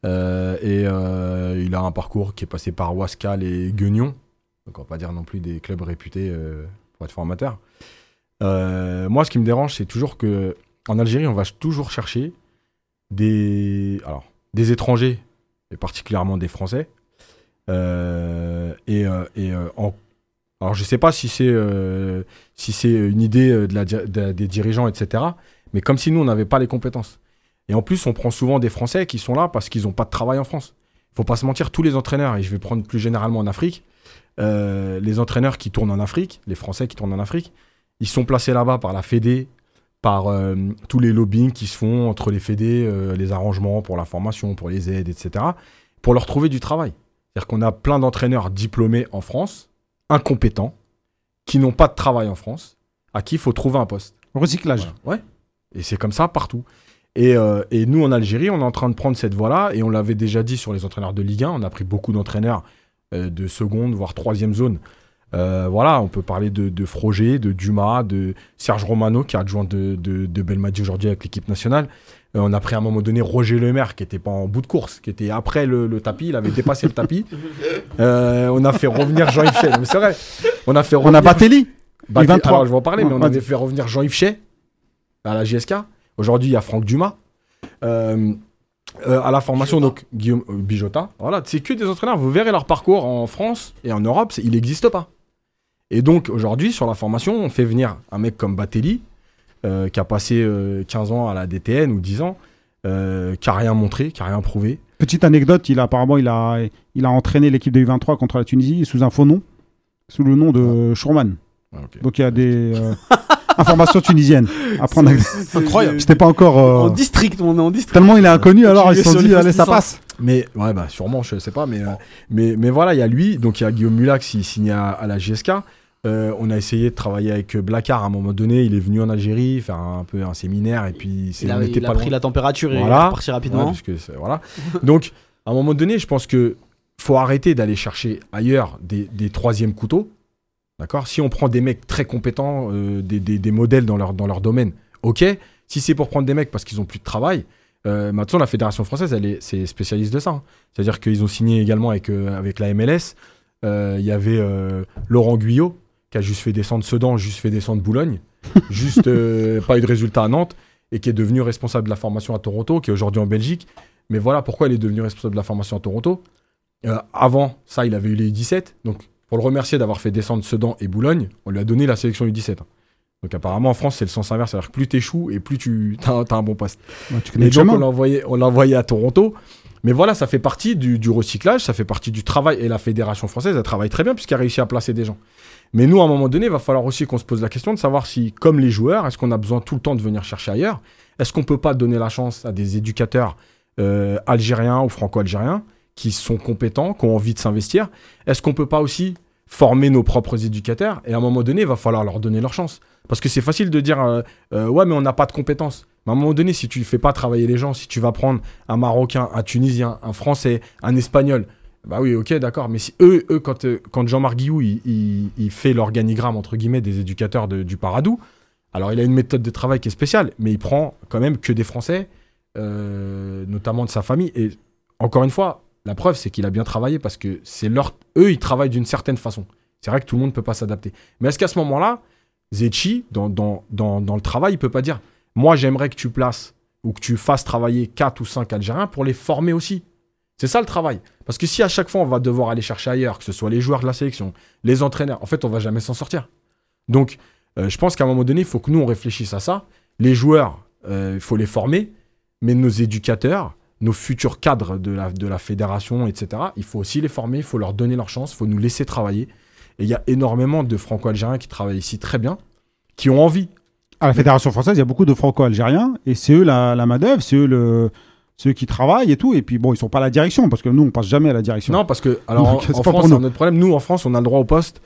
Euh, et euh, il a un parcours qui est passé par Wascal et Guignon. Donc on va pas dire non plus des clubs réputés euh, pour être formateur. Euh, moi, ce qui me dérange, c'est toujours que en Algérie, on va toujours chercher des, étrangers, et particulièrement des Français. Euh, euh, euh, alors, je sais pas si c'est une idée des dirigeants, etc. Mais comme si nous, on n'avait pas les compétences. Et en plus, on prend souvent des Français qui sont là parce qu'ils n'ont pas de travail en France. faut pas se mentir, tous les entraîneurs, et je vais prendre plus généralement en Afrique, les entraîneurs qui tournent en Afrique, les Français qui tournent en Afrique, ils sont placés là-bas par la Fédé, par euh, tous les lobbying qui se font entre les Fédés, euh, les arrangements pour la formation, pour les aides, etc., pour leur trouver du travail. C'est-à-dire qu'on a plein d'entraîneurs diplômés en France, incompétents, qui n'ont pas de travail en France, à qui il faut trouver un poste. Recyclage. Voilà. Ouais. Et c'est comme ça partout. Et, euh, et nous, en Algérie, on est en train de prendre cette voie-là, et on l'avait déjà dit sur les entraîneurs de Ligue 1, on a pris beaucoup d'entraîneurs de seconde, voire troisième zone. Euh, voilà, on peut parler de, de Froger, de Dumas, de Serge Romano, qui est adjoint de, de, de Belmadi aujourd'hui avec l'équipe nationale. Euh, on a pris à un moment donné Roger Lemaire, qui était pas en bout de course, qui était après le, le tapis, il avait dépassé le tapis. Euh, on a fait revenir Jean-Yves Chet, mais c'est vrai. On a fait On a revenir Batelli. Il 23. Alors, je vais en parler, mais on avait fait revenir Jean-Yves Chet à la JSK. Aujourd'hui, il y a Franck Dumas. Euh, euh, à la formation, donc Guillaume euh, Bijota. Voilà, c'est que des entraîneurs. Vous verrez leur parcours en France et en Europe, il n'existe pas. Et donc, aujourd'hui, sur la formation, on fait venir un mec comme Batelli, euh, qui a passé euh, 15 ans à la DTN ou 10 ans, euh, qui a rien montré, qui a rien prouvé. Petite anecdote, il a, apparemment, il a, il a entraîné l'équipe de U23 contre la Tunisie sous un faux nom, sous le nom de Schurman. Ah, ok. Donc il y a des euh, informations tunisiennes à prendre. à- Incroyable. C'était pas encore. euh, En district, on est en district. Tellement il est inconnu, alors ils se sont dit, allez, ça passe. Mais ouais, bah sûrement, je sais pas, mais, euh, mais, mais voilà, il y a lui, donc il y a Guillaume Mulac qui signe à, à la JSK. Euh, on a essayé de travailler avec Blacard à un moment donné. Il est venu en Algérie faire un, peu un séminaire et puis c'est- Il a, il a pas pris loin. la température et il est reparti Ouais, rapidement. parce que voilà. Donc à un moment donné, je pense que faut arrêter d'aller chercher ailleurs des, des troisièmes couteaux. D'accord? Si on prend des mecs très compétents, euh, des, des- des modèles dans leur, dans leur domaine, ok? Si c'est pour prendre des mecs parce qu'ils ont plus de travail, euh, maintenant la fédération française, elle est, c'est spécialiste de ça. hein. C'est-à-dire qu'ils ont signé également avec, euh, avec la MLS. Euh, Il y avait Laurent Guyot qui a juste fait descendre Sedan, juste fait descendre Boulogne, juste pas eu de résultat à Nantes et qui est devenu responsable de la formation à Toronto, qui est aujourd'hui en Belgique. Mais voilà pourquoi il est devenu responsable de la formation à Toronto. Avant ça, il avait eu les U17. Donc, pour le remercier d'avoir fait descendre Sedan et Boulogne, on lui a donné la sélection U17. Donc, apparemment, en France, c'est le sens inverse. C'est-à-dire que plus t'échoues et plus tu as, un bon poste. Ouais, tu connais Et donc, on l'a envoyé, on l'a envoyé à Toronto. Mais voilà, ça fait partie du, du recyclage, ça fait partie du travail. Et la fédération française, elle travaille très bien puisqu'elle a réussi à placer des gens. Mais nous, à un moment donné, il va falloir aussi qu'on se pose la question de savoir si, comme les joueurs, est-ce qu'on a besoin tout le temps de venir chercher ailleurs? Est-ce qu'on peut pas donner la chance à des éducateurs euh, algériens ou franco-algériens qui sont compétents, qui ont envie de s'investir? Est-ce qu'on peut pas aussi former nos propres éducateurs Et à un moment donné, il va falloir leur donner leur chance. Parce que c'est facile de dire, euh, euh, ouais, mais on n'a pas de compétences. Mais à un moment donné, si tu ne fais pas travailler les gens, si tu vas prendre un Marocain, un Tunisien, un Français, un Espagnol, bah oui, ok, d'accord. Mais si eux, eux quand, euh, quand Jean-Marc Guillou, il, fait l'organigramme, entre guillemets, des éducateurs de- du Paradou, alors il a une méthode de travail qui est spéciale, mais il prend quand même que des Français, notamment de sa famille. Et encore une fois, la preuve, c'est qu'il a bien travaillé parce que c'est leur... eux, ils travaillent d'une certaine façon. C'est vrai que tout le monde ne peut pas s'adapter. Mais est-ce qu'à ce moment-là, Zetchi, dans, le travail, il peut pas dire Moi, j'aimerais que tu places ou que tu fasses travailler 4 ou 5 Algériens pour les former aussi. C'est ça le travail. Parce que si à chaque fois on va devoir aller chercher ailleurs, que ce soit les joueurs de la sélection, les entraîneurs, en fait, on va jamais s'en sortir. Donc, euh, je pense qu'à un moment donné, il faut que nous, on réfléchisse à ça. Les joueurs, euh, il faut les former, mais nos éducateurs, nos futurs cadres de la, de la fédération, etc., il faut aussi les former, il faut leur donner leur chance, il faut nous laisser travailler. Et il y a énormément de franco-algériens qui travaillent ici très bien, qui ont envie. À la Fédération française, il y a beaucoup de franco-algériens et c'est eux la, la main-d'œuvre, c'est eux le, ceux qui travaillent et tout. Et puis bon, ils sont pas à la direction parce que nous, on passe jamais à la direction. Non, parce que, alors, Donc, en, c'est en pas pour France, nous. c'est un autre problème. Nous, en France, on a le droit au poste,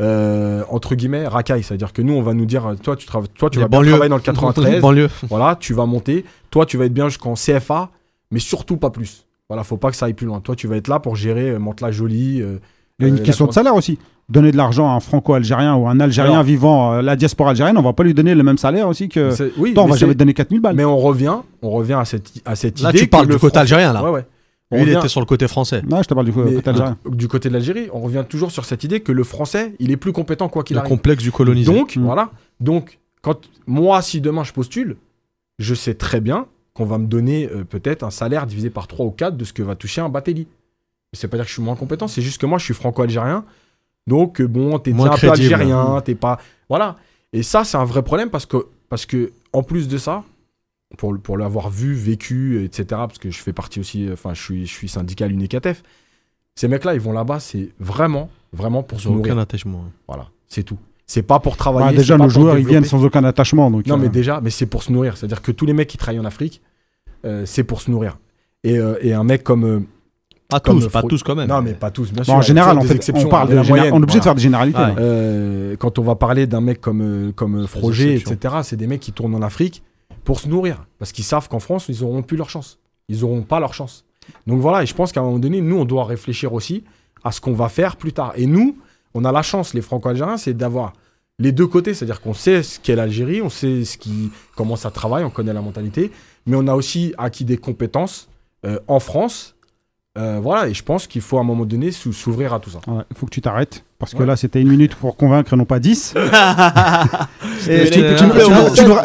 euh, entre guillemets, racaille. C'est-à-dire que nous, on va nous dire, toi, tu, toi, tu vas bien travailler dans le 93. Banlieue. Voilà, tu vas monter. Toi, tu vas être bien jusqu'en CFA, mais surtout pas plus. Voilà, faut pas que ça aille plus loin. Toi, tu vas être là pour gérer euh, Mantes-la Jolie. euh, Il y a une euh, question la- de salaire aussi. Donner de l'argent à un franco-algérien ou un algérien Alors- vivant euh, la diaspora algérienne, on va pas lui donner le même salaire aussi que. Oui, Toi, on va jamais te donner 4000 balles. Mais on revient, on revient à cette, à cette Là, idée. tu que parles le du côté algérien, là. Ouais, ouais. On Lui, il revient- était sur le côté français. Non, je te parle du mais côté algérien. du côté de l'Algérie, on revient toujours sur cette idée que le français, il est plus compétent quoi qu'il Le arrive. complexe du colonisé. Donc, Mm. voilà. Donc, quand moi, si demain je postule, je sais très bien qu'on va me donner euh, peut-être un salaire divisé par 3 ou 4 de ce que va toucher un Batelli. C'est pas dire que je suis moins compétent, c'est juste que moi, je suis franco-algérien. Donc, euh, bon, t'es déjà un peu algérien, t'es pas. Voilà. Et ça, c'est un vrai problème parce que, parce que en plus de ça, pour, pour l'avoir vu, vécu, etc., parce que je fais partie aussi, euh, enfin, je suis, je suis syndical UNICATEF, ces mecs-là, ils vont là-bas, c'est vraiment, vraiment pour se nourrir. aucun attachement. Voilà, c'est tout. C'est pas pour travailler. Ah, c'est déjà, nos joueurs, ils viennent sans aucun attachement. Donc, Non, euh, mais déjà, mais c'est pour se nourrir. C'est-à-dire que tous les mecs qui travaillent en Afrique, euh, c'est pour se nourrir. Et, euh, et un mec comme. euh, Pas Comme tous, pas tous quand même. non, mais pas tous, bien bon, sûr. en général, en fait, exceptions, on, parle mais de la moyenne, on est obligé de faire des généralités. Ouais. Euh, quand on va parler d'un mec comme, euh, comme euh, Froger, etc., c'est des mecs qui tournent en Afrique pour se nourrir. Parce qu'ils savent qu'en France, ils auront plus leur chance. Ils auront pas leur chance. Donc voilà, et je pense qu'à un moment donné, nous, on doit réfléchir aussi à ce qu'on va faire plus tard. Et nous, on a la chance, les Franco-Algériens, c'est d'avoir les deux côtés. C'est-à-dire qu'on sait ce qu'est l'Algérie, on sait ce qui, comment ça travaille, on connaît la mentalité. Mais on a aussi acquis des compétences euh, en France. Euh, voilà, et je pense qu'il faut à un moment donné sou- s'ouvrir à tout ça. Il faut que tu t'arrêtes. Parce que Ouais. là, c'était une minute pour convaincre, non pas 10. Et Mais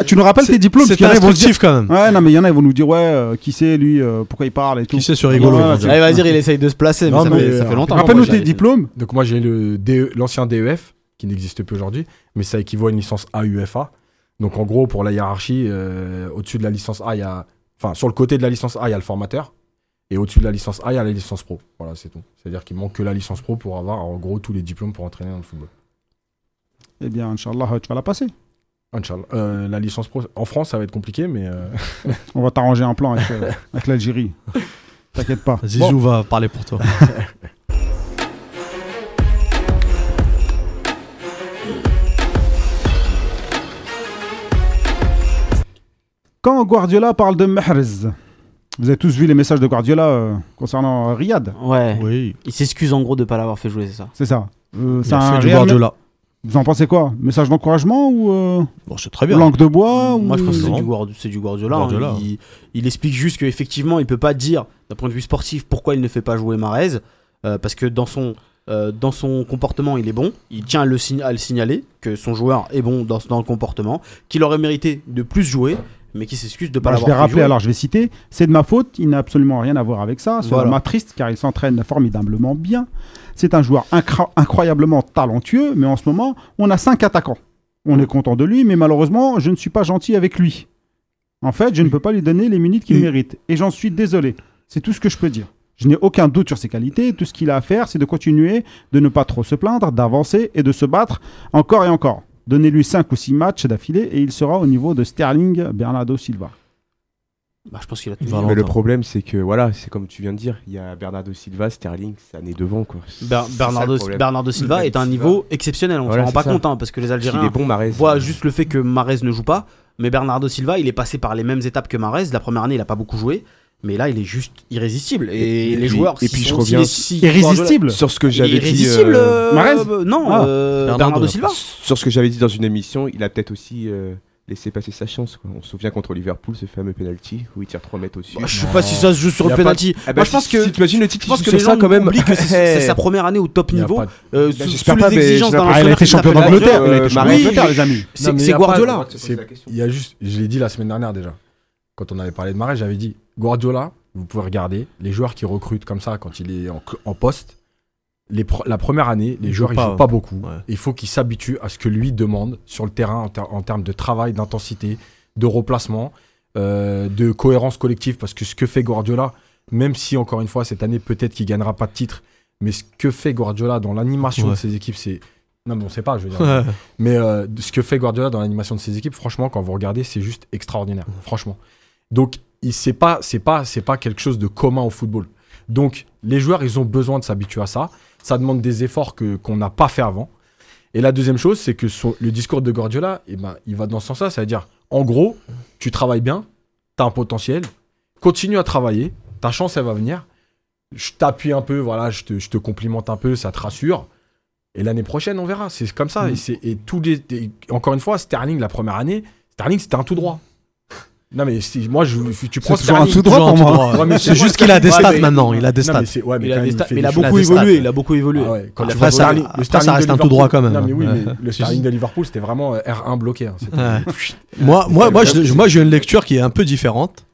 tu, nous- rappelles tes diplômes parce C'est qu'il y en a, ils vont se dire- instructif quand même. Ouais, non, mais il y en a, ils vont nous dire, ouais, euh, qui c'est lui, euh, pourquoi il parle et tout. Qui c'est sur rigolo Ouais. Allez, vas-y, il essaye de se placer, mais, ça, mais, fait, ça euh, fait longtemps. Rappelle-nous tes diplômes. Donc moi j'ai l'ancien DEF qui n'existe plus aujourd'hui, mais ça équivaut à une licence AUFA. Donc en gros pour la hiérarchie, euh, au-dessus de la licence A, il y a, enfin sur le côté de la licence A, il y a le formateur, et au-dessus de la licence A, il y a la licence pro. Voilà, c'est tout. C'est-à-dire qu'il manque que la licence pro pour avoir en gros tous les diplômes pour entraîner dans le football. Eh bien, Inch'Allah, tu vas la passer. Inch'Allah. Euh, la licence pro, en France, ça va être compliqué, mais euh, On va t'arranger un plan avec, euh, avec l'Algérie. T'inquiète pas. Zizou va parler pour toi. Quand Guardiola parle de Mahrez, vous avez tous vu les messages de Guardiola euh, concernant euh, Riyad. Ouais. Oui. Il s'excuse en gros de pas l'avoir fait jouer, c'est ça. C'est ça. Euh, c'est a un fait du Guardiola. Vous en pensez quoi? Message d'encouragement ou euh, Bon, c'est très bien. langue de bois Moi, ou- je pense que c'est Non. du, Guard- c'est du Guardiola. hein. Il, il explique juste qu'effectivement, il peut pas dire, d'un point de vue sportif, pourquoi il ne fait pas jouer Marez. euh, parce que dans son, euh, dans son comportement, il est bon. Il tient à le, sign- à le signaler que son joueur est bon dans, dans le comportement, qu'il aurait mérité de plus jouer, mais qui s'excuse de pas Bah, je l'avoir vais fait rappeler, jouer. alors je vais citer, c'est de ma faute, il n'a absolument rien à voir avec ça. Cela Voilà. m'attriste car il s'entraîne formidablement bien. C'est un joueur incroyablement talentueux, mais en ce moment, on a cinq attaquants. On est content de lui, mais malheureusement, je ne suis pas gentil avec lui. En fait, je ne peux pas lui donner les minutes qu'il mérite. Et j'en suis désolé. C'est tout ce que je peux dire. Je n'ai aucun doute sur ses qualités. Tout ce qu'il a à faire, c'est de continuer, de ne pas trop se plaindre, d'avancer et de se battre encore et encore. Donnez-lui 5 ou 6 matchs d'affilée et il sera au niveau de Sterling Bernardo Silva. Bah, je pense qu'il a dit. Mais le problème, c'est que voilà, c'est comme tu viens de dire, il y a Bernardo Silva, Sterling, ça n'est devant quoi. Ber- C'est ça, Bernardo, Silva est à un niveau exceptionnel. On Voilà, se rend pas ça. compte, hein, parce que les Algériens bon, voient juste le fait que Marez ne joue pas. Mais Bernardo Silva, il est passé par les mêmes étapes que Marez. La première année, il a pas beaucoup joué. Mais là, il est juste irrésistible. Et, les puis- joueurs, et puis je reviens- s'ils- Irrésistible Sur ce que j'avais dit. Irrésistible euh, euh, euh, Non, Ah. euh, Bernardo. Silva. Sur ce que j'avais dit dans une émission, il a peut-être aussi euh, laissé passer sa chance. Quoi. On se souvient contre Liverpool, ce fameux penalty où il tire 3 mètres au-dessus. Bah, je sais pas si ça se joue sur le a pas- penalty. Ah bah, Moi, je pense si- que si t'imagines le titre je pense que les ça gens quand même. oublient que c'est sa première année au top niveau. pas euh, Bah, sous, j'espère sous pas, les mais exigences d'un Ah, il a été champion d'Angleterre. Alger. Il a été champion Marais. d'Angleterre, les amis. C'est Guardiola. Il y a juste, je l'ai dit la semaine dernière déjà. Quand on avait parlé de Marais, j'avais dit Guardiola, vous pouvez regarder les joueurs qui recrutent comme ça quand il est en, en poste. Les la première année, les Il joueurs pas, jouent pas beaucoup. ouais. Il faut qu'ils s'habituent à ce que lui demande sur le terrain en, ter- en termes de travail, d'intensité, de replacement. euh, de cohérence collective, parce que ce que fait Guardiola, même si encore une fois cette année peut-être qu'il gagnera pas de titre, mais ce que fait Guardiola dans l'animation Ouais. de ses équipes, c'est non mais on sait pas, je veux dire. Ouais. Mais euh, ce que fait Guardiola dans l'animation de ses équipes, franchement, quand vous regardez, c'est juste extraordinaire, franchement. Donc, c'est pas, c'est pas, c'est pas quelque chose de commun au football. Donc, les joueurs, ils ont besoin de s'habituer à ça. Ça demande des efforts que qu'on n'a pas fait avant. Et la deuxième chose, c'est que son- le discours de Guardiola, eh ben, il va dans ce sens-là. C'est-à-dire, en gros, tu travailles bien, tu as un potentiel, continue à travailler, ta chance, elle va venir. Je t'appuie un peu, voilà, je te, je te complimente un peu, ça te rassure. Et l'année prochaine, on verra. C'est comme ça. Mm. Et, c'est- et tous les, et encore une fois, Sterling, la première année, Sterling, c'était un tout droit. Non, mais si- moi, je, tu prends C'est toujours un tout droit pour moi. Ouais, C'est juste qu'il a des stats maintenant. Il a des stats. mais c'est- ouais, mais Il a, quand des même, sta- fait il a des- il a beaucoup évolué. Il a beaucoup évolué. Ah ouais, quand Il a tu fait vois ça. Après, le ça Sterling reste de un tout droit quand même. Non, mais oui, Ouais. mais le Sterling de Liverpool, c'était vraiment euh, R1 bloqué. hein. Ouais. Moi, moi, moi, je- moi, j'ai une lecture qui est un peu différente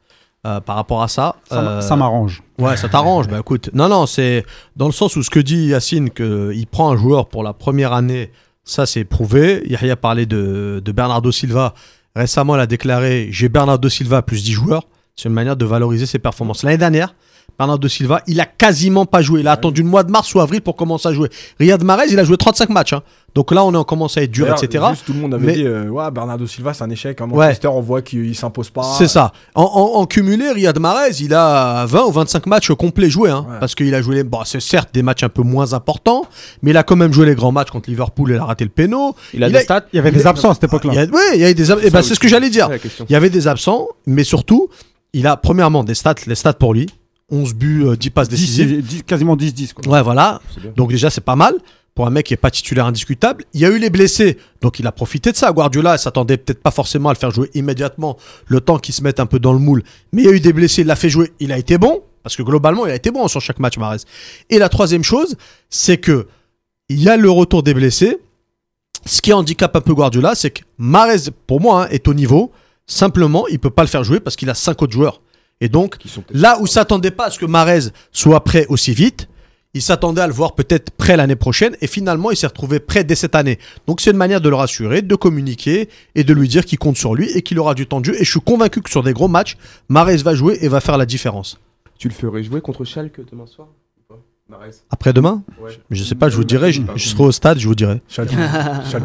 euh, par rapport à ça. Euh, ça m'arrange. Ouais, ça t'arrange. bah écoute, non, non, c'est dans le sens où ce que dit Yacine, qu'il prend un joueur pour la première année, ça c'est prouvé. Yahya parlait de, de Bernardo Silva. Récemment, il a déclaré J'ai Bernardo Silva plus 10 joueurs. C'est une manière de valoriser ses performances. L'année dernière, Bernardo Silva, il a quasiment pas joué. Il a attendu le mois de mars ou avril pour commencer à jouer. Riyad Mahrez, il a joué 35 matchs. hein. Donc là, on est en commence à être dur, etc. juste, tout le monde avait Mais- dit euh, ouais, Bernardo Silva, c'est un échec. À Ouais. Manchester, on voit qu'il s'impose pas. C'est ça. En, en- en cumulé, Riyad Mahrez, il a 20 ou 25 matchs complets joués. hein, Ouais. Parce qu'il a joué, les- bon, c'est certes des matchs un peu moins importants, mais il a quand même joué les grands matchs contre Liverpool et il a raté le péno. Il a des a- stats. Il y avait des absents à cette époque-là. Ouais, il y a eu des, ab- eh ben, c'est ce que j'allais dire. Il y avait des absents, mais surtout, il a premièrement des stats, les stats pour lui. 11 buts, euh, 10 passes 10, décisives. 10, quasiment 10-10. quoi. Ouais, voilà. Donc déjà, c'est pas mal pour un mec qui est pas titulaire indiscutable. Il y a eu les blessés, donc il a profité de ça. Guardiola s'attendait peut-être pas forcément à le faire jouer immédiatement, le temps qu'il se mette un peu dans le moule. Mais il y a eu des blessés, il l'a fait jouer, il a été bon, parce que globalement, il a été bon sur chaque match, Mahrez. Et la troisième chose, c'est que il y a le retour des blessés. Ce qui handicape un peu Guardiola, c'est que Mahrez, pour moi, hein, est au niveau. Simplement, il peut pas le faire jouer parce qu'il a cinq autres joueurs. Et donc, Là où s'attendait pas à ce que Marez soit prêt aussi vite, il s'attendait à le voir peut-être prêt l'année prochaine et finalement il s'est retrouvé prêt dès cette année. Donc c'est une manière de le rassurer, de communiquer et de lui dire qu'il compte sur lui et qu'il aura du temps de jeu. Et je suis convaincu que sur des gros matchs, Marez va jouer et va faire la différence. Tu le ferais jouer contre Schalke demain soir? Ou pas Mahrez Après demain, Ouais. je sais pas, je vous dirai, je, je serai au stade, je vous dirai. Schalke,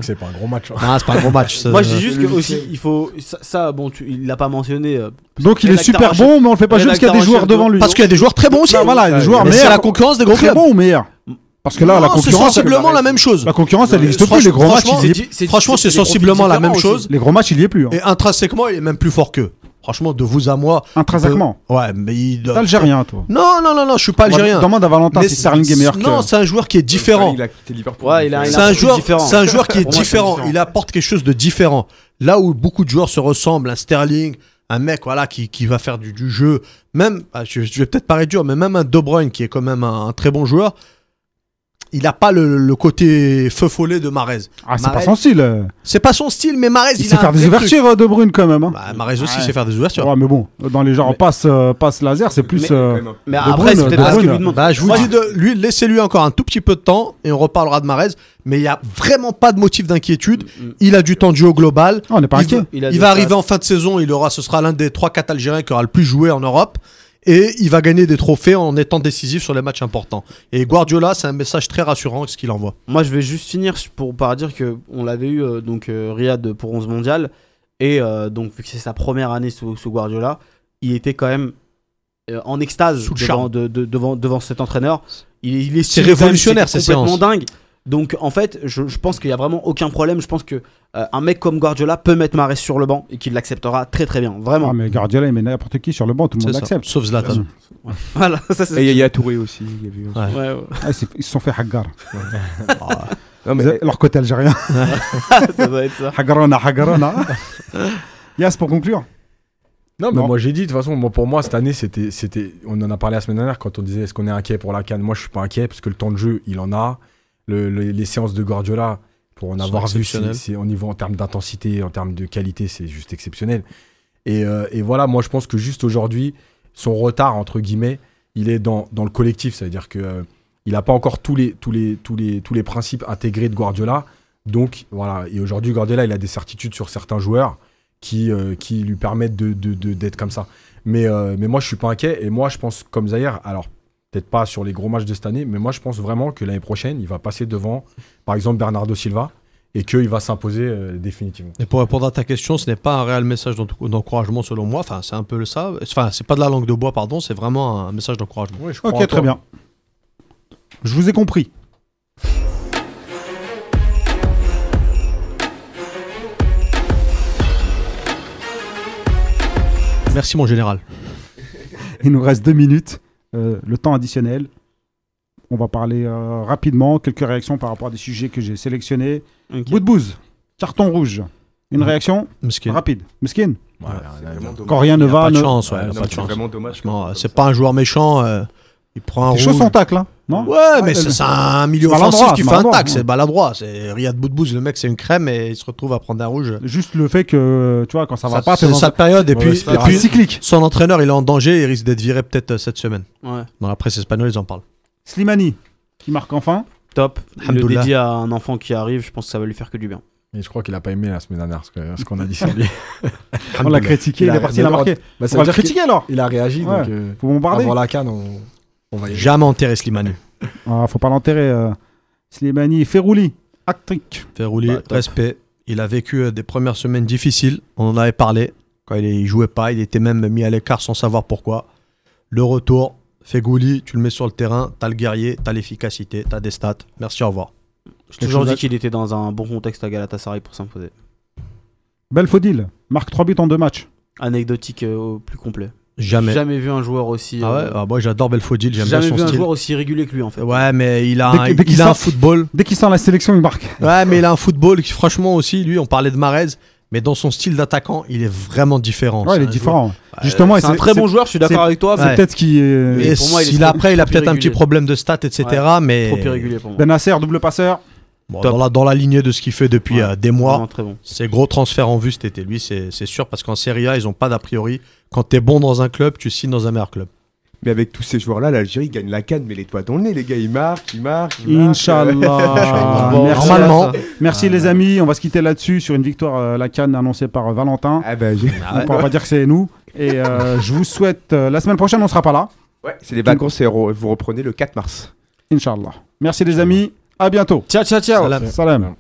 c'est pas un gros match. hein. Ah, c'est pas un gros match. ça. Moi, je dis juste que aussi, il faut. Ça, ça, bon, tu, il l'a pas mentionné. euh, Donc il est super chef. bon, mais on le fait pas jouer parce qu'il y a des joueurs devant de- lui. Parce qu'il y a des joueurs très bons aussi. Bah, voilà, il y a des joueurs Mais c'est meilleurs. la concurrence des gros Très clubs. bon ou meilleur Parce que là, la Non, c'est concurrence, sensiblement la même chose. la concurrence, elle Non, existe plus. franchement- Les gros matchs, franchement, il y est- di- c'est- sensiblement la même chose. les gros matchs, il y est plus. hein. Et intrinsèquement, il est même plus fort qu'eux. Franchement, de vous à moi. Intrinsèquement. Ouais, mais il. T'es algérien, toi. Non, non, non, non, je suis pas algérien. Demande à Valentin Mais si Sterling est meilleur Non, que. c'est un joueur qui est différent. Il a quitté Liverpool. Ouais, il a- C'est a un, joueur, différent. c'est un joueur qui est différent. Il apporte quelque chose de différent. Là où beaucoup de joueurs se ressemblent, un Sterling, un mec voilà qui, qui va faire du, du jeu, même, ah, je, je vais peut-être paraître dur, mais même un De Bruyne qui est quand même un, un très bon joueur, il n'a pas le, le côté feu follet de Marez. Ah, c'est pas son style. euh. C'est pas son style, mais Marez, Il il, sait a faire un des truc. ouvertures euh, de Bruyne quand même. hein. Bah, Mahrez aussi Ouais. sait faire des ouvertures. Ouais, mais bon, dans les genres Mais- passe, euh, passe laser, c'est plus. Mais- euh, après, c'est peut-être lui demande. Bah, je vous dis, de, lui, laissez-lui encore un tout petit peu de temps et on reparlera de Marez. Mais il n'y a vraiment pas de motif d'inquiétude. Mm, mm. Il a du temps de jeu au global. ah, on n'est pas il inquiet. va, Il il va arriver en fin de saison. Il aura, ce sera l'un des 3-4 Algériens qui aura le plus joué en Europe. Et il va gagner des trophées en étant décisif sur les matchs importants. Et Guardiola, c'est un message très rassurant ce qu'il envoie. Moi, je vais juste finir pour par dire que on l'avait eu euh, donc euh, Riyad pour 11 mondial et euh, donc vu que c'est sa première année sous, sous Guardiola, il était quand même en extase devant, charme. de- de- devant devant cet entraîneur. Il, est- il est C'est même, révolutionnaire, c'était ces complètement dingue. Donc en fait, je, je pense qu'il y a vraiment aucun problème. Je pense que euh, un mec comme Guardiola peut mettre Mahrez sur le banc et qu'il l'acceptera très très bien, vraiment. Ah, mais Guardiola, il met n'importe qui sur le banc, tout le monde l'accepte. Sauf Zlatan. Voilà, ça c'est. Et Touré aussi. il y Ouais. Ouais, ouais. Ah, ils se sont fait hagar. Non, mais Leur côté algérien. ça doit être ça. Yas, pour conclure. Non, mais Non. moi j'ai dit, de toute façon, moi, pour moi, cette année, c'était, c'était, on en a parlé la semaine dernière quand on disait est-ce qu'on est inquiet pour la Cannes? Moi, je suis pas inquiet parce que le temps de jeu, il en a. Le- le- les séances de Guardiola, pour en avoir vu, c'est, c'est au niveau en termes d'intensité, en termes de qualité, c'est juste exceptionnel. Et, euh, et voilà, moi, je pense que juste aujourd'hui, son retard, entre guillemets, il est dans, dans le collectif. C'est-à-dire que euh, il n'a pas encore tous les, tous, les, tous, les, tous les principes intégrés de Guardiola. Donc, voilà. Et aujourd'hui, Guardiola, il a des certitudes sur certains joueurs qui, euh, qui lui permettent de, de- de- d'être comme ça. Mais, mais moi, je suis pas inquiet. Et moi, je pense, comme Zahir, alors peut-être pas sur les gros matchs de cette année, mais moi, je pense vraiment que l'année prochaine, il va passer devant, par exemple, Bernardo Silva et qu'il va s'imposer euh, définitivement. Et pour répondre à ta question, ce n'est pas un réel message d'encouragement selon moi. Enfin, c'est un peu le ça. Enfin, c'est pas de la langue de bois, pardon. C'est vraiment un message d'encouragement. Ok, très bien. Je vous ai compris. Merci mon général. Il nous reste deux minutes. Euh, le temps additionnel. On va parler euh, rapidement. Quelques réactions par rapport à des sujets que j'ai sélectionnés. Ok. Bout de bouse. Carton rouge. Une réaction Mesquin. rapide. Meskin. Ouais. Quand rien ne va. pas de chance, ouais, c'est vraiment dommage. C'est pas un joueur méchant. Il prend un rouge. choses sans tacle, hein Non Ouais, mais Ouais, c'est un milieu offensif qui c'est fait un maladroit, tac, ouais. c'est maladroit. C'est Riyad Boudbouz, le mec c'est une crème et il se retrouve à prendre un rouge. Juste le fait que, tu vois, quand ça va pas, c'est t'es dans sa période et Ouais, puis, c'est et puis cyclique. son entraîneur il est en danger, il risque d'être viré peut-être euh, cette semaine. Ouais. Dans la presse espagnole ils en parlent. Slimani, qui marque enfin. Top. Il le dédie à un enfant qui arrive, je pense que ça va lui faire que du bien. Mais je crois qu'il a pas aimé la semaine dernière ce qu'on a dit sur lui. On l'a critiqué, Il il, a- est parti, il a marqué. Bah, On ça va veut le dire critiquer alors. Il a réagi, Ouais. donc euh, Faut bombarder. avant la canne, on, on va. Jamais enterré Slimani. Ah, faut pas l'enterrer. euh. Slimani, Ferrouli, Actric. Ferrouli, Bah, respect. Il a vécu euh, des premières semaines difficiles. On en avait parlé. Quand il, jouait pas, il était même mis à l'écart sans savoir pourquoi. Le retour, Fegouli, tu le mets sur le terrain, t'as le guerrier, t'as l'efficacité, t'as des stats. Merci, au revoir. J'ai toujours dit à- qu'il était dans un bon contexte à Galatasaray pour s'imposer. Belfodil, marque 3 buts en 2 matchs. Anecdotique euh, au plus complet. Jamais. Jamais vu un joueur aussi. Ah ouais, euh, ah, moi j'adore Belfodil, j'aime bien jamais son vu un style. joueur aussi régulier que lui en fait. Ouais, mais il a, Dès un, dès qu'il il a un sort- football. Dès qu'il sent la sélection, il marque. Ouais, mais il a un football qui, franchement, aussi, lui, on parlait de Marez, mais dans son style d'attaquant, il est vraiment différent. Ouais, il est différent. joueur- Justement, C'est un très bon joueur, je suis d'accord avec toi. C'est Ouais. peut-être qui est. Pour moi, il est trop- après, il a peut-être un petit problème de stats, etc. mais Trop irrégulier pour moi. Benasser, double passeur. Bon, dans, la, dans la lignée de ce qu'il fait depuis Ouais. euh, des mois, très bon. c'est gros transfert en vue cet été. Lui, c'est sûr, parce qu'en Serie A, ils n'ont pas d'a priori. Quand tu es bon dans un club, tu signes dans un meilleur club. Mais avec tous ces joueurs-là, l'Algérie gagne la canne, mais les doigts dans le nez, les gars, ils marquent, ils marquent. ils marquent. Inch'Allah. Bon, Merci. normalement. Merci les amis. On va se quitter là-dessus sur une victoire euh, la canne annoncée par euh, Valentin. Ah bah, j'ai- On ne pourra pas dire que c'est nous. Et euh, je vous souhaite. euh, la semaine prochaine, on sera pas là. ouais, c'est les vacances et re- vous reprenez le 4 mars. Inch'Allah. Merci les amis. À bientôt. Ciao, ciao, ciao. Salam. Salam.